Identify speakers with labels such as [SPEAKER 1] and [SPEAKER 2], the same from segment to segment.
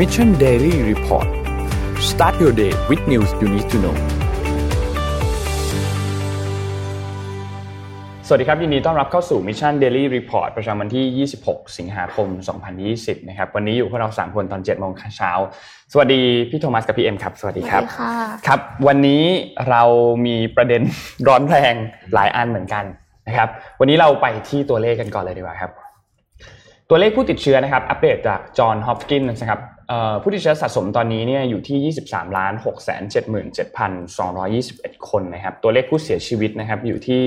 [SPEAKER 1] Mission Daily Report start your day with news you need to know
[SPEAKER 2] สวัสดีครับ ยินดีต้อนรับเข้าสู่ Mission Daily Report ประจำวันที่ 26 สิงหาคม 2020 นะครับ วันนี้อยู่พวกเรา 3 คนตอน 7 โมงเช้า สวัสดีพี่โทมัสกับพี่เอ็มครับ สวัสดีครับ
[SPEAKER 3] ค่ะ
[SPEAKER 2] ครับ วันนี้เรามีประเด็นร้อนแรงหลายอันเหมือนกันนะครับ วันนี้เราไปที่ตัวเลขกันก่อนเลยดีกว่าครับ ตัวเลขผู้ติดเชื้อนะครับ อัปเดตจากจอห์นฮอปกินส์นะครับเอ่อ ผู้ติดเชื้อสะสมตอนนี้เนี่ยอยู่ที่ 23ล้าน6 7 7 221 คนนะครับ ตัวเลขผู้เสียชีวิตนะครับอยู่ที่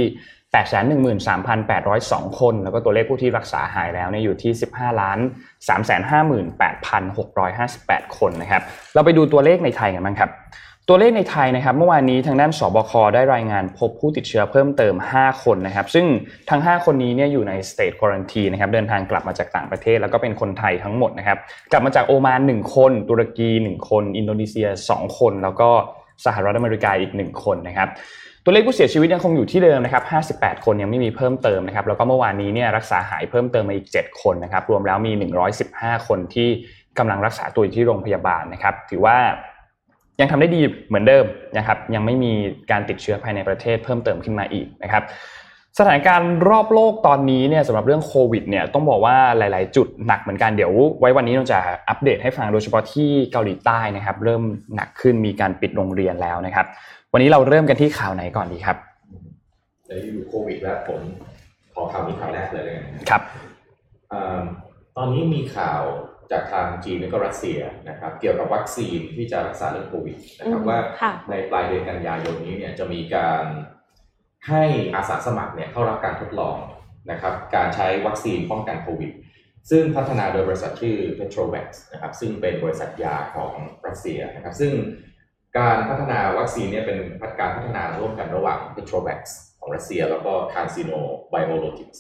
[SPEAKER 2] 813,802 คน แล้วก็ตัวเลขผู้ที่รักษาหายแล้วเนี่ยอยู่ที่ 15ล้าน358,658 คนนะครับ เราไปดูตัวเลขในไทยกันบ้างครับ ตัวเลขในไทยนะครับเมื่อวานนี้ทางด้านสบคได้รายงานพบผู้ติดเชื้อเพิ่มเติม 5 คนนะครับ ซึ่งทั้ง 5 คนนี้เนี่ยอยู่ใน state quarantine นะครับเดินทางกลับมาจากต่างประเทศ แล้วก็เป็นคนไทยทั้งหมดนะครับ กลับมาจากโอมาน 1 คน ตุรกี 1 คน อินโดนีเซีย 2 คน แล้วก็สหรัฐอเมริกาอีก 1 คนนะครับตัวเลขผู้เสียชีวิตยังคงอยู่ที่เดิมนะครับ 58 คนยังไม่มีเพิ่มเติมนะครับ แล้วก็เมื่อวานนี้เนี่ยรักษาหายเพิ่มเติมมาอีก 7 คนนะครับ รวมแล้วมี 115 คนที่กำลังรักษาตัวอยู่ที่โรงพยาบาลนะครับ ถือว่า ยังทำได้ดีเหมือนเดิมนะครับ ยังไม่มีการติดเชื้อภายในประเทศเพิ่มเติมขึ้นมาอีกนะครับสถานการณ์รอบโลกตอนนี้เนี่ยสำหรับเรื่องโควิดเนี่ยต้องบอกว่าหลาย ๆ จุดหนักเหมือนกันเดี๋ยว ไว้วันนี้เราจะอัปเดตให้ฟังโดยเฉพาะที่เกาหลีใต้นะครับ เริ่มหนักขึ้นมีการปิดโรงเรียนแล้วนะครับ วันนี้เราเริ่มกันที่ข่าวไหนก่อนดีครับ
[SPEAKER 4] เดี๋ยวอยู่โควิดแล้วผมขอข่าวนี้ข่าวแรกเลยเลยกัน
[SPEAKER 2] ครับ
[SPEAKER 4] อ่าตอนนี้มีข่าวจากทางจีนและก็รัสเซียนะครับ เกี่ยวกับวัคซีนที่จะรักษาเรื่องโควิดนะครับ
[SPEAKER 3] อืม
[SPEAKER 4] ว่า
[SPEAKER 3] ค่ะ
[SPEAKER 4] ในปลายเดือนกันยายนนี้เนี่ยจะมีการให้อาสาสมัครเนี่ยเข้ารับการทดลองนะครับการใช้วัคซีนป้องกันโควิด ซึ่งพัฒนาโดยบริษัทชื่อ Petrovac นะครับซึ่งเป็นบริษัทยาของรัสเซียนะครับซึ่งการพัฒนาวัคซีนเนี่ยเป็นการพัฒนาร่วมกันระหว่าง Petrovac ของรัสเซีย แล้วก็ CanSino Biologics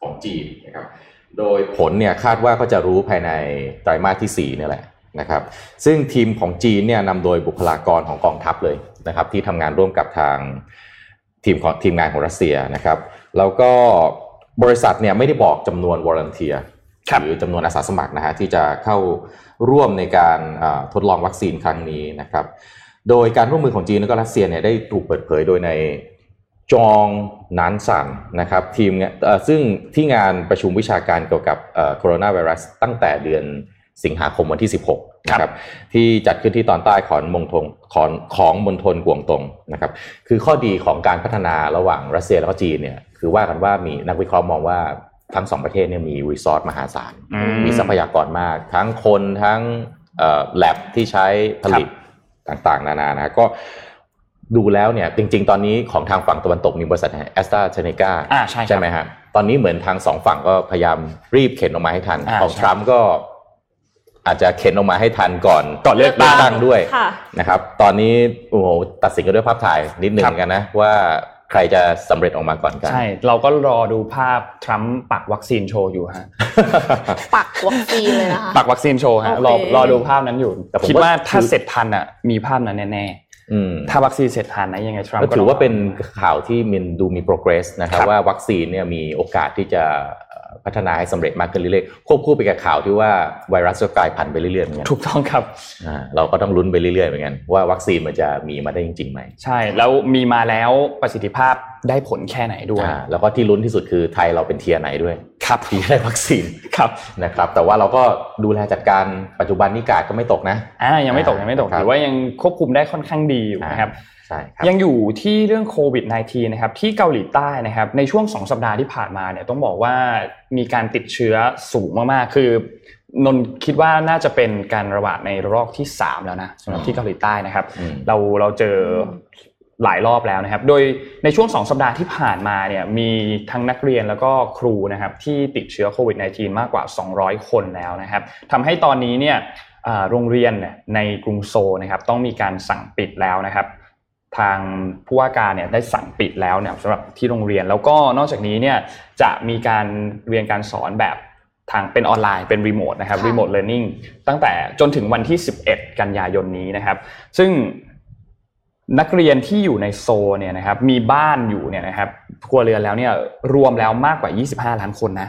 [SPEAKER 4] ของจีนนะครับ โดยผลเนี่ยคาดว่าก็จะรู้ภายในไตรมาสที่4เนี่ยแหละนะครับ ซึ่งทีมของจีนเนี่ยนำโดยบุคลากรของกองทัพเลยนะครับ ที่ทำงานร่วมกับทางทีมของทีมงานของรัสเซียนะครับ แล้วก็บริษัทเนี่ยไม่ได้บอกจำนวนวอร์ n นเทีย
[SPEAKER 2] ครับ
[SPEAKER 4] หรือจำนวนอาสาสมัครนะฮะที่จะเข้าร่วมในการอ่าทดลองวัคซีนครั้งนี้นะครับ โดยการร่วมมือของจีนและก็รัสเซียเนี่ยได้ถูกเปิดเผยโดยใน จองนานสันนะครับทีมเนี่ยเอ่อซึ่งที่งานประชุมวิชาการเกี่ยวกับโคโรนาไวรัสตั้งแต่เดือนสิงหาคมวันที่ 16นะครับที่จัดขึ้นที่ตอนใต้ของมณฑลของของมณฑลกวางตงนะครับคือข้อดีของการพัฒนาระหว่างรัสเซียแล้วก็จีนเนี่ยคือว่ากันว่ามีนักวิเคราะห์มองว่าทั้งสองประเทศเนี่ยมีรีซอสมหาศาล
[SPEAKER 2] อืม
[SPEAKER 4] มีทรัพยากรมาก ทั้งคนทั้งแลบที่ใช้ผลิตต่างๆ นานานะก็ ดูแล้วเนี่ยจริง ๆ ตอนนี้ของทางฝั่งตะวันตกมีบริษัทแอสตราเซเนกา
[SPEAKER 2] อ่าใช่ครับ
[SPEAKER 4] ใช่ไหมฮะตอนนี้เหมือนทางสองฝั่งก็พยายามรีบเข็นออกมาให้ทัน
[SPEAKER 2] อ่า
[SPEAKER 4] ของ
[SPEAKER 2] ใช่
[SPEAKER 4] ทรัมป์ก็อาจจะเข็นออกมาให้ทันก่อน
[SPEAKER 2] ก่อนเลือกตั้ง
[SPEAKER 4] ตั้งด้วย
[SPEAKER 3] ค่ะ
[SPEAKER 4] นะครับตอนนี้โอ้โหตัดสินกันด้วยภาพถ่ายนิดหนึ่ง
[SPEAKER 2] ครับ
[SPEAKER 4] เหมือนกันนะว่าใครจะสำเร็จออกมาก่อนกัน
[SPEAKER 2] ใช่ เราก็รอดูภาพทรัมป์ปักวัคซีนโชว์อยู่ฮะ
[SPEAKER 3] ปักวัคซีนเลยนะคะ
[SPEAKER 2] ปักวัคซีนโชว์ฮะ
[SPEAKER 3] โอเค
[SPEAKER 2] รอรอดูภาพนั้นอยู่
[SPEAKER 4] แต่ผม
[SPEAKER 2] คิดว่า
[SPEAKER 4] ว่า
[SPEAKER 2] ถ้า
[SPEAKER 4] คือ
[SPEAKER 2] เสร็จทันอะมีภาพนั้นแน่
[SPEAKER 4] อืม
[SPEAKER 2] ๆ ถ้าวัคซีนเสร็จทันนะยังไงทรัมป์
[SPEAKER 4] ก็
[SPEAKER 2] ก็
[SPEAKER 4] ถือว่าเป็น
[SPEAKER 2] ต้ง
[SPEAKER 4] ข่าวที่มันดูมี progress นะครับ
[SPEAKER 2] ครับ
[SPEAKER 4] ว่าวัคซีนเนี่ยมีโอกาสที่จะเอ่อพัฒนาให้สำเร็จมากขึ้นเรื่อยๆควบคู่ไปกับข่าวที่ว่าไวรัสก็กลายพันธุ์ไปเรื่อยๆเหมือนกัน
[SPEAKER 2] ถูกต้องครับ
[SPEAKER 4] อ่าเราก็ต้องลุ้นไปเรื่อยๆเหมือนกันว่าวัคซีนมันจะมีมาได้จริงๆไหม
[SPEAKER 2] ใช่ แล้วมีมาแล้วประสิทธิภาพได้ผลแค่ไหนด้วย
[SPEAKER 4] อ่าแล้วก็ที่ลุ้นที่สุดคือไทยเราเป็น tier ไหนด้วย
[SPEAKER 2] ครับ
[SPEAKER 4] ที่ได้วัคซีน
[SPEAKER 2] ครับ
[SPEAKER 4] นะครับแต่ว่าเราก็ดูแลจัดการปัจจุบันนี้กาดก็ไม่ตกนะ
[SPEAKER 2] อ่ายังไม่ตกยังไม่ตก
[SPEAKER 4] ครับ
[SPEAKER 2] ถือว่ายังควบคุมได้ค่อนข้างดีอยู่นะครับ
[SPEAKER 4] ใช่ครับ
[SPEAKER 2] ยังอยู่ที่เรื่องโควิด -19 นะครับที่เกาหลีใต้นะครับในช่วง 2 สัปดาห์ที่ผ่านมาเนี่ยต้องบอกว่ามีการติดเชื้อสูงมากๆ คือนนท์คิดว่าน่าจะเป็นการระบาดในระลอกที่ 3 แล้วนะสำหรับที่เกาหลีใต้นะครับ
[SPEAKER 4] อืม
[SPEAKER 2] เราเราเจอ หลายรอบแล้วนะครับ โดยในช่วง 2 สัปดาห์ที่ผ่านมาเนี่ยมีทั้งนักเรียนแล้วก็ครูนะครับที่ติดเชื้อโควิด -19 มากกว่า 200 คนแล้วนะครับทำให้ตอนนี้เนี่ยอ่าโรงเรียนเนี่ยในกรุงโซลนะครับต้องมีการสั่งปิดแล้วนะครับ ทางผู้ว่าการเนี่ยได้สั่งปิดแล้วเนี่ยสำหรับที่โรงเรียนแล้วก็นอกจากนี้เนี่ยจะมีการเรียนการสอนแบบทางเป็นออนไลน์เป็นรีโมทนะครับ
[SPEAKER 3] ค่ะ
[SPEAKER 2] รีโมทเรียนนิ่งตั้งแต่จนถึงวันที่ 11 กันยายนนี้นะครับ ซึ่ง นักเรียนที่อยู่ในโซนเนี่ยนะครับมีบ้านอยู่เนี่ยนะครับครัวเรือนแล้วเนี่ยรวมแล้วมากกว่า 25 ล้านคนนะ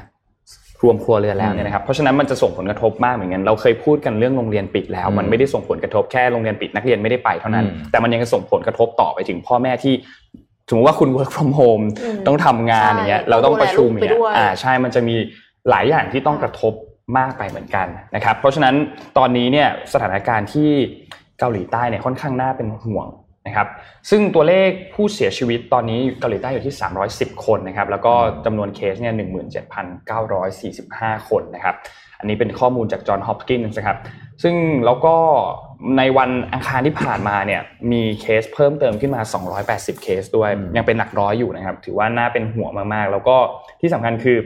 [SPEAKER 2] รวมครัวเรือนแล้วเนี่ยนะครับเพราะฉะนั้นมันจะส่งผลกระทบมากเหมือนกันเราเคยพูดกันเรื่องโรงเรียนปิดแล้ว มันไม่ได้ส่งผลกระทบแค่โรงเรียนปิดนักเรียนไม่ได้ไปเท่านั้น แต่มันยังส่งผลกระทบต่อไปถึงพ่อแม่ที่สมมติว่าคุณ work from home
[SPEAKER 3] อืม
[SPEAKER 2] ต้องทำงานอย่างเงี้ย
[SPEAKER 3] ใช่
[SPEAKER 2] เราต้องประชุมอย่าง
[SPEAKER 3] ดูแลลู
[SPEAKER 2] เงี้
[SPEAKER 3] กไปด้วย
[SPEAKER 2] ยอ่าใช่มันจะมีหลายอย่างที่ต้องกระทบมากไปเหมือนกันนะครับ เพราะฉะนั้นตอนนี้เนี่ยสถานการณ์ที่เกาหลีใต้เนี่ยค่อนข้างน่าเป็นห่วง นะครับซึ่งตัวเลขผู้เสียชีวิตตอนนี้เกาหลีใต้อยู่ที่ 310 คนนะครับแล้วก็จำนวนเคสเนี่ย17,945 คนนะครับอันนี้เป็นข้อมูลจากจอห์นฮอปกินส์นะครับซึ่งแล้วก็ในวันอังคารที่ผ่านมาเนี่ยมีเคสเพิ่มเติมขึ้นมา 280 เคสด้วย
[SPEAKER 4] อืม
[SPEAKER 2] ยังเป็นหลักร้อยอยู่นะครับ ถือว่าน่าเป็นห่วงมากๆ แล้วก็ที่สำคัญคือ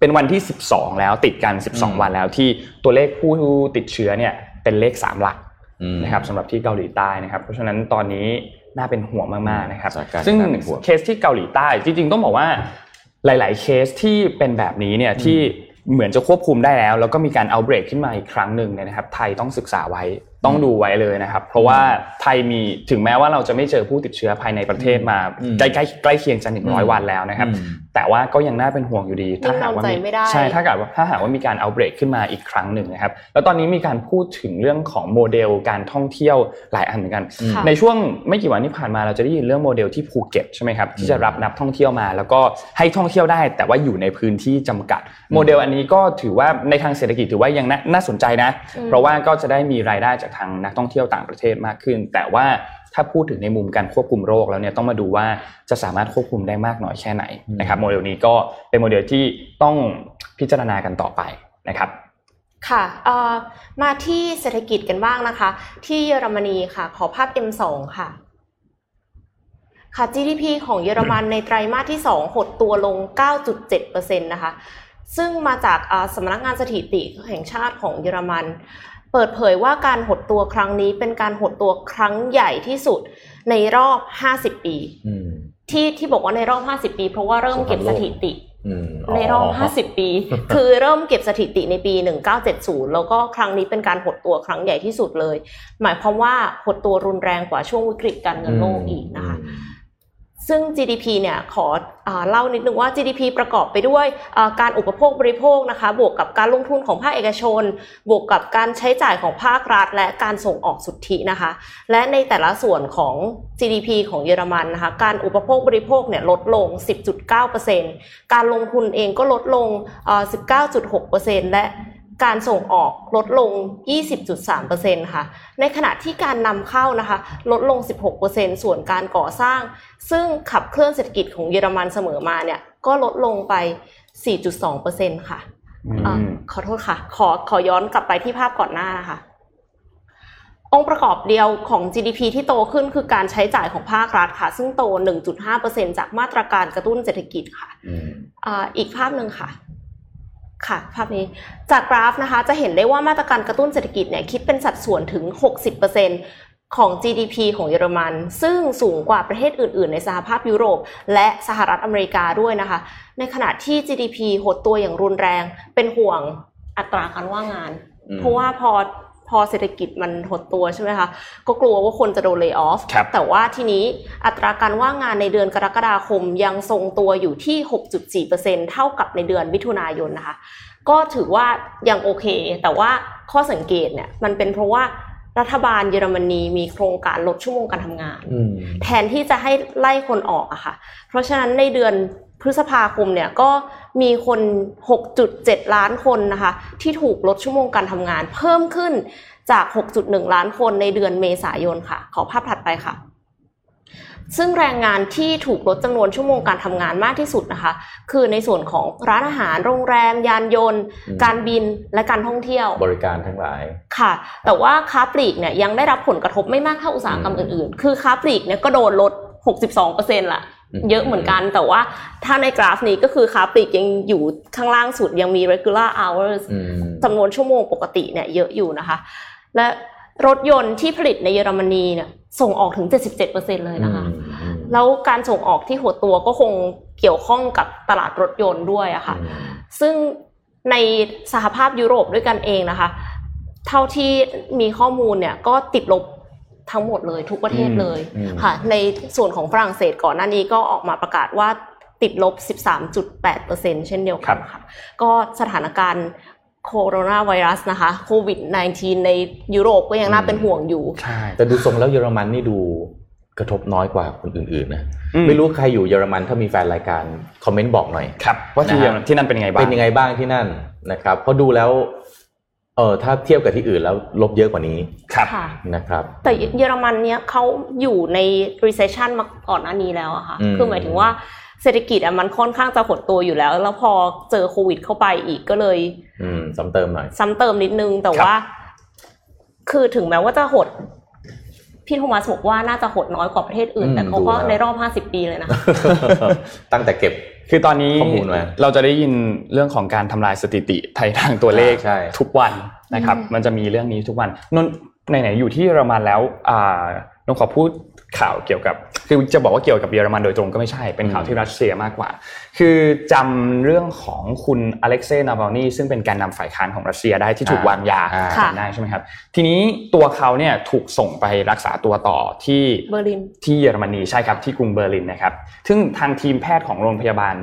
[SPEAKER 2] เป็นวันที่ 12 แล้วติดกัน 12 วันแล้วที่ตัวเลขผู้ติดเชื้อเนี่ยเป็นเลข 3 หลัก
[SPEAKER 4] อืม
[SPEAKER 2] นะครับสำหรับที่เกาหลีใต้นะครับ เพราะฉะนั้นตอนนี้น่าเป็นห่วงมากๆนะครับ
[SPEAKER 4] สถานการณ์
[SPEAKER 2] ซึ่ง
[SPEAKER 4] น่าเป็นห่วง
[SPEAKER 2] เคสที่เกาหลีใต้ จริงๆต้องบอกว่าหลาย ๆ เคสที่เป็นแบบนี้เนี่ยที่เหมือนจะควบคุมได้แล้ว แล้วก็มีการ outbreak ขึ้นมาอีกครั้งหนึ่งเนี่ยนะครับ ไทยต้องศึกษาไว้ ต้องดูไว้เลยนะครับ เพราะว่าไทยมีถึงแม้ว่าเราจะไม่เจอผู้ติดเชื้อภายในประเทศมา
[SPEAKER 4] อืม
[SPEAKER 2] ใกล้ใกล้ใกล้เคียงจะหนึ่งร้อย
[SPEAKER 4] อืม
[SPEAKER 2] วันแล้วนะครับ
[SPEAKER 4] อืม
[SPEAKER 2] แต่ว่าก็ยังน่าเป็นห่วงอยู่ดี ถ้าหากว่า
[SPEAKER 3] นิ่งนอนใจไม่ได้
[SPEAKER 2] ใช่ถ้าเกิดว่าถ้าหากว่ามีการ outbreak ขึ้นมาอีกครั้งหนึ่งนะครับ แล้วตอนนี้มีการพูดถึงเรื่องของโมเดลการท่องเที่ยวหลายอันเหมือนกัน
[SPEAKER 3] ค่ะ
[SPEAKER 2] ในช่วงไม่กี่วันที่ผ่านมาเราจะได้ยินเรื่องโมเดลที่ภูเก็ตใช่ไหมครับที่จะรับนักท่องเที่ยวมา แล้วก็ให้ท่องเที่ยวได้ แต่ว่าอยู่ในพื้นที่จำกัด โมเดลอันนี้ก็ถือว่าในทางเศรษฐกิจถือว่ายังน่าน่าสนใจนะ
[SPEAKER 3] อืม
[SPEAKER 2] เพราะว่าก็จะได้มีรายได้จากทางนักท่องเที่ยวต่างประเทศมากขึ้น แต่ว่าถ้าพูดถึงในมุมการควบคุมโรคแล้วเนี่ยต้องมาดูว่าจะสามารถควบคุมได้มากน้อยแค่ไหนนะครับโมเดลนี้ก็เป็นโมเดลที่ต้องพิจารณากันต่อไปนะครับ
[SPEAKER 3] ค่ะมาที่เศรษฐกิจกันบ้างนะคะ ที่เยอรมนีค่ะขอภาพ M2 ค่ะค่ะ GDP ของเยอรมันในไตรมาสที่ 2 หดตัวลง 9.7%นะคะ ซึ่งมาจากสำนักงานสถิติแห่งชาติของเยอรมัน เปิดเผยว่าการหดตัวครั้งนี้เป็นการหดตัวครั้งใหญ่ที่สุดในรอบ 50 ปี
[SPEAKER 4] อืม
[SPEAKER 3] ที่ที่บอกว่าในรอบ 50 ปี เพราะว่าเริ่มเก็บสถิติ
[SPEAKER 4] อืม
[SPEAKER 3] ในรอบ 50 ปี คือเริ่มเก็บสถิติในปี 1970 แล้วก็ครั้งนี้เป็นการหดตัวครั้งใหญ่ที่สุดเลย หมายความว่าหดตัวรุนแรงกว่าช่วงวิกฤตการเงินโลกอีกนะคะ ซึ่ง GDP เนี่ยขออเล่านิดนึงว่า GDP ประกอบไปด้วยการอุปโภคบริโภคนะคะ บวกกับการลงทุนของภาคเอกชน บวกกับการใช้จ่ายของภาครัฐ และการส่งออกสุทธินะคะ และในแต่ละส่วนของ GDP ของเยอรมันนะคะ การอุปโภคบริโภคเนี่ยลดลง 10.9%การลงทุนเองก็ลดลง 19.6%และ การส่งออกลดลง 20.3%ค่ะ ในขณะที่การนำเข้านะคะ ลดลง 16%ส่วนการก่อสร้าง ซึ่งขับเคลื่อนเศรษฐกิจของเยอรมันเสมอมาเนี่ย ก็ลดลงไป 4.2%ค่ะอะขอโทษค่ะ ขอขอย้อนกลับไปที่ภาพก่อนหน้านะคะ องค์ประกอบเดียวของ GDP ที่โตขึ้นคือการใช้จ่ายของภาครัฐค่ะ ซึ่งโต 1.5%จากมาตรการกระตุ้นเศรษฐกิจค่ะ
[SPEAKER 4] อืม
[SPEAKER 3] อ่าอีกภาพหนึ่งค่ะ ค่ะภาพนี้จากกราฟนะคะจะเห็นได้ว่ามาตรการกระตุ้นเศรษฐกิจเนี่ยคิดเป็นสัดส่วนถึง 60%ของ GDP ของเยอรมัน ซึ่งสูงกว่าประเทศอื่น ๆ ในสหภาพยุโรป และสหรัฐอเมริกาด้วยนะคะ ในขณะที่ GDP หดตัวอย่างรุนแรงเป็นห่วงอัตราการว่างงาน
[SPEAKER 4] อืม
[SPEAKER 3] เพราะว่าพอ พอเศรษฐกิจมันหดตัวใช่ไหมคะ ก็กลัวว่าคนจะโดนเลิกออฟ
[SPEAKER 2] ครับ
[SPEAKER 3] แต่ว่าทีนี้อัตราการว่างงานในเดือนกรกฎาคมยังทรงตัวอยู่ที่ 6.4%เท่ากับในเดือนมิถุนายนนะคะ ก็ถือว่ายังโอเค แต่ว่าข้อสังเกตเนี่ยมันเป็นเพราะว่ารัฐบาลเยอรมนีมีโครงการลดชั่วโมงการทำงาน
[SPEAKER 4] อืม
[SPEAKER 3] แทนที่จะให้ไล่คนออกอะค่ะ เพราะฉะนั้นในเดือน พฤษภาคมเนี่ยก็มีคน 6.7 ล้านคนนะคะ ที่ถูกลดชั่วโมงการทำงาน เพิ่มขึ้นจาก 6.1 ล้านคนในเดือนเมษายนค่ะ ขอภาพถัดไปค่ะ ซึ่งแรงงานที่ถูกลดจำนวนชั่วโมงการทำงานมากที่สุดนะคะ คือในส่วนของร้านอาหาร โรงแรม ยานยนต์
[SPEAKER 4] อืม
[SPEAKER 3] การบินและการท่องเที่ยว
[SPEAKER 4] บริการทั้งหลาย
[SPEAKER 3] ค่ะ แต่ว่าค้าปลีกเนี่ยยังได้รับผลกระทบไม่มากเท่าอุตสาหกรรม
[SPEAKER 4] อืม
[SPEAKER 3] อื่นๆ คือค้าปลีกเนี่ยก็โดนลด 62%ละ
[SPEAKER 4] อืม
[SPEAKER 3] เยอะเหมือนกันแต่ว่าถ้าในกราฟนี้ก็คือค้าปลีกยังอยู่ข้างล่างสุดยังมี regular hours
[SPEAKER 4] อืม
[SPEAKER 3] จำนวนชั่วโมงปกติเนี่ยเยอะอยู่นะคะ และรถยนต์ที่ผลิตในเยอรมนีเนี่ยส่งออกถึง 77%เลยนะคะ
[SPEAKER 4] อืม
[SPEAKER 3] แล้วการส่งออกที่หัวตัวก็คงเกี่ยวข้องกับตลาดรถยนต์ด้วยอะค่ะ
[SPEAKER 4] อืม
[SPEAKER 3] ซึ่งในสหภาพยุโรปด้วยกันเองนะคะ เท่าที่มีข้อมูลเนี่ยก็ติดลบ ทั้งหมดเลยทุกประเทศเลย
[SPEAKER 4] อืม
[SPEAKER 3] ค่ะ ในส่วนของฝรั่งเศสก่อนหน้านี้ก็ออกมาประกาศว่าติดลบ 13.8%เช่นเดียวกันค่ะ ก็สถานการณ์โคโรนาไวรัสนะคะโควิด -19 ในยุโรปก็ยังน่าเป็นห่วงอยู่
[SPEAKER 2] ใช่
[SPEAKER 4] แต่ดูทรงแล้วเยอรมันนี่ดูกระทบน้อยกว่าคนอื่นๆนะ
[SPEAKER 2] อืม
[SPEAKER 4] ไม่รู้ใครอยู่เยอรมันถ้ามีแฟนรายการคอมเมนต์บอกหน่อย
[SPEAKER 2] ครับว่าที่
[SPEAKER 4] นะฮะ
[SPEAKER 2] ที่นั่นเป็นยังไงบ้าง
[SPEAKER 4] เป็นยังไงบ้างที่นั่นนะครับเพราะดูแล้ว เออถ้าเทียบกับที่อื่นแล้วลบเยอะกว่านี้
[SPEAKER 2] ครับ
[SPEAKER 3] ค่ะ
[SPEAKER 4] นะครับ
[SPEAKER 3] แต่เยอรมันเนี้ยเขาอยู่ใน recession มาก่อนหน้านี้แล้วอะค่ะ
[SPEAKER 4] อืม
[SPEAKER 3] คือหมายถึงว่าเศรษฐกิจอะมันค่อนข้างจะหดตัวอยู่แล้ว แล้วพอเจอโควิดเข้าไปอีกก็เลย
[SPEAKER 4] อืมซ้ำเติมหน่อย
[SPEAKER 3] ซ้ำเติมนิดนึงแต่
[SPEAKER 2] ครับ
[SPEAKER 3] ว่า คือถึงแม้ว่าจะหดพี่โทมัสบอกว่าน่าจะหดน้อยกว่าประเทศอื่น
[SPEAKER 4] อืม
[SPEAKER 3] แต่เขาก็
[SPEAKER 4] ดูแล้ว
[SPEAKER 3] ในรอบ 50 ปีเลยนะ
[SPEAKER 4] ตั้งแต่เก็บ
[SPEAKER 2] คือตอนนี้
[SPEAKER 4] ข้อมูลมา
[SPEAKER 2] เราจะได้ยินเรื่องของการทำลายสถิติไทยทางตัวเลข
[SPEAKER 4] ใช่
[SPEAKER 2] ทุกวันนะครับ
[SPEAKER 3] อืม
[SPEAKER 2] มันจะมีเรื่องนี้ทุกวันนนไหนๆอยู่ที่เยอรมันแล้วอ่านนขอพูด ข่าวเกี่ยวกับคือจะบอกว่าเกี่ยวกับเยอรมันโดยตรงก็ไม่ใช่เป็นข่าวที่รัสเซียมากกว่า คือจำเรื่องของคุณอเล็กเซย์นาวาลนีซึ่งเป็นแกนนำฝ่ายค้านของรัสเซียได้ที่ถูกวางยา
[SPEAKER 4] อ่า
[SPEAKER 3] ค่ะ
[SPEAKER 2] จำได้ใช่ไหมครับ ทีนี้ตัวเขาเนี่ยถูกส่งไปรักษาตัวต่อที่
[SPEAKER 3] เบอร์ลิน
[SPEAKER 2] ที่เยอรมนีใช่ครับที่กรุงเบอร์ลินนะครับ ซึ่งทางทีมแพทย์ของโรงพยาบาล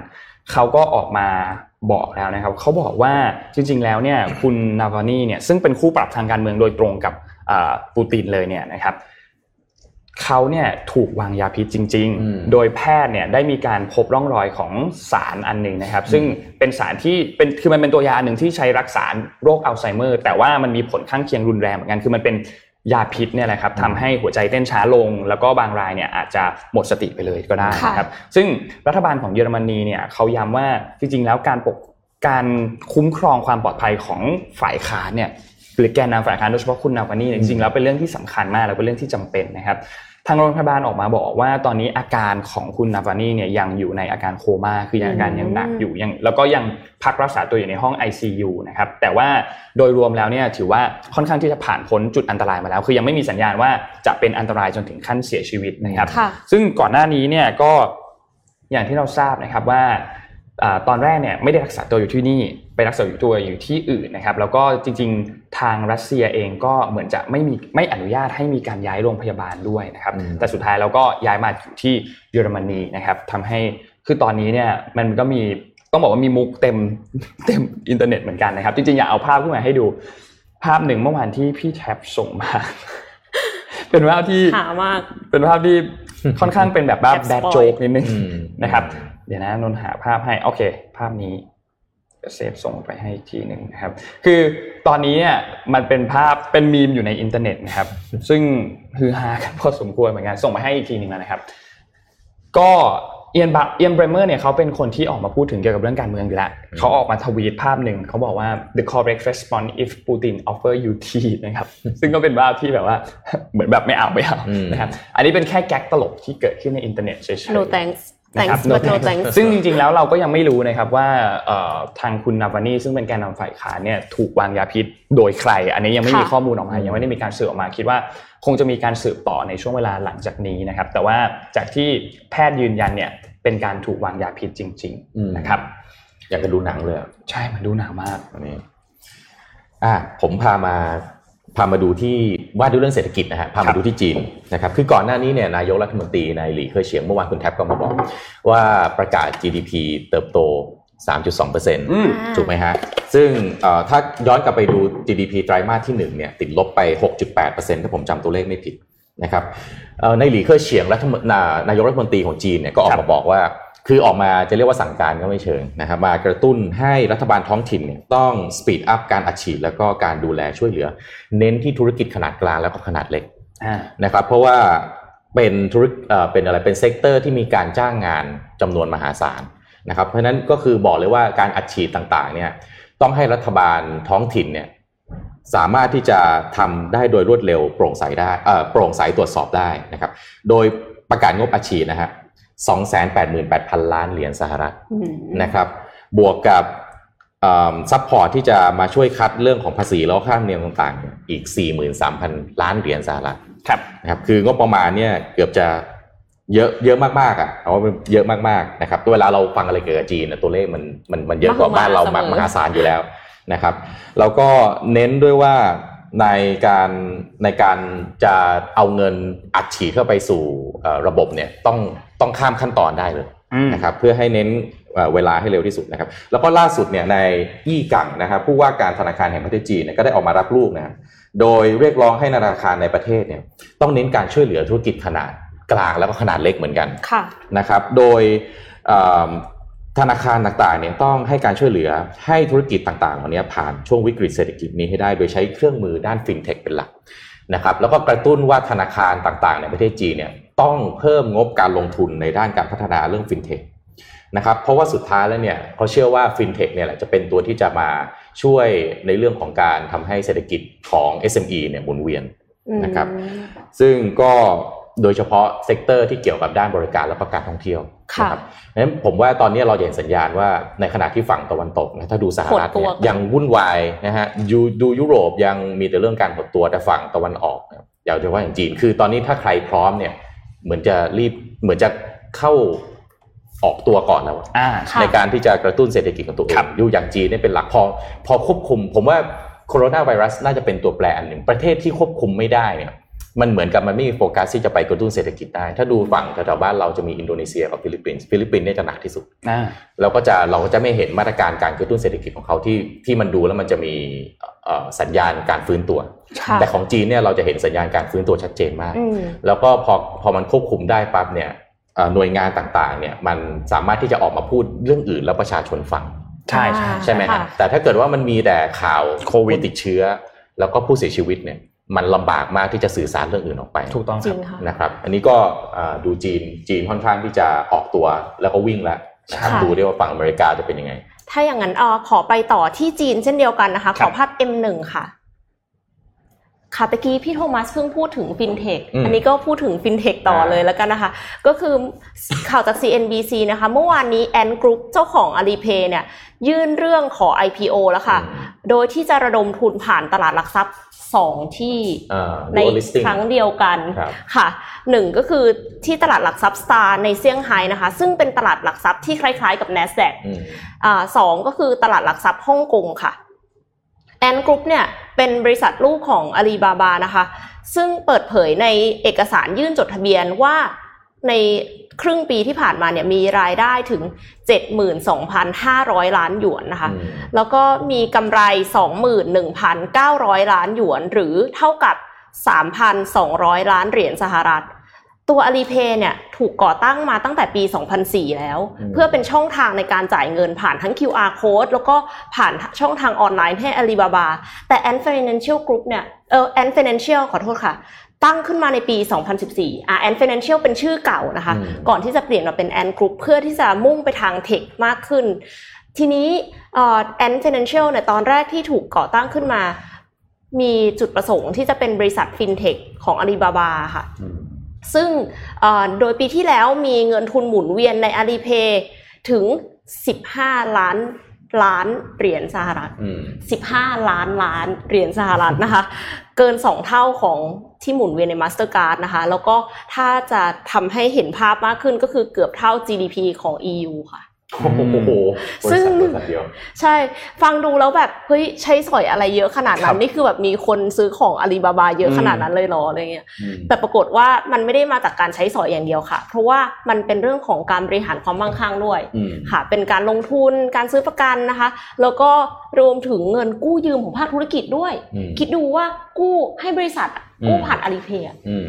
[SPEAKER 2] เขาก็ออกมาบอกแล้วนะครับเขาบอกว่าจริง ๆ แล้วเนี่ยคุณนาวานีเนี่ยซึ่งเป็นคู่ปรับทางการเมืองโดยตรงกับอ่าปูตินเลยเนี่ยนะครับ เขาเนี่ยถูกวางยาพิษจริง
[SPEAKER 4] อืม
[SPEAKER 2] ๆโดยแพทย์เนี่ยได้มีการพบร่องรอยของสารอันหนึ่งนะครับ ซึ่งเป็นสารที่เป็นคือมันเป็นตัวยาอันหนึ่งที่ใช้รักษาโรคอัลไซเมอร์ แต่ว่ามันมีผลข้างเคียงรุนแรงเหมือนกันคือมันเป็นยาพิษเนี่ยแหละครับทำให้หัวใจเต้นช้าลง แล้วก็บางรายเนี่ยอาจจะหมดสติไปเลยก็ได้นะครับ ซึ่งรัฐบาลของเยอรมนีเนี่ยเขาย้ำว่าจริงๆ แล้วการปกการคุ้มครองความปลอดภัยของฝ่ายค้านเนี่ยหรือแกนนำฝ่ายค้านโดยเฉพาะคุณนาวานีเนี่ยจริงๆแล้วเป็นเรื่องที่สำคัญมาก แล้วเป็นเรื่องที่จำเป็นนะครับ ทางโรงพยาบาลออกมาบอกว่าตอนนี้อาการของคุณนาวานีเนี่ยยังอยู่ในอาการโคม่าคือยังอาการยังหนักอยู่ยังแล้วก็ยังพักรักษาตัวอยู่ในห้อง ICU นะครับแต่ว่าโดยรวมแล้วเนี่ยถือว่าค่อนข้างที่จะผ่านพ้นจุดอันตรายมาแล้ว คือยังไม่มีสัญญาณว่าจะเป็นอันตรายจนถึงขั้นเสียชีวิตนะครับ
[SPEAKER 3] ค่ะ
[SPEAKER 2] ซึ่งก่อนหน้านี้เนี่ยก็อย่างที่เราทราบนะครับว่าอ่าตอนแรกเนี่ยไม่ได้รักษาตัวอยู่ที่นี่ ไปรักษาอยู่ตัวอยู่ที่อื่นนะครับ แล้วก็จริง ๆ ทางรัสเซียเองก็เหมือนจะไม่มีไม่อนุญาตให้มีการย้ายโรงพยาบาลด้วยนะครับ
[SPEAKER 4] อืม
[SPEAKER 2] แต่สุดท้ายเราก็ย้ายมาอยู่ที่เยอรมนีนะครับทำให้คือตอนนี้เนี่ยมันก็มีต้องบอกว่ามีมุกเต็มเต็มอินเทอร์เน็ตเหมือนกันนะครับ จริงๆอยากเอาภาพขึ้นมาให้ดู ภาพหนึ่งเมื่อวานที่พี่แท็บส่งมา เป็นภาพที่
[SPEAKER 3] หามาก
[SPEAKER 2] เป็นภาพที่ค่อนข้างเป็นแบบว่า
[SPEAKER 3] แอบ
[SPEAKER 2] bad spoil joke นิดนึง
[SPEAKER 4] อืม
[SPEAKER 2] นะครับ เดี๋ยวนะนนท์หาภาพให้โอเค ภาพนี้จะ save ส่งไปให้อีกทีหนึ่งนะครับ คือตอนนี้เนี่ยมันเป็นภาพเป็นมีมอยู่ในอินเทอร์เน็ตนะครับ ซึ่งฮือฮากันพอสมควรเหมือนกันส่งไปให้อีกทีหนึ่งแล้วนะครับ ก็เอียนบัเอียนเบรเมอร์เนี่ยเขาเป็นคนที่ออกมาพูดถึงเกี่ยวกับเรื่องการเมืองอยู่แล้วเขาออกมาทวีตภาพหนึ่งเขาบอกว่า the correct response if Putin offer you tea นะครับ ซึ่งก็เป็นภาพที่แบบว่าเหมือนแบบไม่เอาไม่เอา
[SPEAKER 4] อืม
[SPEAKER 2] นะครับ อันนี้เป็นแค่แก๊กตลกที่เกิดขึ้นในอินเทอร์เน็ตเฉยๆ
[SPEAKER 3] no thanks
[SPEAKER 2] นะครับ
[SPEAKER 3] thanks but no thanks
[SPEAKER 2] ซึ่งจริงๆ แล้วเราก็ยังไม่รู้นะครับว่าเอ่อทางคุณนาวานีซึ่งเป็นแกนนำฝ่ายค้านเนี่ยถูกวางยาพิษโดยใคร อันนี้ยังไม่มี
[SPEAKER 3] ค่ะ
[SPEAKER 2] ข้อมูลออกมายังไม่ได้มีการสืบออกมาคิดว่าคงจะมีการสืบต่อในช่วงเวลาหลังจากนี้นะครับ แต่ว่าจากที่แพทย์ยืนยันเนี่ยเป็นการถูกวางยาพิษจริง
[SPEAKER 4] อืม
[SPEAKER 2] ๆนะครับ
[SPEAKER 4] อยากจะดูหนังเลยอะ
[SPEAKER 2] ใช่มันดูหนามาก
[SPEAKER 4] อันนี้อะผมพามา พามาดูที่ว่าด้วยเรื่องเศรษฐกิจนะฮะพา
[SPEAKER 2] ครั
[SPEAKER 4] มา
[SPEAKER 2] บ
[SPEAKER 4] ดูที่จีนนะครับคือก่อนหน้านี้เนี่ยนายกรัฐมนตรีนายหลี่เคยเฉียงเมื่อวานคุณแท็บก็มาบอก ว่าประกาศ GDP เติบโต 3.2%
[SPEAKER 2] อืม
[SPEAKER 4] ถูกไหมฮะ ซึ่งเอ่อถ้าย้อนกลับไปดู GDP ไตรมาสที่1เนี่ยติดลบไป 6.8%ถ้าผมจำตัวเลขไม่ผิดนะครับเอ่อในหลี่เค่อเฉียงรัฐมนนานายกรัฐมนตรีของจีนเนี่ยก็ออกมา
[SPEAKER 2] บ
[SPEAKER 4] อกว่าครับ คือออกมาจะเรียกว่าสั่งการก็ไม่เชิงนะครับมากระตุ้นให้รัฐบาลท้องถิ่นเนี่ยต้อง speed up การอัดฉีดแล้วก็การดูแลช่วยเหลือ เน้นที่ธุรกิจขนาดกลางแล้วก็ขนาดเล็ก
[SPEAKER 2] อ่า
[SPEAKER 4] นะครับเพราะว่าเป็นธุรกิจเอ่อเป็นอะไรเป็น sector ที่มีการจ้างงานจำนวนมหาศาลนะครับเพราะฉะนั้นก็คือบอกเลยว่าการอัดฉีดต่างๆเนี่ยต้องให้รัฐบาลท้องถิ่นเนี่ยสามารถที่จะทำได้โดยรวดเร็วโปร่งใสได้เอ่อโปร่งใสตรวจสอบได้นะครับ โดยประกาศงบอัดฉีดนะฮะ 288,000 ล้านเหรียญสหรัฐ
[SPEAKER 3] อืม
[SPEAKER 4] นะครับ บวกกับ support ที่จะมาช่วยคัดเรื่องของภาษีแล้วก็ค่าธรรมเนียมต่างๆ อีก 43,000 ล้านเหรียญสหรัฐ
[SPEAKER 2] ครับ
[SPEAKER 4] นะครับ คืองบประมาณเนี่ยเกือบจะเยอะเยอะมากๆอะเอาว่าเป็นเยอะมากๆนะครับเวลาเราฟังอะไรเกี่ยวกับจีนน่ะตัวเลขมันมันมันเยอะกว่าบ้านเรามากมหาศาลอยู่แล้วนะครับ แล้วก็เน้นด้วยว่าในการในการจะเอาเงินอัดฉีดเข้าไปสู่เอ่อระบบเนี่ยต้อง ต้องข้ามขั้นตอนได้เลย
[SPEAKER 2] อืม
[SPEAKER 4] นะครับเพื่อให้เน้นเอ่อเวลาให้เร็วที่สุดนะครับ แล้วก็ล่าสุดเนี่ยในอี้กังนะครับผู้ว่าการธนาคารแห่งประเทศจีนเนี่ยก็ได้ออกมารับลูกนะครับโดยเรียกร้องให้ธนาคารในประเทศเนี่ยต้องเน้นการช่วยเหลือธุรกิจขนาดกลางแล้วก็ขนาดเล็กเหมือนกัน
[SPEAKER 3] ค่ะ
[SPEAKER 4] นะครับ โดยเอ่อธนาคารต่างๆเนี่ยต้องให้การช่วยเหลือให้ธุรกิจต่างๆเหล่านี้ผ่านช่วงวิกฤตเศรษฐกิจนี้ให้ได้โดยใช้เครื่องมือด้านฟินเทคเป็นหลักนะครับแล้วก็กระตุ้นว่าธนาคารต่างๆ ในประเทศจีนเนี่ย ต้องเพิ่มงบการลงทุนในด้านการพัฒนาเรื่องฟินเทคนะครับเพราะว่าสุดท้ายแล้วเนี่ยเขาเชื่อว่าฟินเทคเนี่ยแหละจะเป็นตัวที่จะมาช่วยในเรื่องของการทำให้เศรษฐกิจของ SME เนี่ยหมุนเวียนนะครับซึ่งก็โดยเฉพาะ sector ที่เกี่ยวกับด้านบริการและก็การท่องเที่ยว
[SPEAKER 3] ค่ะ
[SPEAKER 4] นะครับนั้นผมว่าตอนนี้เราจะเห็นสัญญาณว่าในขณะที่ฝั่งตะวันตกนะถ้าดูสหรัฐ
[SPEAKER 3] หดตัว
[SPEAKER 4] เนี่ยยังวุ่นวายนะฮะยูดูยุโรปยังมีแต่เรื่องการหดตัวแต่ฝั่งตะวันออกเนี่ยอย่างเฉพาะอย่างจีน คือตอนนี้ถ้าใครพร้อมเนี่ย เหมือนจะรีบเหมือนจะเข้าออกตัวก่อนแล้วอะ
[SPEAKER 2] อ่า
[SPEAKER 3] ค่ะ
[SPEAKER 4] ในการที่จะกระตุ้นเศรษฐกิจของตัวเอง
[SPEAKER 2] ครับ
[SPEAKER 4] อยู่อย่างจีนเนี่ยเป็นหลักพอพอควบคุม ผมว่าโคโรนาไวรัสน่าจะเป็นตัวแปรอันหนึ่งประเทศที่ควบคุมไม่ได้เนี่ย มันเหมือนกับมันไม่มีโฟกัสที่จะไปกระตุ้นเศรษฐกิจได้ ถ้าดูฝั่งแถวๆบ้านเราจะมีอินโดนีเซียกับฟิลิปปินส์ฟิลิปปินส์เนี่ยจะหนักที่สุด
[SPEAKER 2] อ่า
[SPEAKER 4] เราก็จะเราก็จะไม่เห็นมาตรการการกระตุ้นเศรษฐกิจของเขาที่ที่มันดูแล้วมันจะมีเอ่อสัญญาณการฟื้นตัว
[SPEAKER 3] ค่ะ
[SPEAKER 4] แต่ของจีนเนี่ยเราจะเห็นสัญญาณการฟื้นตัวชัดเจนมาก
[SPEAKER 3] อืม
[SPEAKER 4] แล้วก็พอพอมันควบคุมได้ปั๊บเนี่ยเอ่อหน่วยงานต่างๆเนี่ยมันสามารถที่จะออกมาพูดเรื่องอื่นแล้วประชาชนฟัง
[SPEAKER 2] ใช่ใช่
[SPEAKER 4] ใช่ไหม
[SPEAKER 3] ค่ะ
[SPEAKER 4] ฮะแต่ถ้าเกิดว่ามันมีแต่ข่าว
[SPEAKER 2] โควิด
[SPEAKER 4] ผู้ติดเชื้อ แล้วก็ผู้เสียชีวิตเนี่ย มันลำบากมากที่จะสื่อสารเรื่องอื่นออกไป
[SPEAKER 2] ถูกต้องค
[SPEAKER 3] จริ
[SPEAKER 2] รับ
[SPEAKER 3] งค่ะ
[SPEAKER 4] นะครับอันนี้ก็อ่าดูจีนจีนค่อนข้างที่จะออกตัวแล้วก็วิ่งแล้วนะครับ
[SPEAKER 3] ค่ะ
[SPEAKER 4] ดูได้ว่าฝั่งอเมริกาจะเป็นยังไง
[SPEAKER 3] ถ้าอย่างนั้นเออขอไปต่อที่จีนเช่นเดียวกันนะคะ
[SPEAKER 2] ค
[SPEAKER 3] ข
[SPEAKER 2] รับ
[SPEAKER 3] อภาพ M1 ค่ะค่ะตะกี้พี่โทมัสเพิ่งพูดถึงฟินเทค
[SPEAKER 4] อืม
[SPEAKER 3] อันนี้ก็พูดถึงฟินเทคต่อ
[SPEAKER 4] อ่า
[SPEAKER 3] เลยแล้วกันนะคะ ก็คือข่าวจาก CNBC นะคะ เมื่อวานนี้ Ant Group เจ้าของ Alipay เนี่ยยื่นเรื่องขอ IPO แล้วค่ะ โดยที่จะระดมทุนผ่านตลาดหลักทรัพย์ สองที่
[SPEAKER 4] อ่า
[SPEAKER 3] ใน
[SPEAKER 4] dual listing
[SPEAKER 3] ครั้งเดียวกัน
[SPEAKER 4] ครับ
[SPEAKER 3] ค่ะหนึ่งก็คือที่ตลาดหลักทรัพย์สตาร์ในเซี่ยงไฮ้นะคะ ซึ่งเป็นตลาดหลักทรัพย์ที่คล้ายๆกับ NASDAQ
[SPEAKER 4] อืม
[SPEAKER 3] อ่าสองก็คือตลาดหลักทรัพย์ฮ่องกงค่ะ Ant Group เนี่ยเป็นบริษัทลูกของอาลีบาบานะคะ ซึ่งเปิดเผยในเอกสารยื่นจดทะเบียนว่าใน ครึ่งปีที่ผ่านมาเนี่ยมีรายได้ถึง 72,500 ล้านหยวนนะคะ
[SPEAKER 4] อืม
[SPEAKER 3] แล้วก็มีกำไร 21,900 ล้านหยวน หรือเท่ากับ 3,200 ล้านเหรียญสหรัฐ ตัว Alipay เนี่ยถูกก่อตั้งมาตั้งแต่ปี 2004 แล้ว
[SPEAKER 4] อืม
[SPEAKER 3] เพื่อเป็นช่องทางในการจ่ายเงินผ่านทั้ง QR code แล้วก็ผ่านช่องทางออนไลน์ให้ Alibaba แต่ Ant Financial Group เนี่ยเออ Ant Financial ขอโทษค่ะ ตั้งขึ้นมาในปี 2014อะ Ant Financial เป็นชื่อเก่านะคะ
[SPEAKER 4] อืม
[SPEAKER 3] ก่อนที่จะเปลี่ยนมาเป็น Ant Group เพื่อที่จะมุ่งไปทางเทคมากขึ้น ทีนี้เอ่อ Ant Financial เนี่ยตอนแรกที่ถูกก่อตั้งขึ้นมา มีจุดประสงค์ที่จะเป็นบริษัทฟินเทคของ Alibaba ค่ะ
[SPEAKER 4] อืม
[SPEAKER 3] ซึ่งเอ่อโดยปีที่แล้วมีเงินทุนหมุนเวียนใน Alipay ถึง 15 ล้าน ล้านเหรียญสหรัฐ
[SPEAKER 4] อืม
[SPEAKER 3] 15 ล้านล้านเหรียญสหรัฐนะคะ เกิน 2 เท่าของที่หมุนเวียนใน Mastercard นะคะ แล้วก็ถ้าจะทำให้เห็นภาพมากขึ้นก็คือเกือบเท่า GDP ของ EU ค่ะ
[SPEAKER 4] โอ้โหบ
[SPEAKER 3] ซึ่
[SPEAKER 4] ริ
[SPEAKER 3] ง
[SPEAKER 4] ษัทบริษัทเดียว
[SPEAKER 3] ใช่ ฟังดูแล้วแบบเฮ้ยใช้สอยอะไรเยอะขนาด
[SPEAKER 4] ครั
[SPEAKER 3] นั้น
[SPEAKER 4] บ
[SPEAKER 3] นี่คือแบบมีคนซื้อของอาลีบาบาเยอะ
[SPEAKER 2] อืม
[SPEAKER 3] ขนาดนั้นเลยเหรออะไรเงี้ย
[SPEAKER 4] อืม
[SPEAKER 3] แต่ปรากฏว่ามันไม่ได้มาจากการใช้สอยอย่างเดียวค่ะ เพราะว่ามันเป็นเรื่องของการบริหารความมั่งคั่งด้วย
[SPEAKER 4] อืม
[SPEAKER 3] ค่ะ เป็นการลงทุนการซื้อประกันนะคะ แล้วก็รวมถึงเงินกู้ยืมของภาคธุรกิจด้วย
[SPEAKER 4] อืม
[SPEAKER 3] คิดดูว่ากู้ให้บริษัทอะ
[SPEAKER 4] อืม
[SPEAKER 3] กู้ผ่านอาลีเพย์
[SPEAKER 4] อืม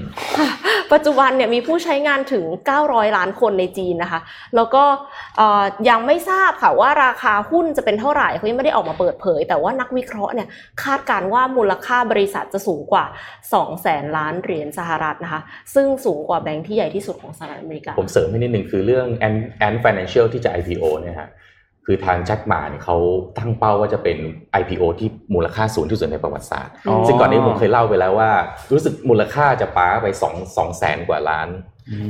[SPEAKER 3] ปัจจุบันเนี่ยมีผู้ใช้งานถึง 900 ล้านคนในจีนนะคะ แล้วก็เอ่อยังไม่ทราบค่ะว่าราคาหุ้นจะเป็นเท่าไหร่เขายังไม่ได้ออกมาเปิดเผย แต่ว่านักวิเคราะห์เนี่ยคาดการณ์ว่ามูลค่าบริษัทจะสูงกว่า2แสนล้านเหรียญสหรัฐนะคะ ซึ่งสูงกว่าแบงค์ที่ใหญ่ที่สุดของสหรัฐอเมริกา
[SPEAKER 4] ผมเสริมให้นิดนึงคือเรื่อง Ant Ant Financial ที่จะ IPO เนี่ยฮะ คือทางแจ็คหมาเนี่ยเขาตั้งเป้าว่าจะเป็น IPO ที่มูลค่าสูงที่สุดในประวัติศาสตร์
[SPEAKER 3] อ๋อ
[SPEAKER 4] ซึ่งก่อนนี้ผมเคยเล่าไปแล้วว่า รู้สึกมูลค่าจะป้าไป2 2แสนกว่าล้าน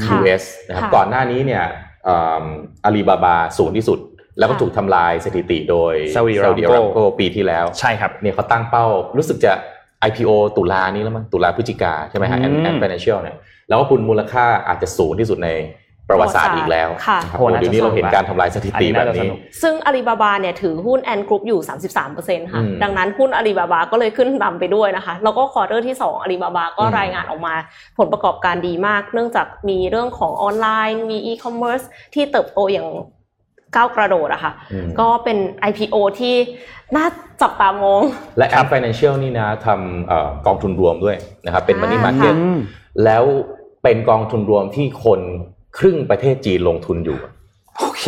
[SPEAKER 3] ค่ะ
[SPEAKER 4] US นะครับ
[SPEAKER 3] ค่ะ
[SPEAKER 4] ก่อนหน้านี้เนี่ยอาลีบาบาสูงที่สุด แล้วก็
[SPEAKER 3] ค่ะ
[SPEAKER 4] ถูกทำลายสถิติโดย
[SPEAKER 2] Saudi
[SPEAKER 4] Saudi
[SPEAKER 2] Aramco
[SPEAKER 4] Aramco ปีที่แล้ว
[SPEAKER 2] ใช่ครับ
[SPEAKER 4] เนี่ยเขาตั้งเป้ารู้สึกจะ IPO ตุลานี้แล้วมั้งตุลาพฤศจิกาใช่ไหมฮะ
[SPEAKER 2] อืม
[SPEAKER 4] Ant Ant Financial เนี่ยแล้วก็คุณมูลค่าอาจจะสูงที่สุดใน ประวัติศาสตร์อีกแล้ว
[SPEAKER 3] ค่ะ
[SPEAKER 4] นะครับ
[SPEAKER 2] โอ้
[SPEAKER 4] โอ้
[SPEAKER 2] น่าจะ
[SPEAKER 4] เดี๋ยวนี้เราเห็น
[SPEAKER 2] สนุก
[SPEAKER 4] การทำลายสถิติ
[SPEAKER 2] อันนี้
[SPEAKER 4] แบ
[SPEAKER 2] น่าจะส
[SPEAKER 4] นุ
[SPEAKER 2] ก
[SPEAKER 3] ซึ่งอาลีบาบาเนี่ยถือหุ้น Ant Group อยู่ 33%ค่ะ
[SPEAKER 4] อืม
[SPEAKER 3] ดังนั้นหุ้นอาลีบาบาก็เลยขึ้นนำไปด้วยนะคะ แล้วก็ quarter ที่ 2อาลีบาบาก็
[SPEAKER 4] อืม
[SPEAKER 3] รายงานออกมา ผลประกอบการดีมาก เนื่องจากมีเรื่องของออนไลน์ มีอีคอมเมิร์ซที่เติบโตอย่างก้าวกระโดดอะค่ะ
[SPEAKER 4] อืม
[SPEAKER 3] ก็เป็น IPO ที่น่าจับตามอง
[SPEAKER 4] และ Ant Financial นี่นะทำเอ่อกองทุนรวมด้วยนะครับเป็น Money
[SPEAKER 3] อ่า
[SPEAKER 4] Market
[SPEAKER 2] อืม
[SPEAKER 4] แล้วเป็นกองทุนรวมที่คน ครึ่งประเทศจีนลงทุนอยู่
[SPEAKER 2] โอเค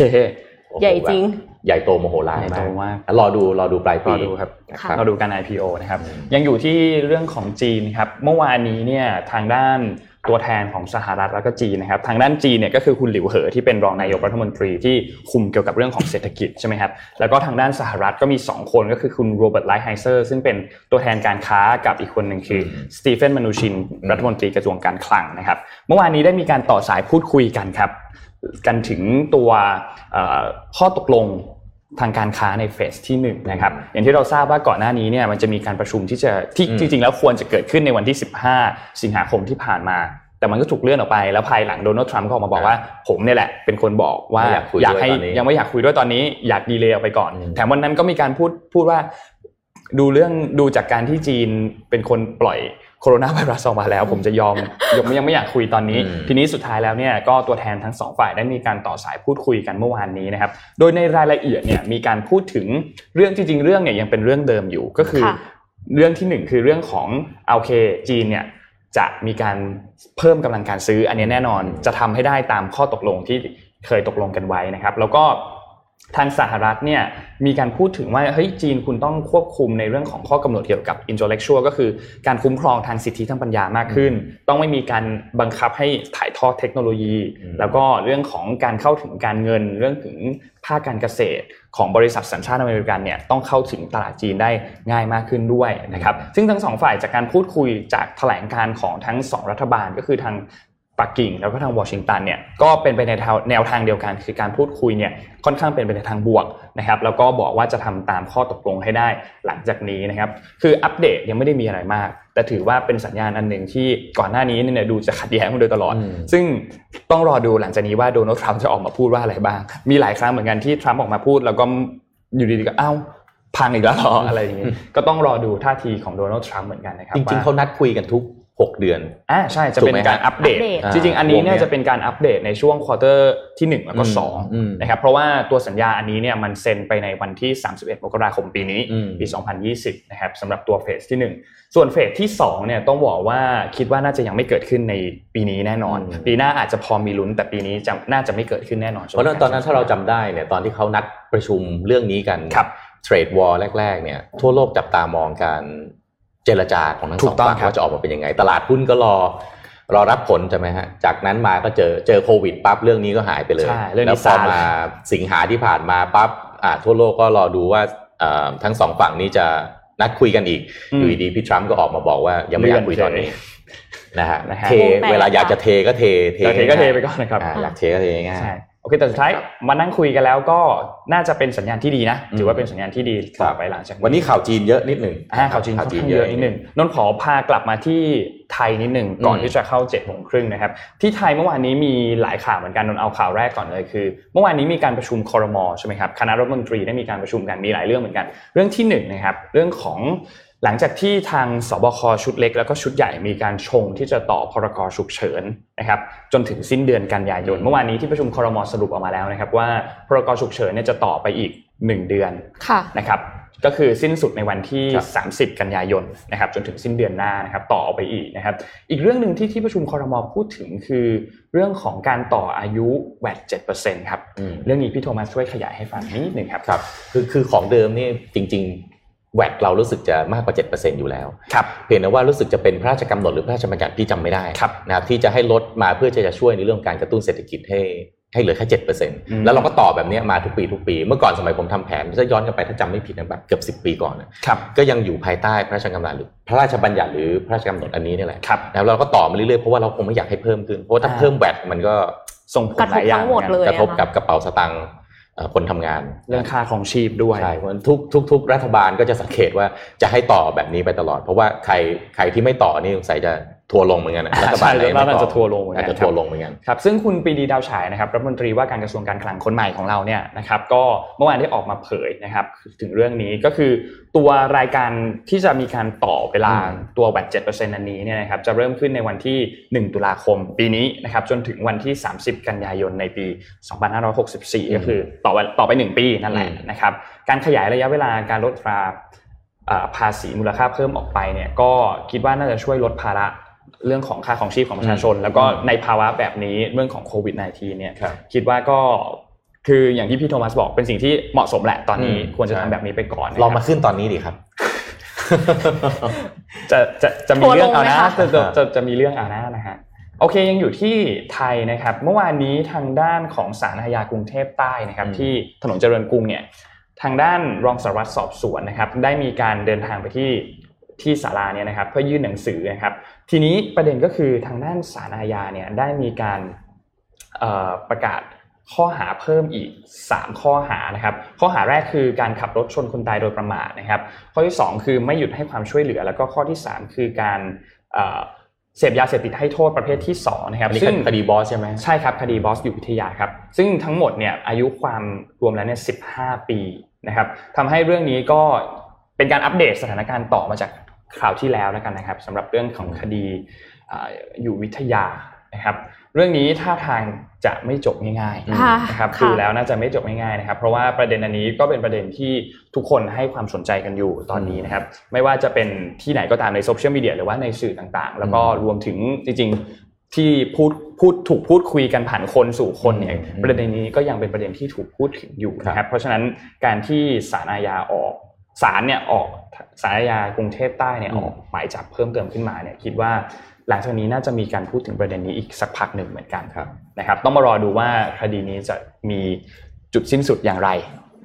[SPEAKER 4] โอ้โให
[SPEAKER 3] ญ่จริง
[SPEAKER 4] ใหญ่โตมโหฬาร
[SPEAKER 2] ใหญ่โต
[SPEAKER 4] มาก
[SPEAKER 2] มาก
[SPEAKER 4] รอดูรอดูปลาย
[SPEAKER 2] ร
[SPEAKER 4] ปี
[SPEAKER 2] อดูครับ
[SPEAKER 3] ค่ะ
[SPEAKER 2] เราดูการ IPO นะครับ
[SPEAKER 4] อืม
[SPEAKER 2] ยังอยู่ที่เรื่องของจีนครับ เมื่อวานนี้เนี่ยทางด้าน ตัวแทนของสหรัฐแล้วก็จีนนะครับทางด้านจีนเนี่ยก็คือคุณหลิวเหอที่เป็นรองนายกรัฐมนตรีที่คุมเกี่ยวกับเรื่องของเศรษฐกิจใช่ไหมครับแล้วก็ทางด้านสหรัฐก็มี 2 คนก็คือคุณโรเบิร์ตไลท์ไฮเซอร์ซึ่งเป็นตัวแทนการค้ากับอีกคนหนึ่งคือสตีเฟนมานูชินรัฐมนตรีกระทรวงการคลังนะครับเมื่อวานนี้ได้มีการต่อสายพูดคุยกันครับกันถึงตัวเอ่อข้อตกลง ทางการค้าใน phase ที่หนึ่งนะครับอย่างที่เราทราบว่าก่อนหน้านี้เนี่ยมันจะมีการประชุมที่จะที่
[SPEAKER 4] อืม
[SPEAKER 2] จริงๆแล้วควรจะเกิดขึ้นในวันที่ 15 สิงหาคมที่ผ่านมา แต่มันก็ถูกเลื่อนออกไปแล้วภายหลังโดนัลด์ทรัมป์ก็ออกมาบอกว่าผมเนี่ยแหละ เป็นคนบอกว่า
[SPEAKER 4] ไม่อยากคุย
[SPEAKER 2] อยาก
[SPEAKER 4] ด้วย
[SPEAKER 2] ให้
[SPEAKER 4] ตอนนี้
[SPEAKER 2] ยังไม่อยากคุยด้วยตอนนี้อยากดีเลย์ออกไปก่อน
[SPEAKER 4] อืม
[SPEAKER 2] แถมวันนั้นก็มีการพูดพูดว่าดูเรื่องดูจากการที่จีนเป็นคนปล่อย โคโรนาไวรัสออกมาแล้ว ผมจะยอมยังยังไม่อยากคุยตอนนี้
[SPEAKER 4] อืม
[SPEAKER 2] ทีนี้สุดท้ายแล้วเนี่ยก็ตัวแทนทั้งสองฝ่ายได้มีการต่อสายพูดคุยกันเมื่อวานนี้นะครับ โดยในรายละเอียดเนี่ยมีการพูดถึงเรื่องจริง ๆ เรื่องเนี่ยยังเป็นเรื่องเดิมอยู่ก็คือ
[SPEAKER 3] ค่ะ
[SPEAKER 2] เรื่องที่หนึ่งคือเรื่องของโอเคจีนเนี่ยจะมีการเพิ่มกำลังการซื้ออันนี้แน่นอนจะทำให้ได้ตามข้อตกลงที่เคยตกลงกันไว้นะครับ แล้วก็ ทางสหรัฐเนี่ยมีการพูดถึงว่าเฮ้ยจีนคุณต้องควบคุมในเรื่องของข้อกำหนดเกี่ยวกับ intellectual ก็คือการคุ้มครองทางสิทธิทางปัญญามากขึ้น ต้องไม่มีการบังคับให้ถ่ายทอดเทคโนโลยี
[SPEAKER 4] อืม
[SPEAKER 2] แล้วก็เรื่องของการเข้าถึงการเงิน เรื่องถึงภาคการเกษตร ของบริษัทสัญชาติอเมริกันเนี่ยต้องเข้าถึงตลาดจีนได้ง่ายมากขึ้นด้วยนะครับซึ่งทั้งสองฝ่ายจากการพูดคุยจากแถลงการของทั้งสองรัฐบาลก็คือทาง ปักกิ่งแล้วก็ทางวอชิงตันเนี่ยก็เป็นไปในแนวทางเดียวกัน คือการพูดคุยเนี่ยค่อนข้างเป็นไปในทางบวกนะครับแล้วก็บอกว่าจะทำตามข้อตกลงให้ได้หลังจากนี้นะครับคืออัปเดตยังไม่ได้มีอะไรมาก แต่ถือว่าเป็นสัญญาณอันหนึ่งที่ก่อนหน้านี้เนี่ยดูจะขัดแย้งมาโดยตลอด
[SPEAKER 4] อืม
[SPEAKER 2] ซึ่งต้องรอดูหลังจากนี้ว่าโดนัลด์ทรัมป์จะออกมาพูดว่าอะไรบ้าง มีหลายครั้งเหมือนกันที่ทรัมป์ออกมาพูด แล้วก็อยู่ดีๆก็เอ้าพังอีกแล้วเหรออะไรอย่างนี้ก็ต้องรอดูท่าทีของโดนัลด์ทรัมป์เหมือนกันนะครับ
[SPEAKER 4] จริงๆ
[SPEAKER 2] ว่า
[SPEAKER 4] เขานัดคุยกันทุก 6 เดือน
[SPEAKER 2] อ่าใช่จะ
[SPEAKER 4] ถู
[SPEAKER 2] เป็
[SPEAKER 4] กไหม
[SPEAKER 2] นการ
[SPEAKER 4] ฮะ
[SPEAKER 2] อัปเดต
[SPEAKER 3] อัปเดต
[SPEAKER 2] จริงๆ อันนี้เนี่ยว
[SPEAKER 4] งเนี่ย
[SPEAKER 2] จะเป็นการอัปเดตในช่วง quarter ที่ 1 แล้วก็
[SPEAKER 4] อืมอืม
[SPEAKER 2] 2นะครับเพราะว่าตัวสัญญาอันนี้เนี่ยมันเซ็นไปในวันที่ 31 มกราคมปีนี้
[SPEAKER 4] อืม
[SPEAKER 2] ปี 2020 นะครับสำหรับตัว phase ที่ 1 ส่วน phase ที่2เนี่ยต้องบอกว่าคิดว่าน่าจะยังไม่เกิดขึ้นในปีนี้แน่นอน
[SPEAKER 4] อืม
[SPEAKER 2] ปีหน้าอาจจะพอมีลุ้นแต่ปีนี้จะน่าจะไม่เกิดขึ้นแน่นอน
[SPEAKER 4] เพราะฉะนั้นตอนนั้นถ้าเราจำได้เนี่ยตอนที่เขานัดประชุมเรื่องนี้กัน
[SPEAKER 2] ครับ
[SPEAKER 4] เทรดวอลแรกๆเนี่ยทั่วโลกจับตามองการ เจรจาของทั้ง
[SPEAKER 2] ถู
[SPEAKER 4] สอกง
[SPEAKER 2] ต้อง
[SPEAKER 4] ฝั่ง
[SPEAKER 2] ครับ
[SPEAKER 4] ว่าจะออกมาเป็นยังไง ตลาดหุ้นก็รอรอรับผลใช่ไหมฮะ จากนั้นมาก็เจอเจอโควิดปั๊บเรื่องนี้ก็หายไปเลย
[SPEAKER 2] ใช่เรื่องนี้
[SPEAKER 4] แล้วพอ
[SPEAKER 2] ซาเลย
[SPEAKER 4] มาสิงหาที่ผ่านมาปั๊บอ่าทั่วโลกก็รอดูว่าเอ่อทั้งสองฝั่งนี้จะนัดคุยกันอีก
[SPEAKER 2] อืม
[SPEAKER 4] อยู่ดีๆพี่ทรัมป์ก็ออกมาบอกว่ายังไม่อยากคุยตอนนี้นะฮะ
[SPEAKER 2] นะฮะ
[SPEAKER 4] เท
[SPEAKER 3] วงแตก
[SPEAKER 4] เวลาอยากจะเทก็เทเท
[SPEAKER 2] แต่เทก็เท
[SPEAKER 4] ง่ายๆ
[SPEAKER 2] ไปก่อนนะครับ
[SPEAKER 4] อ่าอยากเทก็เทง่าย
[SPEAKER 2] ใช่ โอเคแต่สุดท้ายมานั่งคุยกันแล้วก็น่าจะเป็นสัญญาณที่ดีนะ
[SPEAKER 4] อืม
[SPEAKER 2] ถือว่าเป็นสัญญาณที่ดีต่อไปหลังจาก
[SPEAKER 4] วันนี้ข่าวจีนเยอะนิดหนึ่ง
[SPEAKER 2] อ่าข่าวจีนค่อนข้างเยอะนิดหนึ่งนนท์ขอพากลับมาที่ไทยนิดหนึ่งก่อน
[SPEAKER 4] อืม
[SPEAKER 2] ที่จะเข้าเจ็ดโมงครึ่งนะครับที่ไทยเมื่อวานนี้มีหลายข่าวเหมือนกันนนท์เอาข่าวแรกก่อนเลยคือ เมื่อวานนี้มีการประชุมคอรมอใช่ไหมครับคณะรัฐมนตรีได้มีการประชุมกันมีหลายเรื่องเหมือนกัน เรื่องที่หนึ่งนะครับเรื่องของ หลังจากที่ทางสบคชุดเล็ก แล้วก็ชุดใหญ่มีการชงที่จะต่อพรกฉุกเฉินนะครับจนถึงสิ้นเดือนกันยายนเมื่อวานนี้ที่ประชุมคอรมอสรุปออกมาแล้วนะครับว่าพรกฉุกเฉินเนี่ยจะต่อไปอีก 1 เดือน
[SPEAKER 3] ค่ะ
[SPEAKER 2] นะครับก็คือสิ้นสุดในวันที่
[SPEAKER 4] ครับ
[SPEAKER 2] 30 กันยายนนะครับจนถึงสิ้นเดือนหน้านะครับต่อออกไปอีกนะครับอีกเรื่องหนึ่งที่ที่ประชุมคอรมอพูดถึงคือเรื่องของการต่ออายุแวด7%ครับ
[SPEAKER 4] อืม
[SPEAKER 2] เรื่องนี้พี่โทมัสช่วยขยายให้ฟังนิดหนึ่งครับ
[SPEAKER 4] ครับคือคือของเดิมนี่จริงๆ แวดเรารู้สึกจะมากกว่า 7%อยู่แล้ว
[SPEAKER 2] ครับ
[SPEAKER 4] เพียงแต่ว่ารู้สึกจะเป็นพระราชกำหนดหรือพระราชบัญญัติที่จำไม่ได้
[SPEAKER 2] ครับ
[SPEAKER 4] นะครับที่จะให้ลดมาเพื่อจะจะช่วยในเรื่องการกระตุ้นเศรษฐกิจให้ให้เหลือแค่เจ็ดเปอร์เซ็นต์
[SPEAKER 2] ม
[SPEAKER 4] แล้วเราก็ต่อแบบเนี้ยมาทุกปีทุกปี เมื่อก่อนสมัยผมทำแผนถ้าย้อนกลันไปถ้าจำไม่ผิดนะแบบเกือบสิบปีก่อนน่ะ
[SPEAKER 2] ครับ
[SPEAKER 4] ก็ยังอยู่ภายใต้พระราชกำหนดหรือพระราชบัญญัติหรือพระราชกำหนดอันนี้นี่แหละ
[SPEAKER 2] ครับ
[SPEAKER 4] นะครับเราก็ต่อมาเรื่อยๆเพราะว่าเราคงไม่อยากให้เพิ่มขึ้นเพราะว่าถ้า
[SPEAKER 2] อ่า
[SPEAKER 4] เพิ่มแวดมันก็
[SPEAKER 2] ส่งผล
[SPEAKER 3] กระท
[SPEAKER 2] ห
[SPEAKER 3] บ
[SPEAKER 2] ลายอย่าง
[SPEAKER 3] ทั้งหมด
[SPEAKER 2] อนกัน
[SPEAKER 3] เลย
[SPEAKER 4] กระทบกับกระเป๋าสตางค์เอ่อ คนทำงาน
[SPEAKER 2] เรื่องค่าของชีพด้วย
[SPEAKER 4] ใช่เพราะฉะนั้นทุกทุกทุกรัฐบาลก็จะสังเกตว่าจะให้ต่อแบบนี้ไปตลอด เพราะว่าใครใครที่ไม่ต่อนี่สงสัยจะ ทัวร์ลงเหมือนกันนะรัฐบาล
[SPEAKER 2] ใช่
[SPEAKER 4] ไหน
[SPEAKER 2] รัฐบาล
[SPEAKER 4] ไม่ตอบ
[SPEAKER 2] จะทัวร์ลงเหมือนกัน
[SPEAKER 4] อาจจะทัวร์ลงเหมือนกัน
[SPEAKER 2] ครับซึ่งคุณปรีดีดาวฉายนะครับรัฐมนตรีว่าการกระทรวงการคลังคนใหม่ของเราเนี่ยนะครับก็เมื่อวานได้ออกมาเผยนะครับถึงเรื่องนี้ก็คือตัวรายการที่จะมีการต่อเวลา
[SPEAKER 4] อืม
[SPEAKER 2] ตัวแวด7%อันนี้เนี่ยนะครับจะเริ่มขึ้นในวันที่ 1 ตุลาคม ปีนี้นะครับจนถึงวันที่ 30 กันยายนในปี 2564 ก็คือต่อวันต่อไป 1 ปีนั่นแหละนะครับการขยายระยะเวลาการลดตราเอ่อภาษีมูลค่าเพิ่มออกไปเนี่ยก็คิดว่าน่าจะช่วยลดภาระ เรื่องของค่าของชีพของประชาชน แล้วก็ในภาวะแบบนี้เรื่องของโควิด -19 เนี่ย
[SPEAKER 4] ครับ
[SPEAKER 2] คิดว่าก็คืออย่างที่พี่โทมัสบอกเป็นสิ่งที่เหมาะสมแหละตอนนี้
[SPEAKER 4] อืม
[SPEAKER 2] ควรจะ
[SPEAKER 4] ใช่
[SPEAKER 2] ทำแบบนี้ไปก่อนนะค
[SPEAKER 4] ล
[SPEAKER 2] รับ
[SPEAKER 4] องมาขึ้นตอนนี้ดิครับ
[SPEAKER 2] จะจะจะมี
[SPEAKER 3] ทัวร์
[SPEAKER 2] เรื่อง
[SPEAKER 3] ลง
[SPEAKER 2] เอา
[SPEAKER 3] ไหม
[SPEAKER 2] นะคะจะจะ
[SPEAKER 4] อ่า
[SPEAKER 2] จะจะมีเรื่องเอานะนะฮะโอเคยังอยู่ที่ไทยนะครับ เมื่อวานนี้ทางด้านของศาลอาญากรุงเทพใต้นะครับ ที่ถนนเจริญกรุงเนี่ยทางด้านรองสารวัตรสอบสวนนะครับ ได้มีการเดินทางไปที่ ที่ศาลาเนี่ยนะครับเพื่อยื่นหนังสือนะครับ ทีนี้ประเด็นก็คือทางด้านศาลอาญาเนี่ยได้มีการเอ่อประกาศข้อหาเพิ่มอีก 3 ข้อหานะครับ ข้อหาแรกคือการขับรถชนคนตายโดยประมาทนะครับ ข้อที่ 2 คือไม่หยุดให้ความช่วยเหลือ แล้วก็ข้อที่ 3 คือการเอ่อเสพยาเสพติดให้โทษประเภทที่2นะครับ
[SPEAKER 4] อันนี้
[SPEAKER 2] ซึ่ง
[SPEAKER 4] คดีบอสใช่ไหม
[SPEAKER 2] ใช่ครับคดีบอสอยู่วิทยาครับ ซึ่งทั้งหมดเนี่ยอายุความรวมแล้วเนี่ย15ปีนะครับทำให้เรื่องนี้ก็เป็นการอัปเดตสถานการณ์ต่อมาจาก คราวที่แล้วแล้วกันนะครับสำหรับเรื่องของคดีอ่าอยู่วิทยานะครับเรื่องนี้ท่าทางจะไม่จบง่ายๆ
[SPEAKER 3] ค่ะ
[SPEAKER 2] นะครับ
[SPEAKER 3] ค่ะ
[SPEAKER 2] ดูแล้วน่าจะไม่จบง่ายๆนะครับ เพราะว่าประเด็นอันนี้ก็เป็นประเด็นที่ทุกคนให้ความสนใจกันอยู่ตอนนี้นะครับ ไม่ว่าจะเป็นที่ไหนก็ตามในโซเชียลมีเดียหรือว่าในสื่อต่างๆ แล้วก็รวมถึงจริงๆที่พูดพูดถูกพูดคุยกันผ่านคนสู่คนเนี่ย
[SPEAKER 4] อืม
[SPEAKER 2] ประเด็นนี้ก็ยังเป็นประเด็นที่ถูกพูดถึงอยู่นะค
[SPEAKER 4] ครั
[SPEAKER 2] รับ
[SPEAKER 4] บ
[SPEAKER 2] เพราะฉะนั้นการที่ศาลอาญาออก ศาลเนี่ยออกศาลอาญากรุงเทพใต้เนี่ยออกหมายจับเพิ่มเติมขึ้นมาเนี่ยคิดว่าหลังจากนี้น่าจะมีการพูดถึงประเด็นนี้อีกสักพักหนึ่งเหมือนกัน
[SPEAKER 4] ครับ
[SPEAKER 2] นะครับ ต้องมารอดูว่าคดีนี้จะมีจุดสิ้นสุดอย่างไร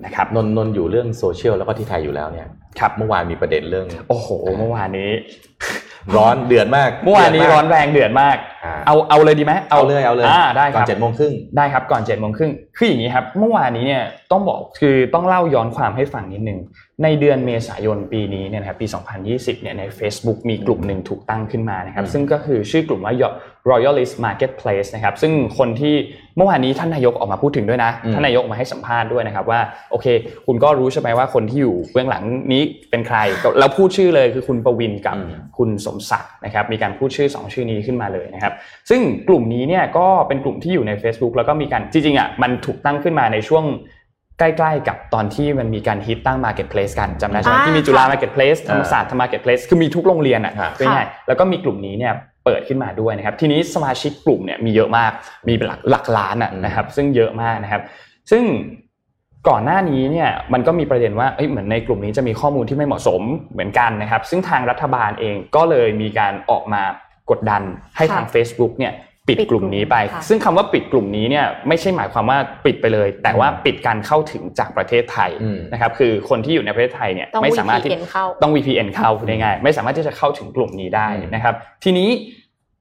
[SPEAKER 2] นะครับ
[SPEAKER 4] นนนนอยู่เรื่องโซเชียลแล้วก็ที่ไทยอยู่แล้วเนี่ย
[SPEAKER 2] ครับ
[SPEAKER 4] เมื่อวานมีประเด็นเรื่อง
[SPEAKER 2] โอ้โห เมื่อวานนี้
[SPEAKER 4] ร้อนเดือดมาก
[SPEAKER 2] เมื่อวานนี้ร้อนแรงเดือดมาก
[SPEAKER 4] อ่า
[SPEAKER 2] เอาเอาเลยดีไหม
[SPEAKER 4] เอาเลยเอาเลย
[SPEAKER 2] อ่าได้ค
[SPEAKER 4] ก่อ
[SPEAKER 2] รั
[SPEAKER 4] น
[SPEAKER 2] บ
[SPEAKER 4] เจ็ดโมงครึ่ง
[SPEAKER 2] ได้ครับก่อน7จ็ดโมงครึ่งคืออย่างนี้ครับ เมื่อวานนี้เนี่ยต้องบอกคือต้องเล่าย้อนความให้ฟังนิดนึง ในเดือนเมษายนปีนี้เนี่ยนะครับปี 2020 เนี่ยใน Facebook มีกลุ่มหนึ่งถูกตั้งขึ้นมานะครับ
[SPEAKER 4] อืม
[SPEAKER 2] ซึ่งก็คือชื่อกลุ่มว่า Royalist Marketplace นะครับ ซึ่งคนที่เมื่อวานนี้ท่านนายกออกมาพูดถึงด้วยนะ ท่านนายกออกมาให้สัมภาษณ์ด้วยนะครับว่าโอเค คุณก็รู้ใช่ไหมว่าคนที่อยู่เบื้องหลังนี้เป็นใครแล้วพูดชื่อเลยคือคุณประวินกับ
[SPEAKER 4] อืม
[SPEAKER 2] คุณสมศักดิ์นะครับ มีการพูดชื่อ 2 ชื่อนี้ขึ้นมาเลยนะครับ ซึ่งกลุ่มนี้เนี่ยก็เป็นกลุ่มที่อยู่ใน Facebook แล้วก็มีการจริงๆอะมันถูกตั้งขึ้นมาในช่วง ใกล้ๆกับตอนที่มันมีการฮิตตั้ง Marketplace กันจำได้ใช่ไหม
[SPEAKER 3] อ่า
[SPEAKER 2] ที่มีจุฬา
[SPEAKER 3] ค่ะ
[SPEAKER 2] Marketplace ธรรมศาสตร์ Marketplace คือมีทุกโรงเรียนอะ
[SPEAKER 4] ค่ะ
[SPEAKER 2] เป็นไงแล้วก็มีกลุ่มนี้เนี่ยเปิดขึ้นมาด้วยนะครับทีนี้สมาชิกกลุ่มเนี่ยมีเยอะมากมีเป็นหลักหลักล้านอะ
[SPEAKER 4] อืม
[SPEAKER 2] นะครับซึ่งเยอะมากนะครับ ซึ่งก่อนหน้านี้เนี่ยมันก็มีประเด็นว่าเอ้ยเหมือนในกลุ่มนี้จะมีข้อมูลที่ไม่เหมาะสมเหมือนกันนะครับ ซึ่งทางรัฐบาลเองก็เลยมีการออกมากดดันให้ทาง Facebook เนี่ย ปิด
[SPEAKER 3] ปิด
[SPEAKER 2] กลุ่มนี้ไป
[SPEAKER 3] ค่ะ
[SPEAKER 2] ซึ่งคำว่าปิดกลุ่มนี้เนี่ยไม่ใช่หมายความว่าปิดไปเลย แต่ว่าปิดการเข้าถึงจากประเทศไทย
[SPEAKER 4] อืม
[SPEAKER 2] นะครับคือคนที่อยู่ในประเทศไทยเนี่ย
[SPEAKER 3] ต้อง
[SPEAKER 2] ไม่สามารถที่
[SPEAKER 3] VPN เข้า
[SPEAKER 2] ต้อง VPN เข้าพูดง่ายๆไม่สามารถที่จะเข้าถึงกลุ่มนี้ได้
[SPEAKER 4] อืม
[SPEAKER 2] นะครับ ทีนี้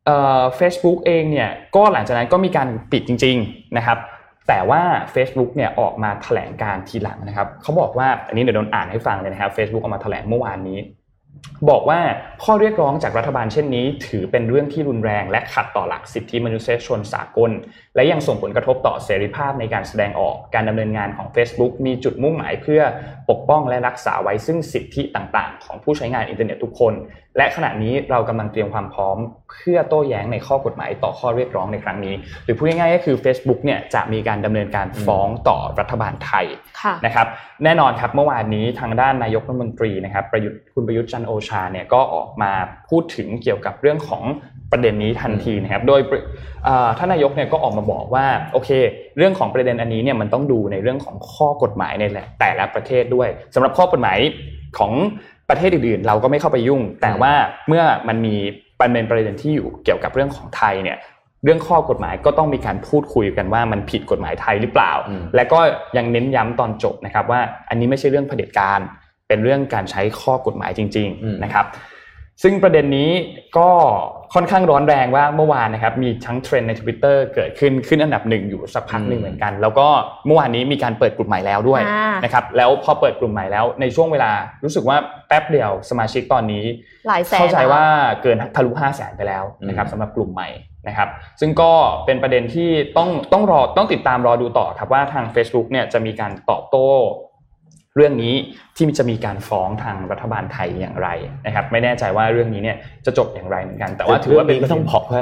[SPEAKER 2] เอ่อ Facebook เองเนี่ยก็หลังจากนั้นก็มีการปิดจริง ๆนะครับ แต่ว่า Facebook เนี่ยออกมาแถลงการทีหลังนะครับเขาบอกว่าอันนี้เดี๋ยวโดนอ่านให้ฟังเลยนะครับ Facebook ออกมาแถลงเมื่อวานนี้ บอกว่าข้อเรียกร้องจากรัฐบาลเช่นนี้ ถือเป็นเรื่องที่รุนแรง และขัดต่อหลักสิทธิมนุษยชนสากล และยังส่งผลกระทบต่อเสรีภาพในการแสดงออกการดำเนินงานของ Facebook มีจุดมุ่งหมายเพื่อปกป้องและรักษาไว้ซึ่งสิทธิต่างๆ ของผู้ใช้งานอินเทอร์เน็ตทุกคน และขณะนี้เรากำลังเตรียมความพร้อม เพื่อโต้แย้งในข้อกฎหมายต่อข้อเรียกร้องในครั้งนี้ หรือพูดง่ายๆก็คือ Facebook เนี่ยจะมีการดำเนินการฟ้องต่อรัฐบาลไทย
[SPEAKER 3] ค่ะ
[SPEAKER 2] นะครับแน่นอนครับเมื่อวานนี้ทางด้านนายกรัฐมนตรีนะครับประยุทธ์คุณประยุทธ์จันทร์โอชาเนี่ยก็ออกมาพูดถึงเกี่ยวกับเรื่องของประเด็นนี้ทันทีนะครับโดยเอ่อท่านนายกเนี่ยก็ออกมาบอกว่าโอเค เรื่องของประเด็นอันนี้เนี่ยมันต้องดูในเรื่องของข้อกฎหมายในแต่ละประเทศด้วยสำหรับข้อกฎหมายของประเทศอื่นๆ เราก็ไม่เข้าไปยุ่ง แต่ว่าเมื่อมันมีประเด็นประเด็นที่อยู่เกี่ยวกับเรื่องของไทยเนี่ยเรื่องข้อกฎหมายก็ต้องมีการพูดคุยกันว่ามันผิดกฎหมายไทยหรือเปล่า และก็ยังเน้นย้ำตอนจบนะครับว่าอันนี้ไม่ใช่เรื่องเผด็จการ เป็นเรื่องการใช้ข้อกฎหมายจริง ๆ นะครับ ซึ่งประเด็นนี้ก็ค่อนข้างร้อนแรงว่าเมื่อวานนะครับมีทั้งเทรนด์ใน Twitter เกิดขึ้นขึ้นอันดับหนึ่งอยู่สักพักหนึ่งเหมือนกัน แล้วก็เมื่อวานนี้มีการเปิดกลุ่มใหม่แล้วด้วย
[SPEAKER 3] อ่าน
[SPEAKER 2] นะครับแล้วพอเปิดกลุ่มใหม่แล้วในช่วงเวลารู้สึกว่าแป๊บเดียวสมาชิกตอนนี้
[SPEAKER 3] หลายแสน
[SPEAKER 2] เข้าใจ
[SPEAKER 3] นะคะ
[SPEAKER 2] ว่าเกินทะลุ5 0 0แสนไปแล้วนะครับ
[SPEAKER 4] อืม
[SPEAKER 2] สำหรับกลุ่มใหม่นะครับซึ่งก็เป็นประเด็นที่ต้องต้องรอต้องติดตามรอดูต่อครับว่าทาง Facebook เนี่ยจะมีการตอบโต้ เรื่องนี้ที่จะมีการฟ้องทางรัฐบาลไทยอย่างไรนะครับ ไม่แน่ใจว่าเรื่องนี้เนี่ยจะจบอย่างไรเหมือนกัน แต่ว่าถือว่าเป็น
[SPEAKER 4] ก็ต้องบอกว่า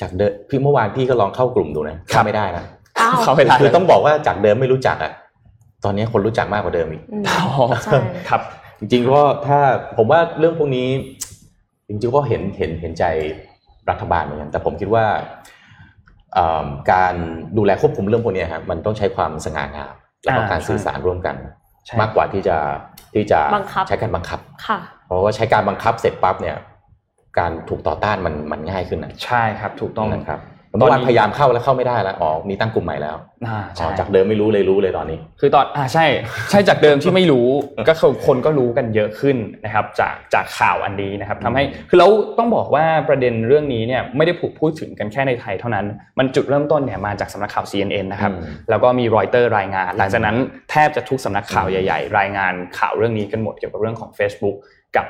[SPEAKER 4] จากเดิมพี่เมื่อวานพี่ก็ลองเข้ากลุ่มดูนะเข้าไม่ได้นะ
[SPEAKER 3] อ้าว
[SPEAKER 2] เข้าไม่ได้
[SPEAKER 4] คือต้องบอกว่าจากเดิมไม่รู้จักอะตอนนี้คนรู้จักมากกว่าเดิมอีก
[SPEAKER 3] อืม
[SPEAKER 2] อ๋อ
[SPEAKER 3] ใช่
[SPEAKER 2] ครับ
[SPEAKER 4] จริงๆก็ถ้าผมว่าเรื่องพวกนี้ จริงๆก็เห็นเห็นเห็นใจรัฐบาลเหมือนกันแต่ผมคิดว่าเอิ่มการดูแลควบคุมเรื่องพวกนี้ครับมันต้องใช้ความสง่างามแล้วก็
[SPEAKER 2] อ่า
[SPEAKER 4] การ
[SPEAKER 2] ใช่
[SPEAKER 4] สื่อสารร่วมกัน
[SPEAKER 2] ใช่
[SPEAKER 4] มากกว่าที่จะที่จะ
[SPEAKER 3] บังคับ
[SPEAKER 4] ใช้การบังคับ
[SPEAKER 3] ค่ะ
[SPEAKER 4] เพราะว่าใช้การบังคับเสร็จปั๊บเนี่ย การถูกต่อต้านมันมันง่ายขึ้นนะ
[SPEAKER 2] ใช่ครับ ถูกต้อง
[SPEAKER 4] นะครับ
[SPEAKER 2] ตอนนี้
[SPEAKER 4] เมื่อวานพยายามเข้าแล้วเข้าไม่ได้แล้วอ๋อมีตั้งกลุ่มใหม่แล้ว
[SPEAKER 2] อ่า
[SPEAKER 4] อ๋
[SPEAKER 2] ใช่
[SPEAKER 4] อจากเดิมไม่รู้เลยรู้เลยตอนนี้
[SPEAKER 2] คือตอนอ่าใช่ ใช่จากเดิมที่ไม่รู้ก็คือคนก็รู้กันเยอะขึ้นนะครับ จากจากข่าวอันนี้นะครับทำให้คือเราต้องบอกว่าประเด็นเรื่องนี้เนี่ยไม่ได้ถูกพูดถึงกันแค่ในไทยเท่านั้น มันจุดเริ่มต้นเนี่ยมาจากสำนักข่าว CNN นะครับ
[SPEAKER 4] อืม
[SPEAKER 2] แล้วก็มีรอยเตอร์รายงาน หลังจากนั้นแทบจะทุกสำนักข่าวใหญ่ ๆ รายงานข่าวเรื่องนี้กันหมดเกี่ยวกับเรื่องของ Facebook กับ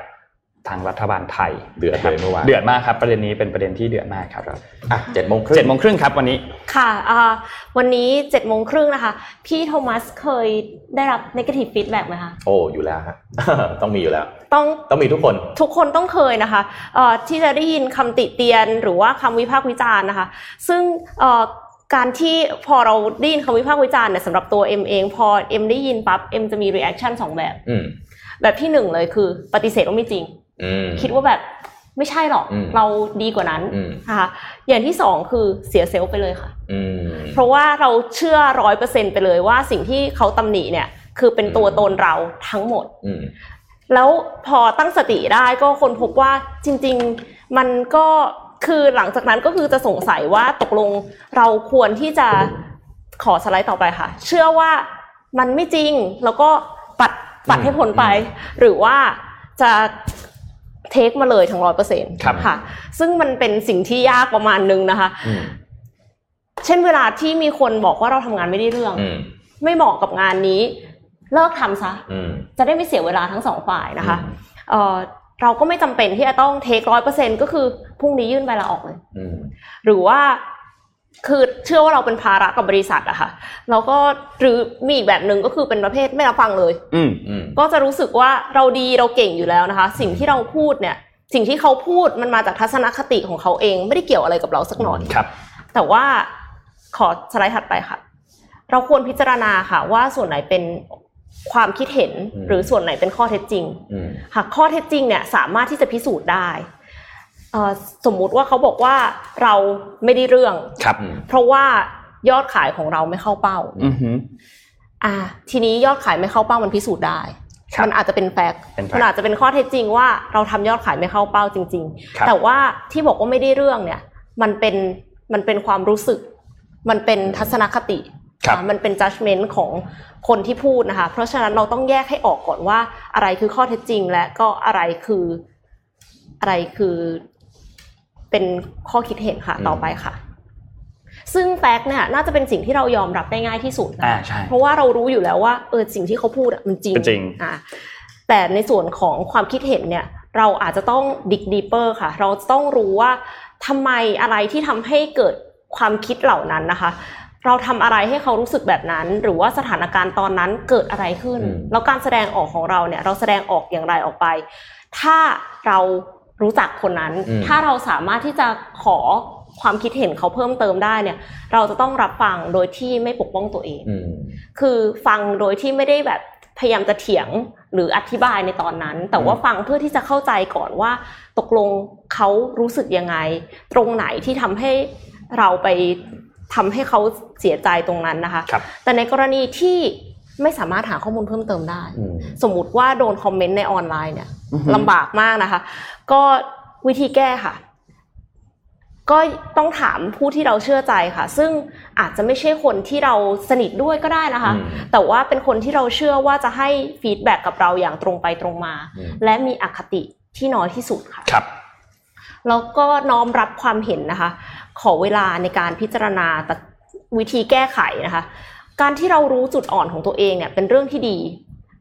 [SPEAKER 2] ทางรัฐบาลไทย
[SPEAKER 4] เดือดเลยเมื่อวาน
[SPEAKER 2] เดือดมากครับ ประเด็นนี้เป็นประเด็นที่เดือดมากครับ
[SPEAKER 4] อะเจ็ดโมงครึ่ง
[SPEAKER 2] เจ็ดโมงครึ่งครับวันนี้
[SPEAKER 3] ค่ะอ่าวันนี้เจ็ดโมงครึ่งนะคะ พี่โทมัสเคยได้รับ negative feedback ไหมคะ
[SPEAKER 4] โอ้อยู่แล้วฮะต้องมีอยู่แล้ว
[SPEAKER 3] ต้อง
[SPEAKER 4] ต้องมีทุกคน
[SPEAKER 3] ทุกคนต้องเคยนะคะเอ่อที่จะได้ยินคำติเตียน หรือว่าคำวิพากษ์วิจารณ์นะคะ ซึ่งเอ่อการที่พอเราได้ยินคำวิพากษ์วิจารณ์เนี่ยสำหรับตัวเอ็มเอง พอเอ็มได้ยินปั๊บเอ็มจะมี reaction สองแบบ
[SPEAKER 4] อืม
[SPEAKER 3] แบบที่หนึ่งเลยคือ ปฏิเสธว่าไม่จริง
[SPEAKER 4] อืม
[SPEAKER 3] คิดว่าแบบไม่ใช่หรอก
[SPEAKER 4] อืม
[SPEAKER 3] เราดีกว่านั้น
[SPEAKER 4] อืม
[SPEAKER 3] นะคะอย่างที่สองคือเสียเซลล์ไปเลยค่ะ
[SPEAKER 4] อืม
[SPEAKER 3] เพราะว่าเราเชื่อร้อยเปอร์เซ็นไปเลยว่าสิ่งที่เขาตำหนิเนี่ย คือเป็นตัวตนเราทั้งหมด
[SPEAKER 4] อืม
[SPEAKER 3] แล้วพอตั้งสติได้ก็คนพบว่าจริง ๆ มันก็คือหลังจากนั้นก็คือจะสงสัยว่าตกลงเราควรที่จะขอสไลด์ต่อไปค่ะ เชื่อว่ามันไม่จริงแล้วก็ปัดปัดให้พ้นไป หรือว่าจะ เทคมาเลยทั้งร้อยเปอร์เซ็นต์
[SPEAKER 2] ครับ
[SPEAKER 3] ค่ะ ซึ่งมันเป็นสิ่งที่ยากประมาณนึงนะคะ
[SPEAKER 4] อืม
[SPEAKER 3] เช่นเวลาที่มีคนบอกว่าเราทำงานไม่ได้เรื่อง
[SPEAKER 4] อืม
[SPEAKER 3] ไม่เหมาะกับงานนี้ เลิกทำซะ
[SPEAKER 4] อืม
[SPEAKER 3] จะได้ไม่เสียเวลาทั้งสองฝ่ายนะคะ
[SPEAKER 4] อืม
[SPEAKER 3] เอ่อเราก็ไม่จำเป็นที่จะต้องเทคร้อยเปอร์เซ็นก็คือพรุ่งนี้ยื่นใบลาออกเลย
[SPEAKER 4] อืม
[SPEAKER 3] หรือว่า คือเชื่อว่าเราเป็นภาระกับบริษัทอะค่ะแล้วก็หรือมีอีกแบบหนึ่งก็คือเป็นประเภทไม่รับฟังเลย
[SPEAKER 2] อืม
[SPEAKER 4] อืม
[SPEAKER 3] ก็จะรู้สึกว่าเราดีเราเก่งอยู่แล้วนะคะ สิ่งที่เราพูดเนี่ย สิ่งที่เขาพูดมันมาจากทัศนคติของเขาเอง ไม่ได้เกี่ยวอะไรกับเราสักหน่อย
[SPEAKER 2] ครับ
[SPEAKER 3] แต่ว่าขอสไลด์ถัดไปค่ะ เราควรพิจารณาค่ะ ว่าส่วนไหนเป็นความคิดเห็น
[SPEAKER 4] อืม
[SPEAKER 3] หรือส่วนไหนเป็นข้อเท็จจริง
[SPEAKER 4] อืม
[SPEAKER 3] หากข้อเท็จจริงเนี่ยสามารถที่จะพิสูจน์ได้เอ่อ สมมุติว่าเขาบอกว่าเราไม่ได้เรื่อง
[SPEAKER 2] ครับ
[SPEAKER 4] อืม
[SPEAKER 3] เพราะว่ายอดขายของเราไม่เข้าเป้า
[SPEAKER 2] อือหือ
[SPEAKER 3] อ่า ทีนี้ยอดขายไม่เข้าเป้ามันพิสูจน์ได้
[SPEAKER 2] ครับ
[SPEAKER 3] มันอาจจะเป็นแฟกต์
[SPEAKER 2] เป็น fact
[SPEAKER 3] มันอาจจะเป็นข้อเท็จจริงว่าเราทำยอดขายไม่เข้าเป้าจริง
[SPEAKER 2] ครับ
[SPEAKER 3] ๆแต่ว่าที่บอกว่าไม่ได้เรื่องเนี่ย มันเป็นมันเป็นความรู้สึก มันเป็นทัศนคติ
[SPEAKER 2] ครับ
[SPEAKER 3] อ่ามันเป็น judgment ของคนที่พูดนะคะ เพราะฉะนั้นเราต้องแยกให้ออกก่อนว่า อะไรคือข้อเท็จจริงและก็อะไรคืออะไรคือ เป็นข้อคิดเห็นค่ะ
[SPEAKER 4] อืม
[SPEAKER 3] ต่อไปค่ะ ซึ่งแฟกต์เนี่ยน่าจะเป็นสิ่งที่เรายอมรับได้ง่ายที่สุดนะ
[SPEAKER 2] อ่า
[SPEAKER 3] คะ
[SPEAKER 2] ใช่
[SPEAKER 3] เพราะว่าเรารู้อยู่แล้วว่าเออสิ่งที่เขาพูดอะมันจริง
[SPEAKER 2] เป็นจริง
[SPEAKER 3] อ่าแต่ในส่วนของความคิดเห็นเนี่ย เราอาจจะต้องดิกดีเปอร์ค่ะ เราจะต้องรู้ว่าทำไมอะไรที่ทำให้เกิดความคิดเหล่านั้นนะคะ เราทำอะไรให้เขารู้สึกแบบนั้น หรือว่าสถานการณ์ตอนนั้นเกิดอะไรขึ้น
[SPEAKER 4] อืม
[SPEAKER 3] แล้วการแสดงออกของเราเนี่ย เราแสดงออกอย่างไรออกไป ถ้าเรา รู้จักคนนั้น
[SPEAKER 4] อืม
[SPEAKER 3] ถ้าเราสามารถที่จะขอความคิดเห็นเขาเพิ่มเติมได้เนี่ย เราจะต้องรับฟังโดยที่ไม่ปกป้องตัวเอง
[SPEAKER 4] อืม
[SPEAKER 3] คือฟังโดยที่ไม่ได้แบบพยายามจะเถียงหรืออธิบายในตอนนั้น แต่ว่าฟังเพื่อที่จะเข้าใจก่อนว่า ตกลงเขารู้สึกยังไง ตรงไหนที่ทำให้เราไปทำให้เขาเสียใจตรงนั้นนะคะ
[SPEAKER 2] ครับ
[SPEAKER 3] แต่ในกรณีที่ ไม่สามารถหาข้อมูลเพิ่มเติมได้
[SPEAKER 4] อืม
[SPEAKER 3] สมมุติว่าโดนคอมเมนต์ในออนไลน์เนี่ย
[SPEAKER 2] อือหือ
[SPEAKER 3] ลำบากมากนะคะ ก็วิธีแก้ค่ะ ก็ต้องถามผู้ที่เราเชื่อใจค่ะ ซึ่งอาจจะไม่ใช่คนที่เราสนิทด้วยก็ได้นะคะ
[SPEAKER 4] อืม
[SPEAKER 3] แต่ว่าเป็นคนที่เราเชื่อว่าจะให้ feedback กับเราอย่างตรงไปตรงมา
[SPEAKER 4] อืม
[SPEAKER 3] และมีอคติที่น้อยที่สุดค่ะ
[SPEAKER 2] ครับ
[SPEAKER 3] แล้วก็น้อมรับความเห็นนะคะ ขอเวลาในการพิจารณาแต่วิธีแก้ไขนะคะ การที่เรารู้จุดอ่อนของตัวเองเนี่ยเป็นเรื่องที่ดี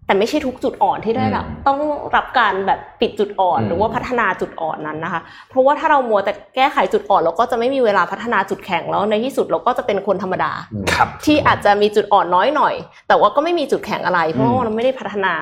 [SPEAKER 3] แต่ไม่ใช่ทุกจุดอ่อนที่ได้รับ
[SPEAKER 4] อืม
[SPEAKER 3] ต้องรับการแบบปิดจุดอ่อน
[SPEAKER 4] อืม
[SPEAKER 3] หรือว่าพัฒนาจุดอ่อนนั้นนะคะ เพราะว่าถ้าเรามัวแต่แก้ไขจุดอ่อนเราก็จะไม่มีเวลาพัฒนาจุดแข็งแล้วในที่สุดเราก็จะเป็นคนธรรมดา
[SPEAKER 2] ครับ
[SPEAKER 3] ที่อาจจะมีจุดอ่อนน้อยหน่อย แต่ว่าก็ไม่มีจุดแข็งอะไร เพราะว่าเราไม่ได้พัฒนา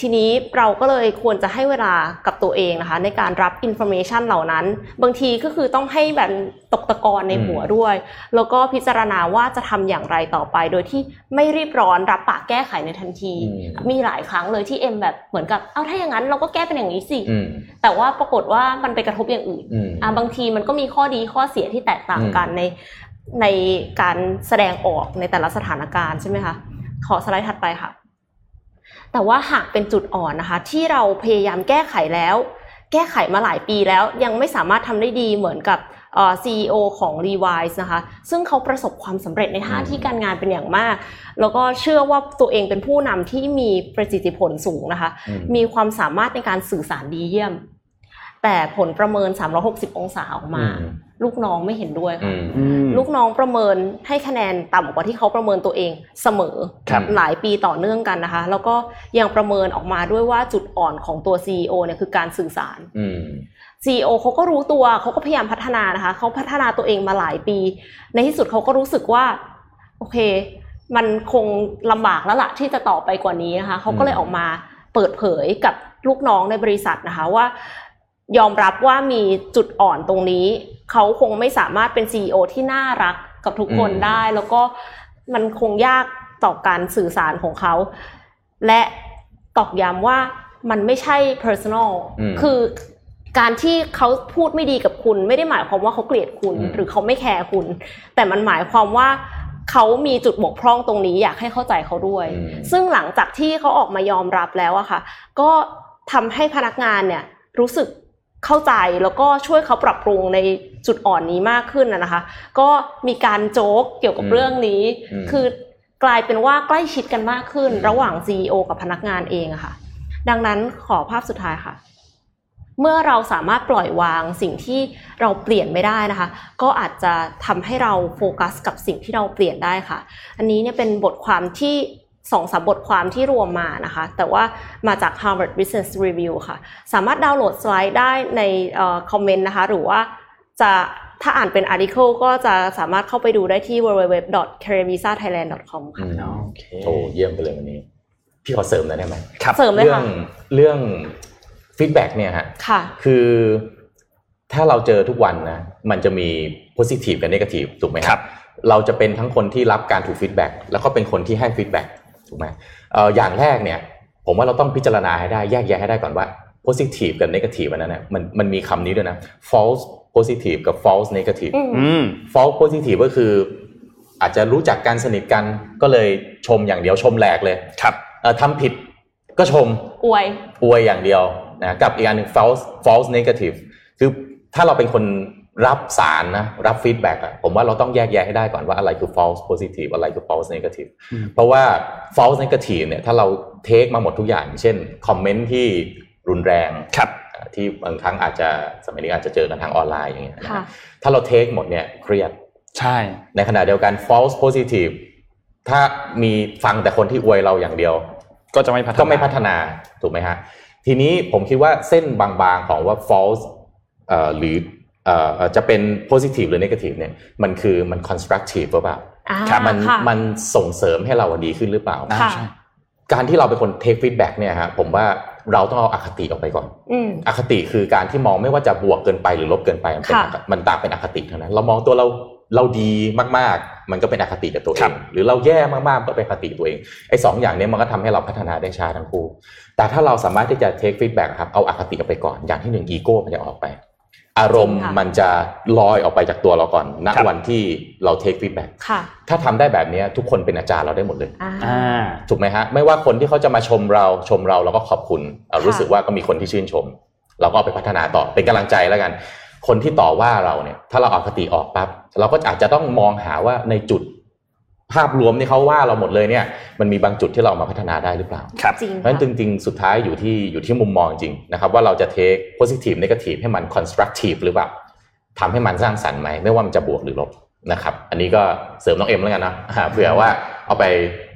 [SPEAKER 3] ทีนี้เราก็เลยควรจะให้เวลากับตัวเองนะคะ ในการรับ information เหล่านั้น บางทีก็คือต้องให้แบบตกตะกอนในหัวด้วย แล้วก็พิจารณาว่าจะทำอย่างไรต่อไป โดยที่ไม่รีบร้อนรับปากแก้ไขในทันที
[SPEAKER 4] อืม
[SPEAKER 3] มีหลายครั้งเลยที่เอ็มแบบเหมือนกับเอาถ้าอย่างนั้นเราก็แก้เป็นอย่างนี้สิ
[SPEAKER 4] อืม
[SPEAKER 3] แต่ว่าปรากฏว่ามันไปกระทบอย่างอื่น
[SPEAKER 4] อืม
[SPEAKER 3] อะบางทีมันก็มีข้อดีข้อเสียที่แตกต่างกันในในการแสดงออกในแต่ละสถานการณ์ใช่ไหมคะขอสไลด์ถัดไปค่ะ แต่ว่าหากเป็นจุดอ่อนนะคะ ที่เราพยายามแก้ไขแล้ว แก้ไขมาหลายปีแล้วยังไม่สามารถทำได้ดีเหมือนกับเอ่อ CEO ของ Revise นะคะ ซึ่งเขาประสบความสำเร็จในหน้าที่การงานเป็นอย่างมาก แล้วก็เชื่อว่าตัวเองเป็นผู้นำที่มีประสิทธิผลสูงนะคะ
[SPEAKER 4] อืม
[SPEAKER 3] มีความสามารถในการสื่อสารดีเยี่ยม แต่ผลประเมิน 360 องศาออกมา
[SPEAKER 4] อืม
[SPEAKER 3] ลูกน้องไม่เห็นด้วย
[SPEAKER 4] อื
[SPEAKER 3] ค่ะ
[SPEAKER 4] ม
[SPEAKER 2] อืม
[SPEAKER 3] ลูกน้องประเมินให้คะแนนต่ำกว่าที่เขาประเมินตัวเองเสมอ
[SPEAKER 2] ครับ
[SPEAKER 3] หลายปีต่อเนื่องกันนะคะ แล้วก็ยังประเมินออกมาด้วยว่าจุดอ่อนของตัว CEO เนี่ยคือการสื่อสาร
[SPEAKER 4] อืม
[SPEAKER 3] CEO เขาก็รู้ตัวเขาก็พยายามพัฒนานะคะเขาพัฒนาตัวเองมาหลายปี ในที่สุดเขาก็รู้สึกว่า โอเค มันคงลำบากแล้วล่ะที่จะต่อไปกว่านี้นะคะเขาก็เลยออกมาเปิดเผยกับลูกน้องในบริษัทนะคะว่า ยอมรับว่ามีจุดอ่อนตรงนี้ เขาคงไม่สามารถเป็น CEO ที่น่ารักกับทุกคน
[SPEAKER 4] อืม
[SPEAKER 3] ได้ แล้วก็มันคงยากต่อการสื่อสารของเขา และตอกย้ำว่ามันไม่ใช่ personal
[SPEAKER 4] อืม
[SPEAKER 3] คือการที่เขาพูดไม่ดีกับคุณ ไม่ได้หมายความว่าเขาเกลียดคุณ
[SPEAKER 4] อืม
[SPEAKER 3] หรือเขาไม่แคร์คุณ แต่มันหมายความว่าเขามีจุดบกพร่องตรงนี้อยากให้เข้าใจเขาด้วย
[SPEAKER 4] อืม
[SPEAKER 3] ซึ่งหลังจากที่เขาออกมายอมรับแล้วอะค่ะ ก็ทำให้พนักงานเนี่ยรู้สึก เข้าใจแล้วก็ช่วยเขาปรับปรุงในจุดอ่อนนี้มากขึ้นนะนะคะ ก็มีการโจ๊กเกี่ยวกับ
[SPEAKER 4] อืม
[SPEAKER 3] เรื่องนี้
[SPEAKER 4] อืม
[SPEAKER 3] คือกลายเป็นว่าใกล้ชิดกันมากขึ้น
[SPEAKER 4] อืม
[SPEAKER 3] ระหว่าง CEO กับพนักงานเองอะค่ะ ดังนั้นขอภาพสุดท้ายค่ะ เมื่อเราสามารถปล่อยวางสิ่งที่เราเปลี่ยนไม่ได้นะคะ ก็อาจจะทำให้เราโฟกัสกับสิ่งที่เราเปลี่ยนได้ค่ะ อันนี้เนี่ยเป็นบทความที่ สองสามบทความที่รวมมานะคะ แต่ว่ามาจาก Harvard Business Review ค่ะ สามารถดาวน์โหลดสไลด์ได้ในคอมเมนต์นะคะ หรือว่าจะถ้าอ่านเป็น article ก็จะสามารถเข้าไปดูได้ที่ www.careervisathailand.com ค่ะ
[SPEAKER 4] อืม
[SPEAKER 2] โอเค
[SPEAKER 4] โอ้เยี่ยมไปเลยวันนี้ พี่ขอเสริมหน่อยได้ไหม
[SPEAKER 2] ครับ
[SPEAKER 3] เสริมเลยค่ะ
[SPEAKER 4] เรื่อง feedback เนี่ยฮะ
[SPEAKER 3] ค่ะ
[SPEAKER 4] คือถ้าเราเจอทุกวันนะมันจะมี positive กับ negative ถูกไหม
[SPEAKER 2] ครับ
[SPEAKER 4] เราจะเป็นทั้งคนที่รับการถูก feedback แล้วก็เป็นคนที่ให้ feedback ถูกไหมเอ่ออย่างแรกเนี่ยผมว่าเราต้องพิจารณาให้ได้แยกแยะให้ได้ก่อนว่า positive กับ negative อันนั้นนะมันมันมีคำนี้ด้วยนะ false positive กับ false negative
[SPEAKER 3] อืม
[SPEAKER 2] อืม
[SPEAKER 4] false positive ก็คือ อาจจะรู้จักกันสนิทกันก็เลยชมอย่างเดียวชมแหลกเลย
[SPEAKER 2] ครับ
[SPEAKER 4] เอ่อทำผิดก็ชม
[SPEAKER 3] อวย
[SPEAKER 4] อวยอย่างเดียวนะกับอีกอันหนึ่ง false false negative คือถ้าเราเป็นคน รับสารนะรับ feedback อะผมว่าเราต้องแยกแยะให้ได้ก่อนว่าอะไรคือ false positive อะไรคือ false negative
[SPEAKER 2] อืม
[SPEAKER 4] เพราะว่า false negative เนี่ยถ้าเรา take มาหมดทุกอย่าง เช่น comment ที่รุนแรง
[SPEAKER 2] ครับ
[SPEAKER 4] อ่าที่บางครั้งอาจจะสมัยนี้อาจจะเจอกันทางออนไลน์อย่างเงี้ยนะ
[SPEAKER 3] ค่ะ
[SPEAKER 4] ถ้าเราเทคหมดเนี่ยเครียด
[SPEAKER 2] ใช่
[SPEAKER 4] ในขณะเดียวกัน false positive ถ้ามีฟังแต่คนที่อวยเราอย่างเดียว
[SPEAKER 2] ก็จะไม่พัฒนา
[SPEAKER 4] ก็ไม่พัฒนาถูกไหมฮะทีนี้ผมคิดว่าเส้นบางๆของว่า false เอ่อหรือเอ่อ จะเป็น positive หรือ negative เนี่ยมันคือมัน constructive หรือเปล่า
[SPEAKER 3] อ่า
[SPEAKER 4] มัน
[SPEAKER 3] ค่ะ
[SPEAKER 4] มันส่งเสริมให้เราดีขึ้นหรือเปล่า
[SPEAKER 3] ค่ะ
[SPEAKER 2] ใช่
[SPEAKER 4] การที่เราเป็นคน take feedback เนี่ยฮะผมว่าเราต้องเอาอคติออกไปก่อน
[SPEAKER 3] อืม
[SPEAKER 4] อคติคือการที่มองไม่ว่าจะบวกเกินไปหรือลบเกินไป มันเป็น
[SPEAKER 3] ค่ะ
[SPEAKER 4] อคมันต่างเป็นอคติเท่านั้นเรามองตัวเราเราดีมากๆ มันก็เป็นอคติกับตัวเอ
[SPEAKER 2] ครั
[SPEAKER 4] ง
[SPEAKER 2] บ
[SPEAKER 4] หรือเราแย่มากๆก็เป็นอคติตัวเองไอ้สองอย่างเนี้มันก็ทำให้เราพัฒนาได้ช้าทั้งคู่แต่ถ้าเราสามารถที่จะ take feedback ครับเอาอคติออกไปก่อนอย่างที่หนึ่งอีโก้มันจะออกไป อารมณ์
[SPEAKER 3] จริงค่ะ
[SPEAKER 4] มันจะลอยออกไปจากตัวเราก่อนณ
[SPEAKER 2] ครับ
[SPEAKER 4] วันที่เรา take feedback
[SPEAKER 3] ค่ะ
[SPEAKER 4] ถ้าทำได้แบบเนี้ยทุกคนเป็นอาจารย์เราได้หมดเลย
[SPEAKER 3] อ่า
[SPEAKER 2] อ่า
[SPEAKER 4] ถูกไหมฮะ ไม่ว่าคนที่เขาจะมาชมเราชมเราเราก็ขอบคุณเอ่อ
[SPEAKER 3] ค่ะ
[SPEAKER 4] รู้สึกว่าก็มีคนที่ชื่นชม เราก็เอาไปพัฒนาต่อเป็นกำลังใจแล้วกัน คนที่ต่อว่าเราเนี่ย ถ้าเราเอาคติออกปั๊บเราก็อาจจะต้องมองหาว่าในจุด ภาพรวมที่เขาว่าเราหมดเลยเนี่ยมันมีบางจุดที่เราเอามาพัฒนาได้หรือเปล่า
[SPEAKER 2] ครับ
[SPEAKER 3] จริง
[SPEAKER 4] เพราะฉะนั้น
[SPEAKER 3] ค่ะ
[SPEAKER 4] จริงๆ สุดท้ายอยู่ที่อยู่ที่มุมมองจริงนะครับว่าเราจะ take positive negative ให้มัน constructive หรือเปล่าทำให้มันสร้างสรรค์ไหมไม่ว่ามันจะบวกหรือลบนะครับอันนี้ก็เสริมน้องเอ็มแล้วกันนะอ่าเผื่อว่าเอาไป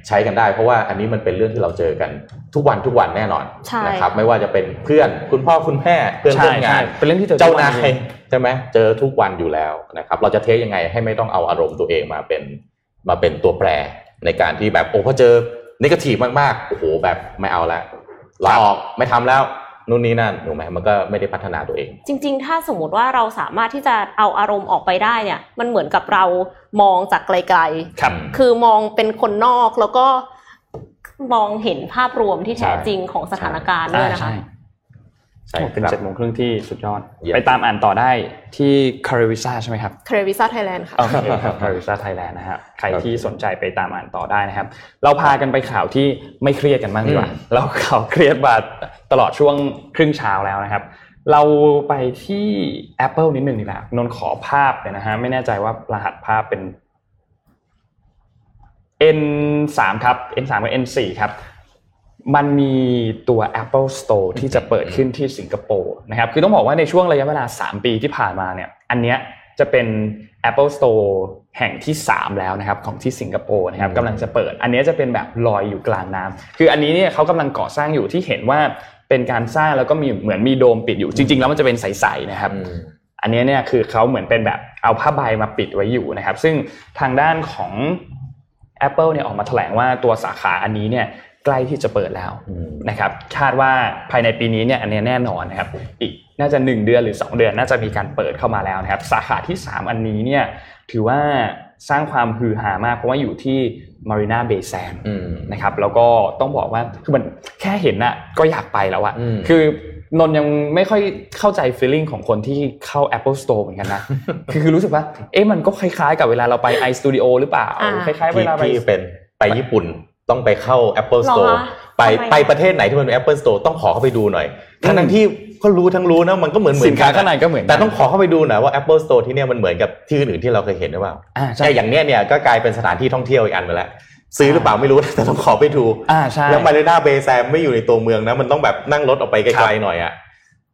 [SPEAKER 4] ใช้กันได้ เพราะว่าอันนี้มันเป็นเรื่องที่เราเจอกันทุกวันทุกวันแน่นอน
[SPEAKER 3] ใช่
[SPEAKER 4] นะครับไม่ว่าจะเป็นเพื่อนคุณพ่อคุณแม่เพื่อน
[SPEAKER 2] ใช่
[SPEAKER 4] ร่วมงาน
[SPEAKER 2] ใช่เป็นเรื่องที่เจอทุก
[SPEAKER 4] เจ้า
[SPEAKER 2] วัน
[SPEAKER 4] นาย
[SPEAKER 2] จริง
[SPEAKER 4] ใช่ไหมเจอทุกวันอยู่แล้วนะครับเราจะเทคยังไงให้ไม่ต้องเอาอารมณ์ตัวเองมาเป็น มาเป็นตัวแปรในการที่แบบโอ้พอเจอนิเกทีฟมากๆโอ้โหแบบไม่เอาแล้วลาออกไม่ทำแล้วนู่นนี่นั่นถูกไหมมันก็ไม่ได้พัฒนาตัวเอง
[SPEAKER 3] จริง ๆ ถ้าสมมติว่าเราสามารถที่จะเอาอารมณ์ออกไปได้เนี่ย มันเหมือนกับเรามองจากไกล
[SPEAKER 2] ครับ
[SPEAKER 3] ๆคือมองเป็นคนนอกแล้วก็มองเห็นภาพรวมที่แท้จริงของสถานการณ์ด้วย
[SPEAKER 2] อ่า
[SPEAKER 3] นะคะ
[SPEAKER 2] ใช่
[SPEAKER 4] ใช่
[SPEAKER 2] โอ้ เป็น
[SPEAKER 4] ครับ
[SPEAKER 2] เจ็ดโมงครึ่งที่สุดยอด
[SPEAKER 4] เยี่ยม
[SPEAKER 2] ไปตามอ่านต่อได้ที่ CareerVisa ใช่ไหมครับ
[SPEAKER 3] CareerVisa Thailand ค่ะ
[SPEAKER 2] โอเคครับ CareerVisa Thailand นะครับใครที่สนใจไปตามอ่านต่อได้นะครับ เราพากันไปข่าวที่ไม่เครียดกันบ้างดีกว่า
[SPEAKER 4] อืม
[SPEAKER 2] เราข่าวเครียดมาตลอดช่วงครึ่งเช้าแล้วนะครับ เราไปที่ Apple นิดหนึ่งดีกว่านนท์ขอภาพเลยนะฮะไม่แน่ใจว่ารหัสภาพเป็น N3 ครับ N3 กับ N4 ครับ มันมีตัว Apple Store ที่จะเปิดขึ้นที่สิงคโปร์นะครับ คือต้องบอกว่าในช่วงระยะเวลา 3 ปีที่ผ่านมาเนี่ย อันเนี้ยจะเป็น Apple Store แห่งที่ 3 แล้วนะครับของที่สิงคโปร์นะครับ
[SPEAKER 4] อืม
[SPEAKER 2] กำลังจะเปิด อันเนี้ยจะเป็นแบบลอยอยู่กลางน้ำคืออันนี้เนี่ยเขากำลังก่อสร้างอยู่ที่เห็นว่าเป็นการสร้างแล้วก็มีเหมือนมีโดมปิดอยู่ จริง ๆ แล้วมันจะเป็นใสๆนะครับ
[SPEAKER 4] อืม
[SPEAKER 2] อันนี้เนี่ยคือเขาเหมือนเป็นแบบเอาผ้าใบมาปิดไว้อยู่นะครับ ซึ่งทางด้านของ Apple เนี่ยออกมาแถลงว่าตัวสาขาอันนี้เนี่ย ใกล้ที่จะเปิดแล้ว
[SPEAKER 4] อืม
[SPEAKER 2] นะครับคาดว่าภายในปีนี้เนี่ยอันนี้แน่นอนนะครับอีกน่าจะ 1 เดือนหรือ 2 เดือนน่าจะมีการเปิดเข้ามาแล้วนะครับ สาขาที่ 3 อันนี้เนี่ยถือว่าสร้างความฮือฮามาก เพราะว่าอยู่ที่ Marina Bay Sands
[SPEAKER 4] อืม
[SPEAKER 2] นะครับแล้วก็ต้องบอกว่าคือมันแค่เห็นน่ะก็อยากไปแล้วอะ
[SPEAKER 4] อืม
[SPEAKER 2] คือนนท์ยังไม่ค่อยเข้าใจ feeling ของคนที่เข้า Apple Store เหมือนกันนะ คือคือรู้สึกว่า เอ๊ะมันก็คล้ายๆกับเวลาเราไป iStudio หรือเปล่า
[SPEAKER 3] อ่า
[SPEAKER 2] คล้ายๆเว
[SPEAKER 4] พี่
[SPEAKER 2] ลาไป
[SPEAKER 4] พี่เป็นไปญี่ปุ่น ต้องไปเข้า Apple
[SPEAKER 3] หรอ
[SPEAKER 4] Store
[SPEAKER 3] คะ
[SPEAKER 4] ไป
[SPEAKER 3] ทำไม
[SPEAKER 4] ไปประเทศไหนที่มันเป็น Apple Store ต้องขอเข้าไปดูหน่อย ทั้งทั้งที่ก็รู้ทั้งรู้นะมันก็เหมือนเหมื
[SPEAKER 2] สิ
[SPEAKER 4] อนน
[SPEAKER 2] ค้า
[SPEAKER 4] กั
[SPEAKER 2] ข้างในก็เหมือนกัน
[SPEAKER 4] แต่ต้องขอเข้าไปดูหน่อยว่า Apple Store ที่เนี่ยมันเหมือนกับที่อื่นๆที่เราเคยเห็นหรือเปล่า
[SPEAKER 2] อ่าใช่
[SPEAKER 4] แต่อย่างเนี้ยเนี่ยก็กลายเป็นสถานที่ท่องเที่ยวอีกอันไปแล้วซื้อหรือเปล่าไม่รู้แต่ต้องขอไปดู
[SPEAKER 2] อ่าใช่
[SPEAKER 4] แล้ว Marinaนาเบย์แซมไม่อยู่ในตัวเมืองนะมันต้องแบบนั่งรถออกไปไกลๆหน่อยอะ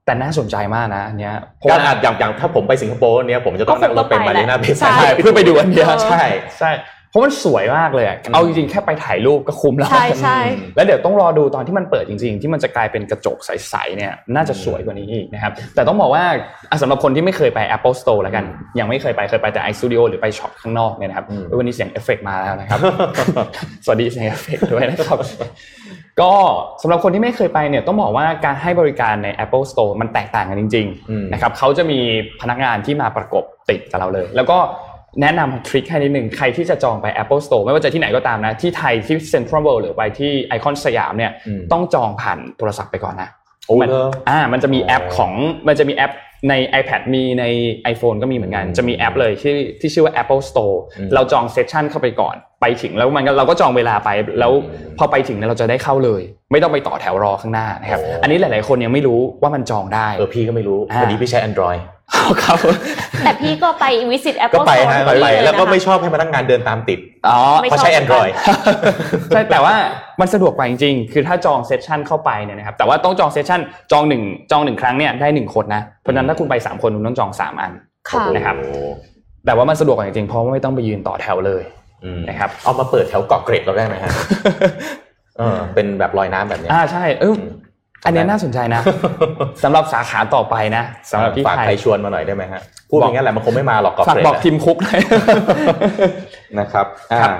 [SPEAKER 2] แต่น่าสนใจมากนะอันเนี้ยเพราะ
[SPEAKER 4] ก็
[SPEAKER 2] ว่า
[SPEAKER 4] อาจอย่างอย่างถ้าผมไปสิงคโปร์เนี่ยผมจะต้องนั่งรถไป
[SPEAKER 3] ก็คงต้องไป
[SPEAKER 4] มาเลนาเบย์แซ
[SPEAKER 3] ใช่
[SPEAKER 2] ใช่เพื่อไปดูอันเดียว
[SPEAKER 3] เออ
[SPEAKER 2] ใช่ใช่ เพราะมันสวยมากเลยอะเอาจริงๆแค่ไปถ่ายรูปก็คุ้มแล้ว
[SPEAKER 3] ใช่ใช่
[SPEAKER 2] แล้วเดี๋ยวต้องรอดูตอนที่มันเปิดจริง ๆ ที่มันจะกลายเป็นกระจกใสๆเนี่ยน่าจะสวยกว่านี้อีกนะครับแต่ต้องบอกว่าอะสำหรับคนที่ไม่เคยไป Apple Store แล้วกัน ยังไม่เคยไปเคยไปแต่ iStudio หรือไปช็อปข้างนอกเนี่ยนะครับ
[SPEAKER 4] อืม
[SPEAKER 2] วันนี้เสียงเอฟเฟกต์มาแล้วนะครับสวัสดีเสียงเอฟเฟกต์ด้วยนะครับก็สำหรับคนที่ไม่เคยไปเนี่ยต้องบอกว่าการให้บริการใน Apple Store มันแตกต่างกันจริง
[SPEAKER 4] อืม
[SPEAKER 2] ๆนะครับเขาจะมีพนักงานที่มาประกบติดกับเราเลย แล้วก็ แนะนำ trick ให้นิดหนึ่งใครที่จะจองไป Apple Store ไม่ว่าจะที่ไหนก็ตามนะ ที่ไทยที่ Central World หรือไปที่ไอคอนสยามเนี่ย
[SPEAKER 4] อืม
[SPEAKER 2] ต้องจองผ่านโทรศัพท์ไปก่อนนะ
[SPEAKER 4] โอ้
[SPEAKER 2] มัน
[SPEAKER 4] เหรอ
[SPEAKER 2] อ่ามันจะมีแอป
[SPEAKER 4] อ๋อ
[SPEAKER 2] ของมันจะมีแอปใน iPad มีใน iPhone ก็มีเหมือนกัน
[SPEAKER 4] อืม
[SPEAKER 2] จะมีแอปเลยที่ที่ชื่อว่า Apple Store
[SPEAKER 4] อืม
[SPEAKER 2] เราจอง session เข้าไปก่อนไปถึงแล้วมันก็เราก็จองเวลาไปแล้ว
[SPEAKER 4] อืม
[SPEAKER 2] พอไปถึงเนี่ยเราจะได้เข้าเลย ไม่ต้องไปต่อแถวรอข้างหน้านะครับ
[SPEAKER 4] โอ้
[SPEAKER 2] อันนี้หลาย ๆ คนยังไม่รู้ว่ามันจองได้
[SPEAKER 4] เออพี่ก็ไม่รู้
[SPEAKER 2] อ่า
[SPEAKER 4] พอดีพี่ใช้ Android
[SPEAKER 2] ครับ
[SPEAKER 3] แต่พี่ก็ไป visit
[SPEAKER 4] ก็
[SPEAKER 3] Apple
[SPEAKER 4] ไป
[SPEAKER 3] Store
[SPEAKER 4] ฮะ
[SPEAKER 3] ทุ
[SPEAKER 4] ไป
[SPEAKER 3] ที่เย
[SPEAKER 4] แล้วก็
[SPEAKER 3] นะคะ
[SPEAKER 4] ไม่ชอบให้พนักงานเดินตามติด
[SPEAKER 2] อ๋อ
[SPEAKER 3] ไม่
[SPEAKER 4] เพราะใช้
[SPEAKER 3] ชอบ
[SPEAKER 4] Android
[SPEAKER 2] ใช่แต่ว่ามันสะดวกกว่าจริงๆ คือถ้าจอง session เข้าไปเนี่ยนะครับแต่ว่าต้องจอง sessionจองหนึ่งจองหนึ่งครั้งเนี่ยได้หนึ่งคนนะเพราะฉะนั้นถ้าคุณไปสามคนคุณต้องจองสามอัน
[SPEAKER 3] ค่ะ
[SPEAKER 2] นะครับ
[SPEAKER 4] โอ้
[SPEAKER 2] แต่ว่ามันสะดวกกว่าจริงๆเพราะว่าไม่ต้องไปยืนต่อแถวเลย
[SPEAKER 4] อืม
[SPEAKER 2] นะครับ
[SPEAKER 4] เอามาเปิดแถวเกาะเกร็ดเราได้ไหมฮะเออเป็นแบบลอยน้ำแบบเนี้ย
[SPEAKER 2] อ่าใช่เออ อันเนี้ยน่าสนใจนะสำหรับสาขาต่อไปนะสำหรับที่
[SPEAKER 4] ฝาก
[SPEAKER 2] ไท
[SPEAKER 4] ใคร
[SPEAKER 2] ย
[SPEAKER 4] ชวนมาหน่อยได้ไหมฮะพูดอย่างนั้นแหละมันคงไม่มาหรอกเกาะ
[SPEAKER 2] ฝาก
[SPEAKER 4] เกร็ด
[SPEAKER 2] บอก
[SPEAKER 4] อะ
[SPEAKER 2] ทีมคุกหน่อย
[SPEAKER 4] นะครับอ่า
[SPEAKER 2] ครับ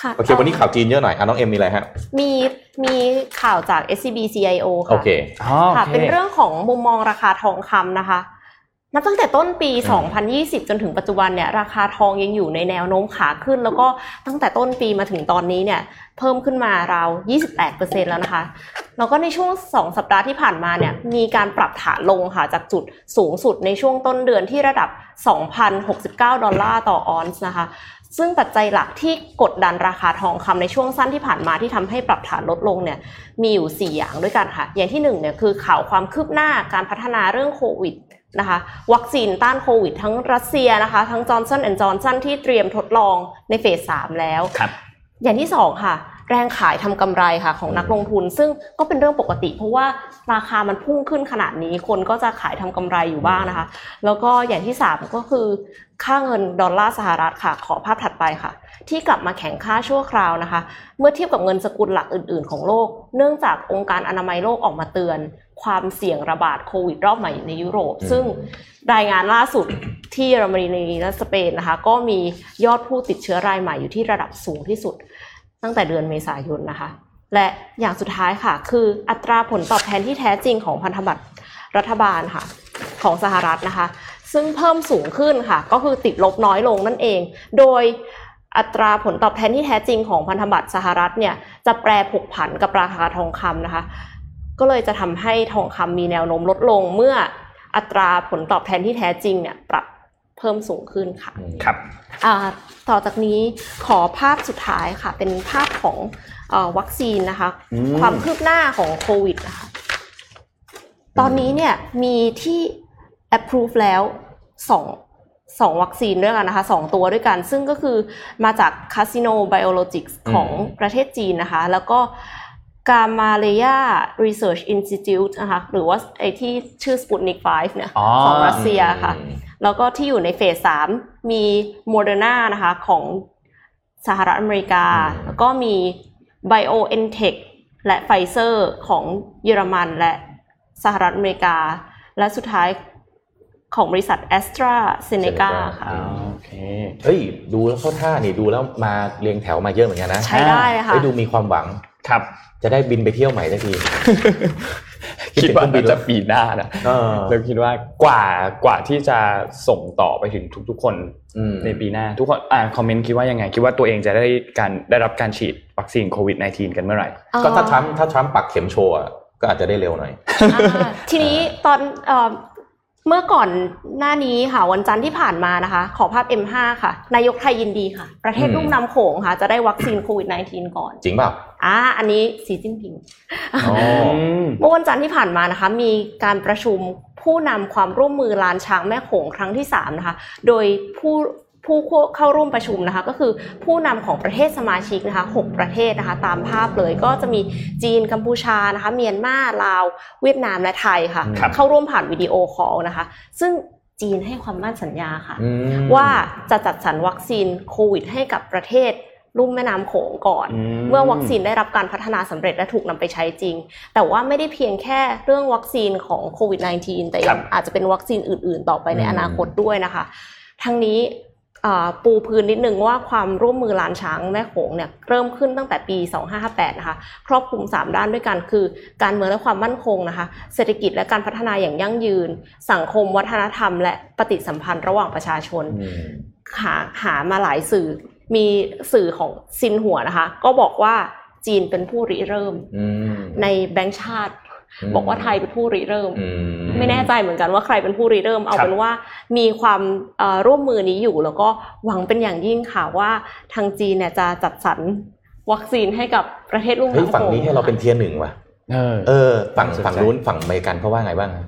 [SPEAKER 3] ค่ะ
[SPEAKER 4] โอเควันนี้ข่าวจีนเยอะหน่อยอะน้องเอ็มมีอะไรฮะ
[SPEAKER 3] มีมีข่าวจาก SCB CIO ค่ะ
[SPEAKER 4] โอเค
[SPEAKER 2] อ๋อ
[SPEAKER 3] ค่ะ
[SPEAKER 2] โอ
[SPEAKER 3] เป็นเรื่องของมุมมองราคาทองคำนะคะนับตั้งแต่ต้นปี
[SPEAKER 4] อืม
[SPEAKER 3] 2020 จนถึงปัจจุบันเนี่ยราคาทองยังอยู่ในแนวโน้มขาขึ้น แล้วก็ตั้งแต่ต้นปีมาถึงตอนนี้เนี่ยเพิ่มขึ้นมาราว 28%แล้วนะคะ แล้วก็ในช่วง 2 สัปดาห์ที่ผ่านมาเนี่ยมีการปรับฐานลงค่ะจากจุดสูงสุดในช่วงต้นเดือนที่ระดับ 2,069 ดอลลาร์ต่อออนซ์นะคะ ซึ่งปัจจัยหลักที่กดดันราคาทองคำในช่วงสั้นที่ผ่านมาที่ทำให้ปรับฐานลดลงเนี่ยมีอยู่ 4 อย่างด้วยกันค่ะ อย่างที่1เนี่ยคือข่าวความคืบหน้าการพัฒนาเรื่องโควิดนะคะวัคซีนต้านโควิด ทั้งรัสเซียนะคะทั้ง Johnson & Johnson ที่เตรียมทดลองใน phase 3แล้ว
[SPEAKER 2] ครับ
[SPEAKER 3] อย่างที่สองค่ะ แรงขายทำกำไรค่ะของนักลงทุน ซึ่งก็เป็นเรื่องปกติ เพราะว่าราคามันพุ่งขึ้นขนาดนี้คนก็จะขายทำกำไรอยู่บ้างนะคะ แล้วก็อย่างที่สามก็คือ ค่าเงินดอลลาร์สหรัฐค่ะ ขอภาพถัดไปค่ะ ที่กลับมาแข็งค่าชั่วคราวนะคะ เมื่อเทียบกับเงินสกุลหลักอื่น ๆ ของโลก เนื่องจากองค์การอนามัยโลกออกมาเตือน ความเสี่ยงระบาดโควิดรอบใหม่ในยุโรป ซึ่งรายงานล่าสุดที่เยอรมนีและสเปนนะคะ ก็มียอดผู้ติดเชื้อรายใหม่อยู่ที่ระดับสูงที่สุด ตั้งแต่เดือนเมษายนนะคะ และอย่างสุดท้ายค่ะ คืออัตราผลตอบแทนที่แท้จริงของพันธบัตรรัฐบาลค่ะของสหรัฐนะคะ ซึ่งเพิ่มสูงขึ้นค่ะ ก็คือติดลบน้อยลงนั่นเอง โดยอัตราผลตอบแทนที่แท้จริงของพันธบัตรสหรัฐเนี่ยจะแปรผกผันกับราคาทองคำนะคะ ก็เลยจะทำให้ทองคำมีแนวโน้มลดลงเมื่ออัตราผลตอบแทนที่แท้จริงเนี่ยปรับ เพิ่มสูงขึ้นค่ะ
[SPEAKER 2] ครับ
[SPEAKER 3] อ่าต่อจากนี้ขอภาพสุดท้ายค่ะ เป็นภาพของเออวัคซีนนะคะ
[SPEAKER 2] อืม
[SPEAKER 3] ความคืบหน้าของโควิดนะคะตอนนี้เนี่ยมีที่ approve แล้วสองสองวัคซีนด้วยกันนะคะสองตัวด้วยกัน ซึ่งก็คือมาจาก Casino Biologics ของประเทศจีนนะคะ แล้วก็ Gamaleya Research Institute นะคะหรือว่าไอที่ชื่อ Sputnik 5เนี่ย
[SPEAKER 2] อ๋อ
[SPEAKER 3] ของรัสเซียค่ะ แล้วก็ที่อยู่ในเฟสสามมีโมเดอร์นานะคะของสหรัฐอเมริกา
[SPEAKER 4] อืม
[SPEAKER 3] แล้วก็มี BioNTech และไฟเซอร์ของเยอรมันและสหรัฐอเมริกา และสุดท้ายของบริษัท AstraZeneca ค่ะ
[SPEAKER 2] อ่าโอเค
[SPEAKER 4] เฮ้ย ดูแล้วเข้าท่านี่ดูแล้วมาเรียงแถวมาเยอะเหมือนกันนะ
[SPEAKER 3] ใช้ได้เลยค่ะ
[SPEAKER 4] เฮ้ยดูมีความหวัง
[SPEAKER 2] ครับ
[SPEAKER 4] จะได้บินไปเที่ยวใหม่สักที
[SPEAKER 2] คิดว่าน่าจะปีหน้านะ
[SPEAKER 4] เออ
[SPEAKER 2] เราคิดว่ากว่ากว่าที่จะส่งต่อไปถึงทุก ๆ คน
[SPEAKER 4] อืม
[SPEAKER 2] ในปีหน้า ทุกคนอ่าน comment คิดว่ายังไง คิดว่าตัวเองจะได้การได้รับการฉีดวัคซีนโควิด -19 กันเมื่อไหร่
[SPEAKER 4] ก็ถ้าทรัมป์ถ้าทรัมป์ปักเข็มโชว์อะก็อาจจะได้เร็วหน่อย
[SPEAKER 3] อ่าทีนี้ตอนเอ่อเมื่อก่อนหน้านี้ค่ะวันจันทร์ที่ผ่านมานะคะ ขอภาพ M5 ค่ะ นายกไทยยินดีค่ะ ประเทศ
[SPEAKER 4] อืม
[SPEAKER 3] ลุ่มน้ำโขงค่ะ จะได้วัคซีนโควิด -19 ก่อน
[SPEAKER 4] จริงเปล่า
[SPEAKER 3] อ่าอันนี้สีจิ้นผิง
[SPEAKER 4] อ๋อ
[SPEAKER 2] ม
[SPEAKER 3] เมื่อวันจันทร์ที่ผ่านมานะคะ มีการประชุมผู้นำความร่วมมือลานช้างแม่โขงครั้งที่3นะคะ โดยผู้ผู้เข้าร่วมประชุมนะคะ ก็คือผู้นำของประเทศสมาชิกนะคะ6ประเทศนะคะ ตามภาพเลยก็จะมีจีนกัมพูชานะคะเมียนมาลาว เวียดนามและไทยค่ะ
[SPEAKER 2] ครับ
[SPEAKER 3] เข้าร่วมผ่านวิดีโอคอลนะคะ ซึ่งจีนให้ความมั่นสัญญาค่ะ
[SPEAKER 4] อืม
[SPEAKER 3] ว่าจะจัดสรรวัคซีนโควิดให้กับประเทศ ลุ่มแม่น้ำโขงก่อน
[SPEAKER 2] อืม
[SPEAKER 3] เมื่อวัคซีนได้รับการพัฒนาสำเร็จและถูกนำไปใช้จริง แต่ว่าไม่ได้เพียงแค่เรื่องวัคซีนของโควิด -19 แต่
[SPEAKER 2] ครั
[SPEAKER 3] ยัง
[SPEAKER 2] บ
[SPEAKER 3] อาจจะเป็นวัคซีนอื่น ๆ ต่อไปใน
[SPEAKER 4] อืม
[SPEAKER 3] อนาคตด้วยนะคะ ทั้งนี้อ่าปูพื้นนิดนึงว่าความร่วมมือลานช้างแม่โขงเนี่ยเริ่มขึ้นตั้งแต่ปี 2558 นะคะ ครอบคลุม 3 ด้านด้วยกันคือ การเมืองและความมั่นคงนะคะ เศรษฐกิจและการพัฒนาอย่างยั่งยืน สังคมวัฒนธรรม และปฏิสัมพันธ์ระหว่างประชาชน
[SPEAKER 4] อืม
[SPEAKER 3] หาหามาหลายสื่อ มีสื่อของซินหัวนะคะ ก็บอกว่าจีนเป็นผู้ริเริ่ม
[SPEAKER 4] อืม
[SPEAKER 3] ในแบงก์ชาติ
[SPEAKER 4] อืม
[SPEAKER 3] บอกว่าไทยเป็นผู้ริเริ่ม
[SPEAKER 4] อืม
[SPEAKER 3] ไม่แน่ใจเหมือนกันว่าใครเป็นผู้ริเริ่ม เอา
[SPEAKER 2] ครับ
[SPEAKER 3] เป็นว่ามีความเอ่อร่วมมือนี้อยู่ แล้วก็หวังเป็นอย่างยิ่งค่ะว่าทางจีนเนี่ยจะจัดสรรวัคซีนให้กับประเทศลุ่ม
[SPEAKER 4] เฮ้ย
[SPEAKER 3] น้ำโข
[SPEAKER 4] ฝั่งนี้ให้เราเป็นเทียร์หนึ่งว่ะ
[SPEAKER 2] เออ
[SPEAKER 4] เออฝั่ง
[SPEAKER 2] น่าสนใจ
[SPEAKER 4] ฝั่งนู้นฝั่งอเมริกันเขาว่าไงบ้างอะ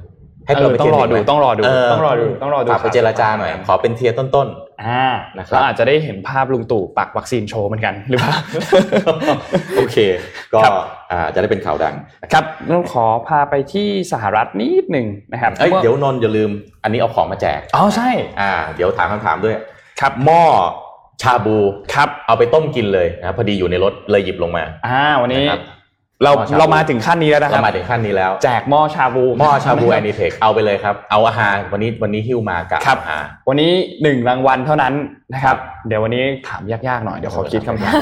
[SPEAKER 4] ให้
[SPEAKER 2] เอ
[SPEAKER 4] เรา
[SPEAKER 2] อ
[SPEAKER 4] เป็น
[SPEAKER 2] ต้อ
[SPEAKER 4] เทีย
[SPEAKER 2] ง
[SPEAKER 4] ร์
[SPEAKER 2] ร
[SPEAKER 4] ห
[SPEAKER 2] อ
[SPEAKER 4] นึ่ง
[SPEAKER 2] ดู
[SPEAKER 4] ไหม
[SPEAKER 2] ต้องรอดู
[SPEAKER 4] เต้
[SPEAKER 2] องรอดูต้องรอดู
[SPEAKER 4] ฝากไปเจรจาหน่อยขอเป็นเทียร์ต้น
[SPEAKER 2] อ่า
[SPEAKER 4] นะครับ
[SPEAKER 2] แล้วอาจจะได้เห็นภาพลุงตู่ปักวัคซีนโชว์เหมือนกันหรือเปล่า
[SPEAKER 4] ๆโอเค ก็
[SPEAKER 2] ครับ
[SPEAKER 4] อ่าจะได้เป็นข่าวดัง
[SPEAKER 2] ครับต้องขอพาไปที่สหรัฐนิดหนึ่งนะครับ
[SPEAKER 4] เอ้ย
[SPEAKER 2] มื่อ
[SPEAKER 4] เดี๋ยวนนท์อย่าลืม อันนี้เอาของมาแจก
[SPEAKER 2] อ๋อใช่
[SPEAKER 4] อ่า เดี๋ยวถามคำถามด้วย
[SPEAKER 2] ครับ
[SPEAKER 4] หม้อชาบู
[SPEAKER 2] ครับ
[SPEAKER 4] เอาไปต้มกินเลยนะพอดีอยู่ในรถเลยหยิบลงมา
[SPEAKER 2] อ่าวันนี้
[SPEAKER 4] นะครับ
[SPEAKER 2] เรา
[SPEAKER 4] หม้อชาบู
[SPEAKER 2] เรามาถึงขั้นนี้แล้วนะค
[SPEAKER 4] เรา
[SPEAKER 2] รับ
[SPEAKER 4] มาถึงขั้นนี้แล้ว
[SPEAKER 2] แจกหม้อชาบู
[SPEAKER 4] หม้อชาบูแอนิเทคเอาไปเลยครับ เอาอาหารวันนี้วันนี้หิ้วมากับ
[SPEAKER 2] ครับ
[SPEAKER 4] อาหาร
[SPEAKER 2] วันนี้หนึ่งรางวัลเท่านั้นนะครับ เดี๋ยววันนี้ถามยากๆหน่อยเดี๋ยวขอคิดคำถาม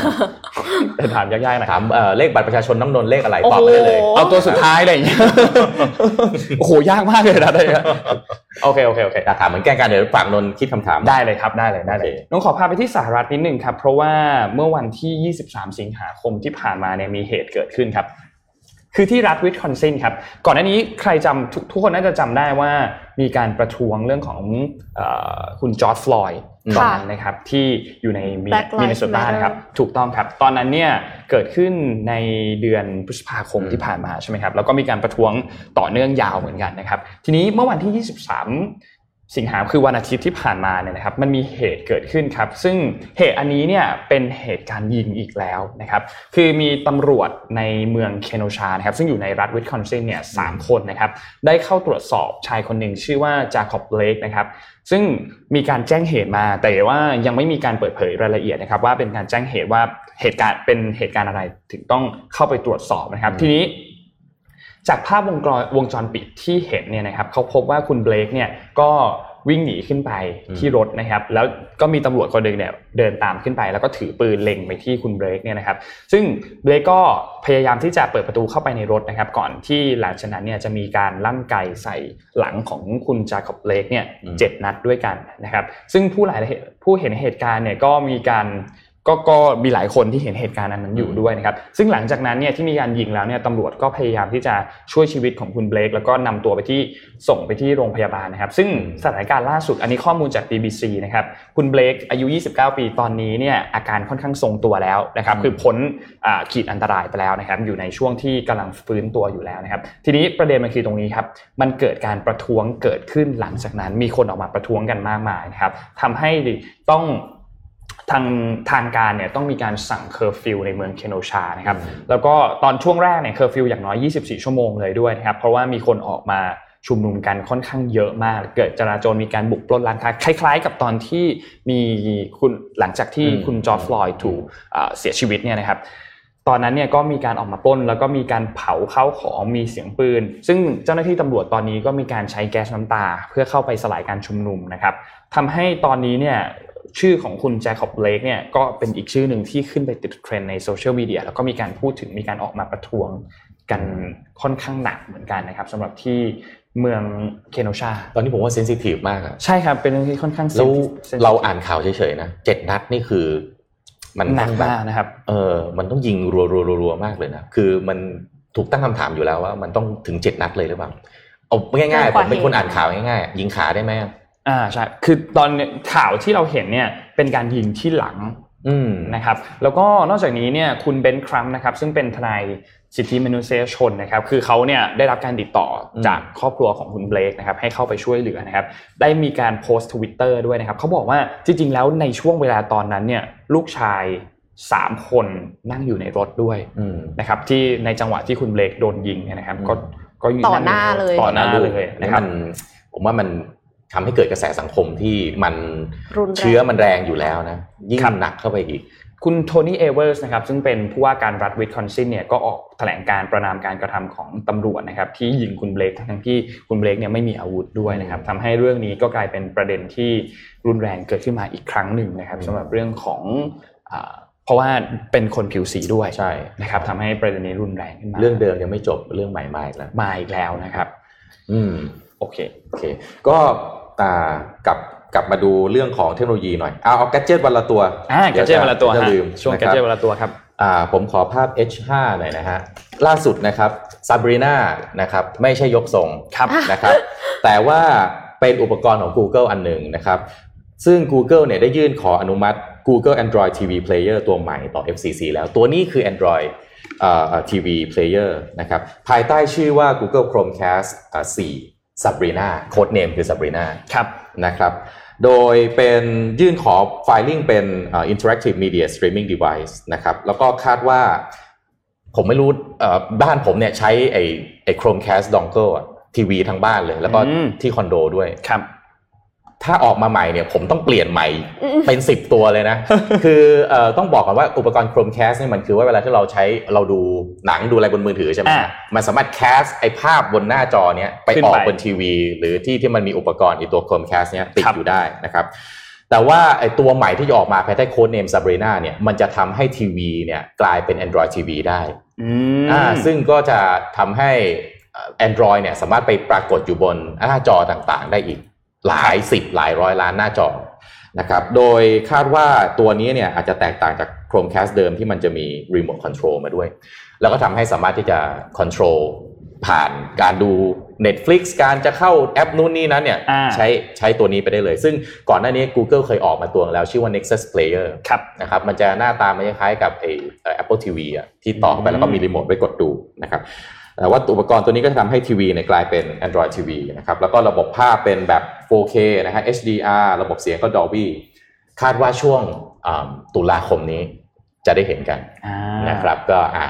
[SPEAKER 2] เดี๋ยวถามยากๆหน่อย
[SPEAKER 4] ถามเอ่อเลขบัตรประชาชนน้ำนนท์เลขอะไร
[SPEAKER 3] โอ้
[SPEAKER 4] ตอบ
[SPEAKER 3] โห
[SPEAKER 4] มาได้เลย
[SPEAKER 2] เอาตัวสุดท้ายอะไรอย่างเงี้ยโอ้โหยากมากเลยนะได้ครับโอเคโอเคโอเค
[SPEAKER 4] แต่ถามเหมือนแกล้งกันเดี๋ยวฝากนนท์คิดคำถาม
[SPEAKER 2] ได้เลยครับได้เลยได้เลย
[SPEAKER 4] โอเค
[SPEAKER 2] น้องขอพาไปที่สหรัฐนิดหนึ่งครับเพราะว่าเมื่อวันที่ 23 สิงหาคมที่ผ่านมาเนี่ยมีเหตุเกิดขึ้นครับ คือที่รัฐวิสคอนซินครับก่อนหน้านี้ใครจำทุกทุกคนน่าจะจำได้ว่ามีการประท้วงเรื่องของเออคุณจอร์จฟลอยด์
[SPEAKER 4] อืม
[SPEAKER 2] ตอนนั้นนะครับที่อยู่ในมิ
[SPEAKER 3] Black Lives
[SPEAKER 2] มินนิโซตา
[SPEAKER 3] Matter
[SPEAKER 2] นะครับถูกต้องครับ ตอนนั้นเนี่ยเกิดขึ้นในเดือนพฤษภาคมที่ผ่านมาใช่ไหมครับแล้วก็มีการประท้วงต่อเนื่องยาวเหมือนกันนะครับ ทีนี้เมื่อวันที่ 23 สิงหาคือวันอาทิตย์ที่ผ่านมาเนี่ยนะครับมันมีเหตุเกิดขึ้นครับ ซึ่งเหตุอันนี้เนี่ยเป็นเหตุการณ์ยิงอีกแล้วนะครับคือมีตำรวจในเมืองเคโนชานะครับซึ่งอยู่ในรัฐวิสคอนซินเนี่ยสามคนนะครับได้เข้าตรวจสอบชายคนหนึ่งชื่อว่าจาคอบเลกนะครับซึ่งมีการแจ้งเหตุมาแต่ว่ายังไม่มีการเปิดเผยรายละเอียดนะครับว่าเป็นการแจ้งเหตุว่าเหตุการณ์เป็นเหตุการณ์อะไรถึงต้องเข้าไปตรวจสอบนะครับทีนี้ จากภาพวงจรวงจรปิดที่เห็นเนี่ยนะครับเขาพบว่าคุณเบลกเนี่ยก็วิ่งหนีขึ้นไปที่รถนะครับ แล้วก็มีตำรวจคนหนึ่งเนี่ยเดินตามขึ้นไป แล้วก็ถือปืนเล็งไปที่คุณเบลกเนี่ยนะครับ ซึ่งเบลกก็พยายามที่จะเปิดประตูเข้าไปในรถนะครับ ก่อนที่หลังจากนั้นเนี่ยจะมีการลั่นไกใส่หลังของคุณจาคอบเบลกเนี่ยเจ็ดนัดด้วยกันนะครับ ซึ่งผู้หลายผู้เห็นเหตุการณ์เนี่ยก็มีการ ก็ก็มีหลายคนที่เห็นเหตุการณ์อันนั้นอยู่ด้วยนะครับ ซึ่งหลังจากนั้นเนี่ยที่มีการยิงแล้วเนี่ยตำรวจก็พยายามที่จะช่วยชีวิตของคุณเบลกแล้วก็นำตัวไปที่ส่งไปที่โรงพยาบาลนะครับ ซึ่งสถานการณ์ล่าสุดอันนี้ข้อมูลจาก BBC นะครับ คุณเบลกอายุ 29 ปีตอนนี้เนี่ยอาการค่อนข้างทรงตัวแล้วนะครับ คือพ้นอ่าขีดอันตรายไปแล้วนะครับ อยู่ในช่วงที่กำลังฟื้นตัวอยู่แล้วนะครับ ทีนี้ประเด็นมันคือตรงนี้ครับ มันเกิดการประท้วงเกิดขึ้นหลังจากนั้น มีคนออกมาประท้วงกันมากมายนะครับทำให้ต้อง ทางทางการเนี่ยต้องมีการสั่งเคอร์ฟิวในเมืองเคโนชานะครับแล้วก็ตอนช่วงแรกเนี่ยเคอร์ฟิวอย่างน้อย 24 ชั่วโมงเลยด้วยนะครับเพราะว่ามีคนออกมาชุมนุมกันค่อนข้างเยอะมาก เกิดจราจรมีการบุกปล้นร้านค้าคล้าย ๆ กับตอนที่มีคุณหลังจากที่
[SPEAKER 4] อืม
[SPEAKER 2] คุณจอร์จฟลอยด์ถูกอ่าเสียชีวิตเนี่ยนะครับตอนนั้นเนี่ยก็มีการออกมาปล้น แล้วก็มีการเผาข้าวของมีเสียงปืน ซึ่งเจ้าหน้าที่ตำรวจตอนนี้ก็มีการใช้แก๊สน้ำตา เพื่อเข้าไปสลายการชุมนุมนะครับทำให้ตอนนี้เนี่ย ชื่อของคุณเจคอบเบลกเนี่ยก็เป็นอีกชื่อหนึ่งที่ขึ้นไปติดเทรนด์ในโซเชียลมีเดียแล้วก็มีการพูดถึงมีการออกมาประท้วงกันค่อนข้างหนักเหมือนกันนะครับสำหรับที่เมืองเคโนชา
[SPEAKER 4] ตอนนี้ผมว่าเซนซิทีฟมากอะ
[SPEAKER 2] ใช่ครับ เป็นเรื่องที่ค่อนข้าง
[SPEAKER 4] แล้ว
[SPEAKER 2] sensitive
[SPEAKER 4] เราอ่านข่าวเฉยๆนะเจ็ดนัดนี่คือ มัน
[SPEAKER 2] หนั
[SPEAKER 4] ต้
[SPEAKER 2] ก
[SPEAKER 4] องแบบ
[SPEAKER 2] มากนะครับ
[SPEAKER 4] เออ มันต้องยิงรัวๆๆๆมากเลยนะ คือมันถูกตั้งคำถามอยู่แล้วว่า มันต้องถึงเจ็ดนัดเลยหรือเปล่าเอาง่าย
[SPEAKER 3] เกิน
[SPEAKER 4] ๆ
[SPEAKER 3] ก
[SPEAKER 4] ผ
[SPEAKER 3] ว่าม
[SPEAKER 4] เป็นคน
[SPEAKER 3] เหตุ
[SPEAKER 4] อ่านข่าวง่ายๆยิงขาได้ไหม
[SPEAKER 2] อ่าใช่คือตอนข่าวที่เราเห็นเนี่ยเป็นการยิงที่หลัง
[SPEAKER 4] อืม
[SPEAKER 2] นะครับแล้วก็นอกจากนี้เนี่ยคุณเบนซ์ครัมป์นะครับซึ่งเป็นทนายสิทธิมนุษยชนนะครับคือเขาเนี่ยได้รับการติดต่ออ
[SPEAKER 4] ม
[SPEAKER 2] จากครอบครัวของคุณเบลกนะครับให้เข้าไปช่วยเหลือนะครับได้มีการโพสต์ทวิตเตอร์ด้วยนะครับเขาบอกว่าจริง ๆ แล้วในช่วงเวลาตอนนั้นเนี่ยลูกชาย3คนนั่งอยู่ในรถด้วย
[SPEAKER 4] อืม
[SPEAKER 2] นะครับที่ในจังหวะที่คุณเบลกโดนยิงเนี่ยนะครับก็
[SPEAKER 4] อืม
[SPEAKER 2] ก็ยู่
[SPEAKER 3] ต่อหน้าเลย
[SPEAKER 2] ต่อหน้าเลยนะ
[SPEAKER 4] นี่
[SPEAKER 2] ครับ
[SPEAKER 4] มันผมว่ามัน ทำให้เกิดกระแสสังคมที่มัน
[SPEAKER 3] รุนแรง
[SPEAKER 4] เชื้อมันแรงอยู่แล้วนะ ยิ่ง
[SPEAKER 2] ครับ
[SPEAKER 4] หนักเข้าไปอีก
[SPEAKER 2] คุณโทนี่เอเวอร์สนะครับซึ่งเป็นผู้ว่าการรัฐวิสคอนซินเนี่ยก็ออกแถลงการณ์ประณามการกระทำของตำรวจนะครับที่ยิงคุณเบลกทั้งที่คุณเบลกเนี่ยไม่มีอาวุธด้วยนะครับทำให้เรื่องนี้ก็กลายเป็นประเด็นที่รุนแรงเกิดขึ้นมาอีกครั้งหนึ่งนะครับ
[SPEAKER 4] อืม
[SPEAKER 2] สำหรับเรื่องของอ่าเพราะว่าเป็นคนผิวสีด้วย
[SPEAKER 4] ใช่
[SPEAKER 2] นะครับทำให้ประเด็นนี้รุนแรงขึ้นมา
[SPEAKER 4] เรื่องเดิมยังไม่จบเรื่องใหม่มาอีกแล้ว
[SPEAKER 2] มาอีกแล้วนะครับ
[SPEAKER 4] อืม
[SPEAKER 2] โอเค
[SPEAKER 4] โอเค ก็ อ่ากลับกลับมาดูเรื่องของเทคโนโลยีหน่อยเอาเอาแกจเจตวันละตัว
[SPEAKER 2] อ่าแกเจตวันละตัว
[SPEAKER 4] เดี๋ยจะ
[SPEAKER 2] ฮะ
[SPEAKER 4] ลืม
[SPEAKER 2] ช่วง
[SPEAKER 4] นะ
[SPEAKER 2] แก
[SPEAKER 4] ครับ
[SPEAKER 2] เจตวันละตัวครับ
[SPEAKER 4] อ่าผมขอภาพ H5 หน่อยนะฮะล่าสุดนะครับซาบรีนานะครับไม่ใช่ยกทรง
[SPEAKER 2] ครับ
[SPEAKER 4] นะครับ แต่ว่าเป็นอุปกรณ์ของ Google อันหนึ่งนะครับ ซึ่ง Google เนี่ยได้ยื่นขออนุมัติ Google Android TV Player ตัวใหม่ต่อ FCC แล้วตัวนี้คือ Android เอ่อ TV Player นะครับภายใต้ชื่อว่า Google Chromecast อ่า4 Sabrina โค้ดเนมคือ Sabrina
[SPEAKER 2] ครับ
[SPEAKER 4] นะครับโดยเป็นยื่นขอไฟลิ่งเป็นเอ่อ interactive media streaming device นะครับแล้วก็คาดว่าผมไม่รู้เอ่อบ้านผมเนี่ยใช้ไอ้ไอ้ Chromecast dongle อะทีวีทั้งบ้านเลย แล้วก็
[SPEAKER 2] อืม
[SPEAKER 4] ที่คอนโดด้วย
[SPEAKER 2] ครับ
[SPEAKER 4] ถ้าออกมาใหม่เนี่ยผมต้องเปลี่ยนใหม่
[SPEAKER 3] อืม
[SPEAKER 4] เป็น 10 ตัวเลยนะ คือเอ่อต้องบอกก่อนว่าอุปกรณ์ Chromecast เนี่ยมันคือว่าเวลาที่เราใช้เราดูหนังดูอะไรบนมือถือใช่ไหม
[SPEAKER 2] อ่า
[SPEAKER 4] มันสามารถแคสไอภาพบนหน้าจอเนี้ยไป
[SPEAKER 2] ขึ้น
[SPEAKER 4] ออก
[SPEAKER 2] ไป
[SPEAKER 4] บนทีวี หรือที่ที่มันมีอุปกรณ์ไอตัว Chromecast เนี้ยติด
[SPEAKER 2] ครับ
[SPEAKER 4] อยู่ได้นะครับแต่ว่าไอตัวใหม่ที่จะออกมาภายใต้โค้ดเนม Sabrina เนี่ยมันจะทำให้ทีวีเนี่ยกลายเป็น Android TV ได้
[SPEAKER 2] อืม
[SPEAKER 4] อ่าซึ่งก็จะทำให้เอ่อ Android เนี่ยสามารถไปปรากฏอยู่บนหน้าจอต่างๆ ได้อีก หลายสิบหลายร้อยล้านหน้าจอนะครับโดยคาดว่าตัวนี้เนี่ยอาจจะแตกต่างจาก Chromecast เดิมที่มันจะมี Remote Control มาด้วย แล้วก็ทำให้สามารถที่จะ control ผ่านการดู Netflix การจะเข้าแอปนู้นนี่นั้นเนี่ย
[SPEAKER 2] อ่า
[SPEAKER 4] ใช้ใช้ตัวนี้ไปได้เลย ซึ่งก่อนหน้านี้ Google เคยออกมาตัวแล้วชื่อว่า Nexus Player
[SPEAKER 2] ครับ
[SPEAKER 4] นะครับมันจะหน้าตามันคล้ายๆกับไอ้เอ่อ Apple TV อะที่ต่อเข้าไปแล้วก็มีรีโมทไว้กดดูนะครับแต่ว่าอุปกรณ์ตัวนี้ก็จะทำให้ทีวีเนี่ยกลายเป็น Android TV นะครับแล้วก็ระบบภาพเป็นแบบ 4K นะฮะ HDR ระบบเสียงก็ Dolby คาดว่าช่วงอ่าตุลาคมนี้จะได้เห็นกัน
[SPEAKER 2] อ่า
[SPEAKER 4] นะครับ ก็อะ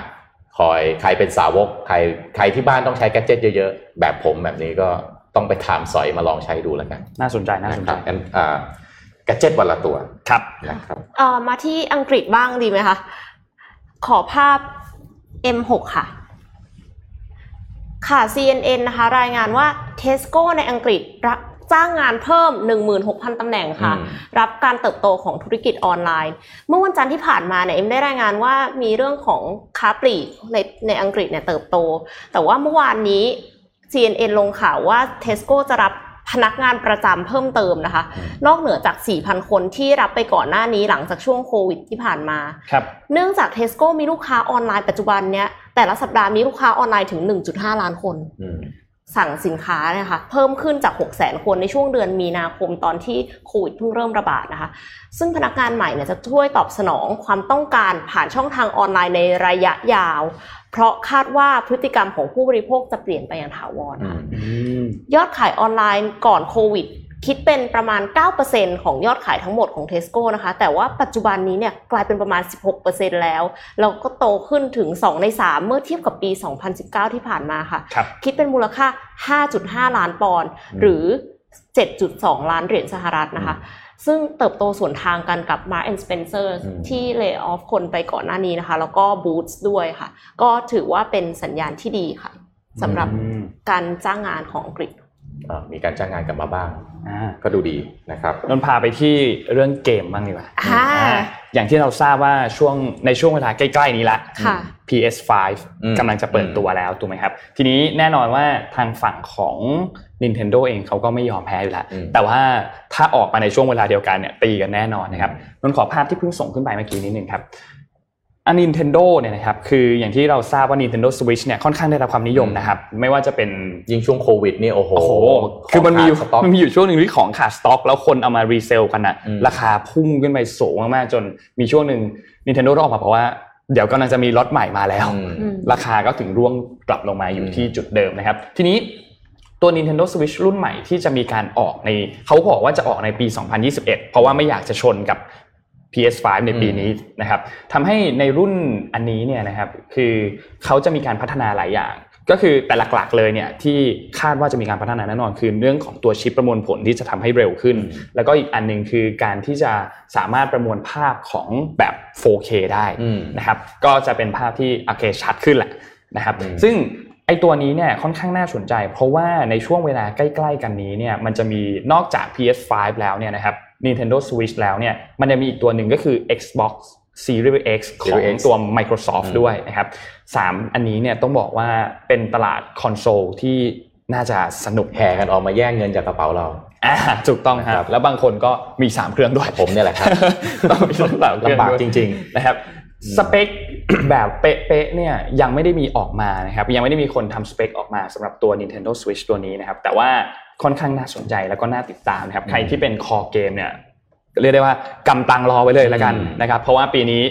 [SPEAKER 4] คอยใครเป็นสาวกใครใครที่บ้านต้องใช้แกดเจิตเยอะๆ แบบผมแบบนี้ก็ต้องไปถามสอยมาลองใช้ดูแล้วกัน
[SPEAKER 2] น่าสนใจน่าสน
[SPEAKER 4] นะค
[SPEAKER 2] ใจ
[SPEAKER 4] รับงั้นอ่าแกดเจิตวันละตัว
[SPEAKER 2] ครับ
[SPEAKER 4] นะครับ
[SPEAKER 3] เอ่อมาที่อังกฤษบ้างดีไหมคะ ขอภาพ M6 ค่ะค่ะ CNN นะคะ รายงานว่า Tesco ในอังกฤษรับ จ้างงานเพิ่ม 16,000 ตำแหน่งค่ะ
[SPEAKER 4] อืม
[SPEAKER 3] รับการเติบโตของธุรกิจออนไลน์ เมื่อวันจันทร์ที่ผ่านมาเนี่ยเอ็มได้รายงานว่ามีเรื่องของค้าปลีกในในอังกฤษเนี่ยเติบโต แต่ว่าเมื่อวานนี้ CNN ลงข่าวว่า Tesco จะรับพนักงานประจำเพิ่มเติมนะคะ นอกเหนือจาก 4,000 คนที่รับไปก่อนหน้านี้หลังจากช่วงโควิดที่ผ่านมา
[SPEAKER 2] ครับ
[SPEAKER 3] เนื่องจาก Tesco มีลูกค้าออนไลน์ปัจจุบันเนี้ยแต่ละสัปดาห์มีลูกค้าออนไลน์ถึง 1.5 ล้านคน
[SPEAKER 4] อืม
[SPEAKER 3] สั่งสินค้าเนะคะเพิ่มขึ้นจาก 6 0 0 0 0 0คนในช่วงเดือนมีนาคมตอนที่โควิดเพิ่งเริ่มระบาดนะคะ ซึ่งพนักงานใหม่เนี่ยจะช่วยตอบสนองความต้องการผ่านช่องทางออนไลน์ในระยะยาว เพราะคาดว่าพฤติกรรมของผู้บริโภคจะเปลี่ยนไปอย่างถาวร
[SPEAKER 4] อื
[SPEAKER 3] ค่ะ
[SPEAKER 4] ม
[SPEAKER 2] อืม
[SPEAKER 3] ยอดขายออนไลน์ก่อนโควิด คิดเป็นประมาณ 9%ของยอดขายทั้งหมดของ Tesco นะคะ แต่ว่าปัจจุบันนี้เนี่ยกลายเป็นประมาณ 16%แล้ว แล้วก็โตขึ้นถึง 2 ใน 3 เมื่อเทียบกับปี 2019 ที่ผ่านมาค่ะ
[SPEAKER 2] ครับ
[SPEAKER 3] คิดเป็นมูลค่า 5.5 ล้านปอนด์
[SPEAKER 4] อืม
[SPEAKER 3] หรือ 7.2 ล้านเหรียญสหรัฐนะคะ ซึ่งเติบโตส่วนทางกันกับ Mark Spencer
[SPEAKER 4] อืม
[SPEAKER 3] ที่เลิกออฟคนไปก่อนหน้านี้นะคะ แล้วก็ Boots ด้วยค่ะ ก็ถือว่าเป็นสัญญาณที่ดีค่ะสำหรับ
[SPEAKER 2] อืม
[SPEAKER 3] การจ้างงานของอังกฤษ
[SPEAKER 4] อ่า มีการจ้างงานกลับมาบ้าง
[SPEAKER 2] อ่า
[SPEAKER 4] ก็ดูดีนะครับ
[SPEAKER 2] นนท์พาไปที่เรื่องเกมบ้างดีกว่า
[SPEAKER 3] อ่า
[SPEAKER 2] อ่าอย่างที่เราทราบว่าช่วงในช่วงเวลาใกล้ๆนี้ละ
[SPEAKER 3] ค่ะ
[SPEAKER 2] PS5
[SPEAKER 4] อืม
[SPEAKER 2] กำลังจะเปิดตัวแล้วถูกไหมครับ ทีนี้แน่นอนว่าทางฝั่งของ Nintendo เองเขาก็ไม่ยอมแพ้อยู่แล้ว
[SPEAKER 4] อืม
[SPEAKER 2] แต่ว่าถ้าออกมาในช่วงเวลาเดียวกันเนี่ยตีกันแน่นอนนะครับนนท์ขอภาพที่เพิ่งส่งขึ้นไปเมื่อกี้นิดนึงครับ อัน Nintendo เนี่ยนะครับคืออย่างที่เราทราบว่า Nintendo Switch เนี่ยค่อนข้างได้รับความนิยมนะครับไม่ว่าจะเป็น
[SPEAKER 4] ยิ่งช่วงโควิดนี่โอ้โห
[SPEAKER 2] โอ้โหคือมันมีอยู่
[SPEAKER 4] ของขาดสต็อก
[SPEAKER 2] มันมีอยู่ช่วงหนึ่งที่ของขาดสต็อก แล้วคนเอามา resell กันอะ
[SPEAKER 4] อืม
[SPEAKER 2] ราคาพุ่งขึ้นไปสูงมากๆจนมีช่วงหนึ่ง Nintendo ต้องออกมาบอกว่าเดี๋ยวกำลังจะมีล็อตใหม่มาแล้ว
[SPEAKER 4] อืม
[SPEAKER 3] อืม
[SPEAKER 2] ราคาก็ถึงร่วงกลับลงมาอยู่
[SPEAKER 4] อืม
[SPEAKER 2] ที่จุดเดิมนะครับ ทีนี้ตัว Nintendo Switch รุ่นใหม่ที่จะมีการออกในเขาบอกว่าจะออกในปี 2021 เพราะว่าไม่อยากจะชนกับ PS5 ในปีนี้นะครับทำให้ในรุ่นอันนี้เนี่ยนะครับคือเขาจะมีการพัฒนาหลายอย่าง ก็คือแต่หลักๆเลยเนี่ยที่คาดว่าจะมีการพัฒนาแน่นอนคือเรื่องของตัวชิปประมวลผลที่จะทำให้เร็วขึ้น
[SPEAKER 4] อืม
[SPEAKER 2] แล้วก็อีกอันหนึ่งคือการที่จะสามารถประมวลภาพของแบบ 4K ได้
[SPEAKER 4] อืม
[SPEAKER 2] นะครับก็จะเป็นภาพที่โอเคชัดขึ้นแหละนะครับ
[SPEAKER 4] อืม
[SPEAKER 2] ซึ่งไอตัวนี้เนี่ยค่อนข้างน่าสนใจ เพราะว่าในช่วงเวลาใกล้ ๆ กันนี้เนี่ยมันจะมีนอกจาก PS5 แล้วเนี่ยนะครับ Nintendo Switch แล้วเนี่ยมันจะมีอีกตัวหนึ่งก็คือ Xbox Series X ของ
[SPEAKER 4] Series X
[SPEAKER 2] ตัว Microsoft
[SPEAKER 4] อืม
[SPEAKER 2] ด้วยนะครับสามอันนี้เนี่ยต้องบอกว่าเป็นตลาดคอนโซลที่น่าจะสนุก
[SPEAKER 4] แห่กันออกมาแย่งเงินจากกระเป๋าเรา
[SPEAKER 2] อ่าถูกต้องค
[SPEAKER 4] ครั
[SPEAKER 2] รับบแล้วบางคนก็มี 3 เครื่องด้วย
[SPEAKER 4] ผมเนี่ยแหละครับ
[SPEAKER 2] ต้องมีสามเครื่อง
[SPEAKER 4] ลำบาก
[SPEAKER 2] ด้วย
[SPEAKER 4] จริง
[SPEAKER 2] นะครับสเปคแบบเป๊ะๆเนี่ยยังไม่ได้มีออกมานะครับยังไม่ได้มีคนทำสเปคออกมาสำหรับตัว Nintendo Switch ตัวนี้นะครับแต่ว่า ค่อนข้างน่าสนใจแล้วก็น่าติดตามนะครับใครที่เป็นคอเกมเนี่ยเรียกได้ว่ากำตังรอไว้เลยแล้วกัน
[SPEAKER 4] อืม
[SPEAKER 2] นะครับเพราะว่าปีนี้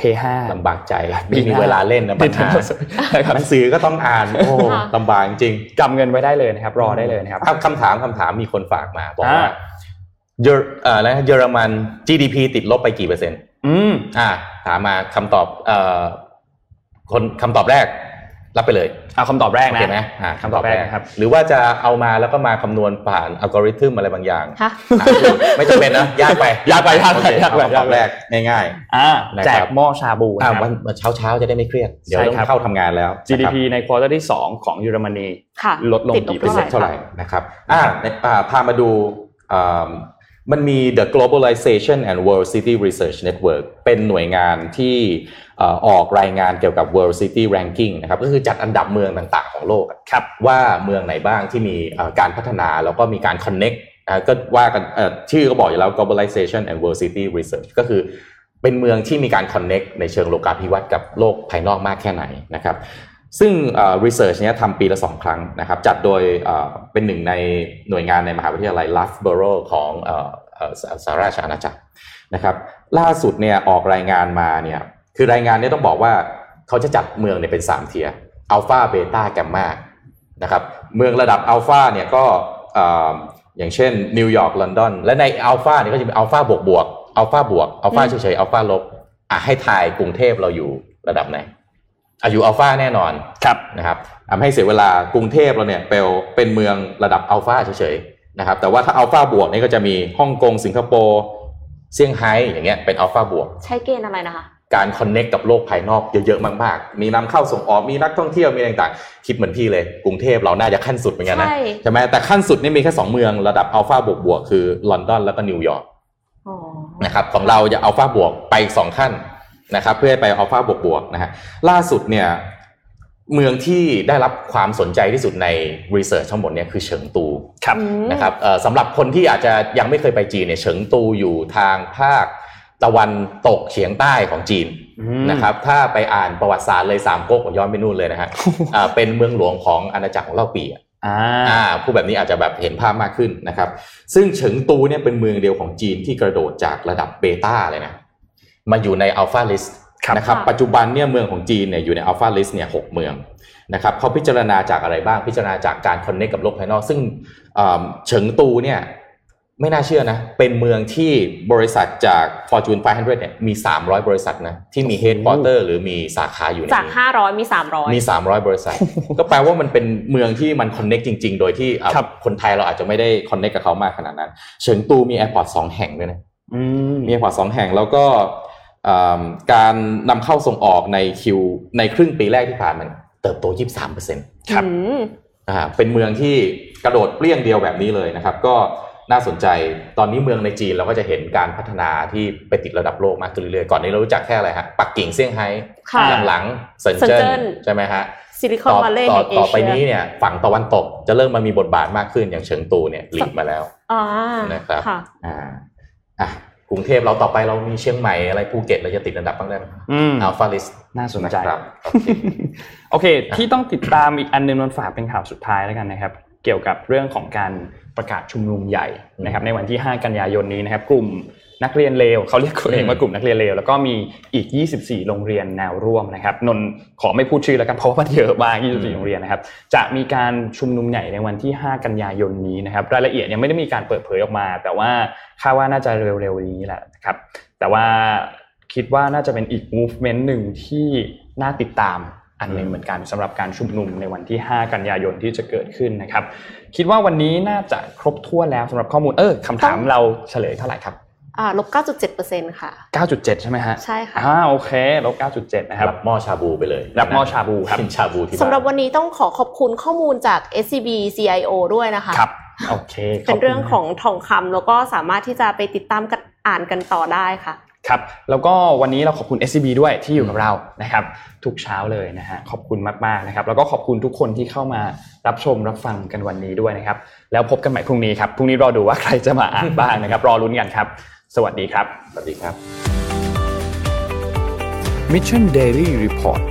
[SPEAKER 2] P5
[SPEAKER 4] ๆลำบากใจ
[SPEAKER 2] ปี
[SPEAKER 4] ไม่
[SPEAKER 2] หน้า
[SPEAKER 4] มีเวลาเล่นนะปัญหา
[SPEAKER 2] Nintendo Switch นะครับ
[SPEAKER 4] หนังสือก็ต้องอ่านโอ้
[SPEAKER 3] ค่ะ
[SPEAKER 4] ลำบากจริง
[SPEAKER 2] กำเงินไว้ได้เลยนะครับ รอได้เลยนะครับ
[SPEAKER 4] อะคำถามคำถามมีคนฝากมาบอกว่า
[SPEAKER 2] อ่า
[SPEAKER 4] เยอรเอ่อนะเยอรมัน GDP ติดลบไปกี่เปอร์เซ็นต์
[SPEAKER 2] อืม
[SPEAKER 4] อ่า ถามมาคำตอบ เอ่อ คนคำตอบแรก รับไปเลย
[SPEAKER 2] เอาคำตอบแรกนะโอ
[SPEAKER 4] เคไหมอ่า
[SPEAKER 2] คำตอบแรกนะครับ
[SPEAKER 4] หรือว่าจะเอามาแล้วก็มาคำนวณผ่านอัลกอริทึมอะไรบางอย่าง
[SPEAKER 3] ฮะ
[SPEAKER 4] อะไม่จำเป็นนะ ยากไป
[SPEAKER 2] ยากไปยากไป
[SPEAKER 4] โอเค
[SPEAKER 2] ยากไป
[SPEAKER 4] เอาคำตอบแรกง่าย
[SPEAKER 2] อ่า
[SPEAKER 4] นะครับ
[SPEAKER 2] แจกหม้อชาบู
[SPEAKER 4] ๆ
[SPEAKER 2] นะ
[SPEAKER 4] อ่า
[SPEAKER 2] ครับ
[SPEAKER 4] วันเช้าเช้าๆจะได้ไม่เครียด เดี๋ยว
[SPEAKER 2] ใช่
[SPEAKER 4] ต้อง
[SPEAKER 2] ครับ
[SPEAKER 4] เข้าทำงานแล้วนะครับ
[SPEAKER 2] GDP ใน quarter ที่ 2 ของเยอรมนี
[SPEAKER 3] ค่ะ
[SPEAKER 2] ลดลง
[SPEAKER 3] ติ
[SPEAKER 2] กี่เปอร์เซ็นต์
[SPEAKER 4] เท่าไหร่นะครับอ่าในอ่าพามาดูอ่า มันมี the globalization and world city research network เป็นหน่วยงานที่เอ่อออกรายงานเกี่ยวกับ world city ranking นะครับก็คือจัดอันดับเมืองต่างๆของโลกอะ
[SPEAKER 2] ครับ
[SPEAKER 4] ว่าเมืองไหนบ้างที่มีเอ่อการพัฒนาแล้วก็มีการ connect อ่าก็ว่ากันเอ่อชื่อก็บอกอยู่แล้ว globalization and world city research ก็คือเป็นเมืองที่มีการ connect ในเชิงโลกาภิวัตน์กับโลกภายนอกมากแค่ไหนนะครับ ซึ่ง research เนี้ยทำปีละสองครั้งนะครับ จัดโดยเป็นหนึ่งในหน่วยงานในมหาวิทยาลัยลัฟเบอโรของอสหราชอาณาจักรนะครับล่าสุดเนี่ยออกรายงานมาเนี่ยคือรายงานเนี้ยต้องบอกว่าเขาจะจัดเมืองเนี่ยเป็น 3 tier อัลฟาเบต้าแกมมานะครับเมืองระดับอัลฟาเนี่ยก็เอ่ออย่างเช่นนิวยอร์กลอนดอนและในอัลฟาเนี่ยก็จะเป็นอัลฟาบวกบวกอัลฟาบวกอัลฟาเฉยๆอัลฟาลบอะให้ทายกรุงเทพเราอยู่ระดับไหน อายุอัลฟาแน่นอน
[SPEAKER 2] ครับ
[SPEAKER 4] นะครับทำให้เสียเวลากรุงเทพเราเนี่ยเป็นเป็นเมืองระดับอัลฟาเฉยๆนะครับแต่ว่าถ้าอัลฟาบวกนี่ก็จะมีฮ่องกงสิงคโปร์เซี่ยงไฮ้อย่างเงี้ยเป็นอัลฟาบวก
[SPEAKER 3] ใช้เกณฑ์อะไรนะคะ
[SPEAKER 4] การคอนเน็กกับโลกภายนอกเยอะๆมากๆ มีนำเข้าส่งออกมีนักท่องเที่ยวมีอะไรต่างๆ คิดเหมือนพี่เลย กรุงเทพเราน่าจะขั้นสุดเหมือนกันนะ
[SPEAKER 3] ใช่
[SPEAKER 4] ใช่ไหมแต่ขั้นสุดนี่มีแค่สองเมืองระดับอัลฟาบวกบวกๆคือลอนดอนแล้วก็นิวยอร์ก
[SPEAKER 3] อ๋อ
[SPEAKER 4] นะครับของเราจะอัลฟาบวกไปอีกสองขั้น นะครับเพื่อให้ไปอัลฟาบวกบวกๆนะฮะล่าสุดเนี่ยเมืองที่ได้รับความสนใจที่สุดในรีเสิร์ชทั้งหมดเนี่ยคือเฉิงตู
[SPEAKER 2] ครับ
[SPEAKER 3] อืม
[SPEAKER 4] นะครับเอ่อสำหรับคนที่อาจจะยังไม่เคยไปจีนเนี่ยเฉิงตูอยู่ทางภาคตะวันตกเฉียงใต้ของจีน
[SPEAKER 2] อืม
[SPEAKER 4] นะครับถ้าไปอ่านประวัติศาสตร์เลยสามก๊กย้อนไปนู่นเลยนะฮะอ่าเป็นเมืองหลวงของอาณาจักรของเล่าปีอะ
[SPEAKER 2] อ่า
[SPEAKER 4] อ่าผู้แบบนี้อาจจะแบบเห็นภาพมากขึ้นนะครับ ซึ่งเฉิงตูเนี่ยเป็นเมืองเดียวของจีนที่กระโดดจากระดับเบต้าเลยนะ มาอยู่ใน alpha list
[SPEAKER 2] ครับ
[SPEAKER 4] นะครับ
[SPEAKER 3] ค่ะ
[SPEAKER 4] ปัจจุบันเนี่ยเมืองของจีนเนี่ยอยู่ใน alpha list เนี่ยหกเมืองนะครับเขาพิจารณาจากอะไรบ้างพิจารณาจากการ connect กับโลกภายนอก ซึ่งอ่าเฉิงตูเนี่ยไม่น่าเชื่อนะ เป็นเมืองที่บริษัทจาก Fortune 500 เนี่ยมี 300 บริษัทนะที่มีเฮด q u อเตอร์หรือมีสาขาอยู่ใน
[SPEAKER 3] จาก
[SPEAKER 4] นี้
[SPEAKER 3] ห้าร้อยมีสามร้อย
[SPEAKER 4] มี 300 บริษัท ก็แปลว่ามันเป็นเมืองที่มัน connect จริง ๆ โดยที่อะ
[SPEAKER 2] ครับ
[SPEAKER 4] คนไทยเราอาจจะไม่ได้ connect กับเขามากขนาดนั้น เฉิงตูมี airport สองแห่งด้วยนะ
[SPEAKER 2] อืม
[SPEAKER 4] มี airport สองแห่งแล้วก็อ่า การนำเข้าส่งออกใน Q ในครึ่งปีแรกที่ผ่านมาเติบโต 23เปอร์เซ็นต์
[SPEAKER 2] ครับ
[SPEAKER 3] อืม
[SPEAKER 4] อ่าเป็นเมืองที่กระโดดเปรี้ยงเดียวแบบนี้เลยนะครับ ก็น่าสนใจตอนนี้เมืองในจีนเราก็จะเห็นการพัฒนาที่ไปติดระดับโลกมากขึ้นเรื่อยๆก่อนนี้เรารู้จักแค่อะไรฮะปักกิ่งเซี่ยงไฮ้
[SPEAKER 3] ค่ะ
[SPEAKER 4] หลังๆเซิน
[SPEAKER 3] เจิ้น
[SPEAKER 4] เซิน
[SPEAKER 3] เจิ้
[SPEAKER 4] นใช่ไหมฮะ
[SPEAKER 3] ซิลิคอนวัลเลย์แห่งเอเชีย
[SPEAKER 4] ต่อต่อ
[SPEAKER 3] ต่อ
[SPEAKER 4] ไป
[SPEAKER 3] นี้
[SPEAKER 4] เนี่ยฝั่งตะวันตกจะเริ่มมามีบทบาทมากขึ้นอย่างเฉิงตูเนี่ยหลีกมาแล้ว
[SPEAKER 3] อ่า
[SPEAKER 4] นะครับ
[SPEAKER 3] ค่ะ
[SPEAKER 4] อ่าอะก รุงเทพเราต่อไปเรามีเชียงใหม่อะไรภูเก็ตเราจะติดอันดับบ้างได้ไหม
[SPEAKER 2] อืม
[SPEAKER 4] alpha list
[SPEAKER 2] น่าสนใจ
[SPEAKER 4] ครับโอเค
[SPEAKER 2] โอเค ที่ต้องติดตามอีกอันหนึ่งฝากเป็นข่าวสุดท้ายแล้วกันนะครับ เกี่ยวกับเรื่องของการประกาศชุมนุมใหญ่นะครับในวันที่ 5 กันยายนนี้นะครับ กลุ่ม นักเรียนเลวเขาเรียกตัวเองว่ากลุ่มนักเรียนเลวแล้วก็มีอีก 24 โรงเรียนแนวร่วมนะครับนนขอไม่พูดชื่อแล้วกันเพราะว่ามันเยอะมาก 24 โรงเรียนนะครับจะมีการชุมนุมใหญ่ในวันที่ 5 กันยายนนี้นะครับรายละเอียดยังไม่ได้มีการเปิดเผยออกมา แต่ว่าคาดว่าน่าจะเร็วๆนี้แหละนะครับแต่ว่าคิดว่าน่าจะเป็นอีก movement หนึ่งที่น่าติดตามอันหนึ่งเหมือนกันสำหรับการชุมนุมในวันที่ 5 กันยายนที่จะเกิดขึ้นนะครับ คิดว่าวันนี้น่าจะครบถ้วนแล้วสำหรับข้อมูลเออคำถามเราเฉลยเท่าไหร่ครับ
[SPEAKER 3] อ่าลบเก้าจุดเจ็ดเปอร์เซ็นต์ค่ะ
[SPEAKER 2] 9.7 ใช่ไหมฮะ
[SPEAKER 3] ใช่ค่ะ
[SPEAKER 2] อ่าโอเคลบ9.7 นะครับ
[SPEAKER 4] รับหม้อชาบูไปเลย
[SPEAKER 2] รับหม้อชาบูครับ
[SPEAKER 4] กินชาบูที่าน
[SPEAKER 3] สำหรับวันนี้ต้องขอขอบคุณข้อมูลจาก SCB CIO ด้วยนะคะ
[SPEAKER 2] ครับ โอเคข
[SPEAKER 3] เป็น
[SPEAKER 2] บคุณ
[SPEAKER 3] เรื่องของทองคำแล้วก็สามารถที่จะไปติดตามกันอ่านกันต่อได้ค่ะ
[SPEAKER 2] ครับแล้วก็วันนี้เราขอบคุณ SCB ด้วยที่อยู่กับเรานะครับทุกเช้าเลยนะฮะขอบคุณมากๆนะครับแล้วก็ขอบคุณทุกคนที่เข้ามารับชมรับฟังกันวันนี้ด้วยนะครับแล้วพบกันใหม่พรุ่งนี้ครับพรุ่งนี้รอดูว่าใครจะมาอ่านบ้างนะครับรอลุ้นกันครับ สวัสดีครับ
[SPEAKER 4] สวัสดีครับ
[SPEAKER 1] Mission Daily Report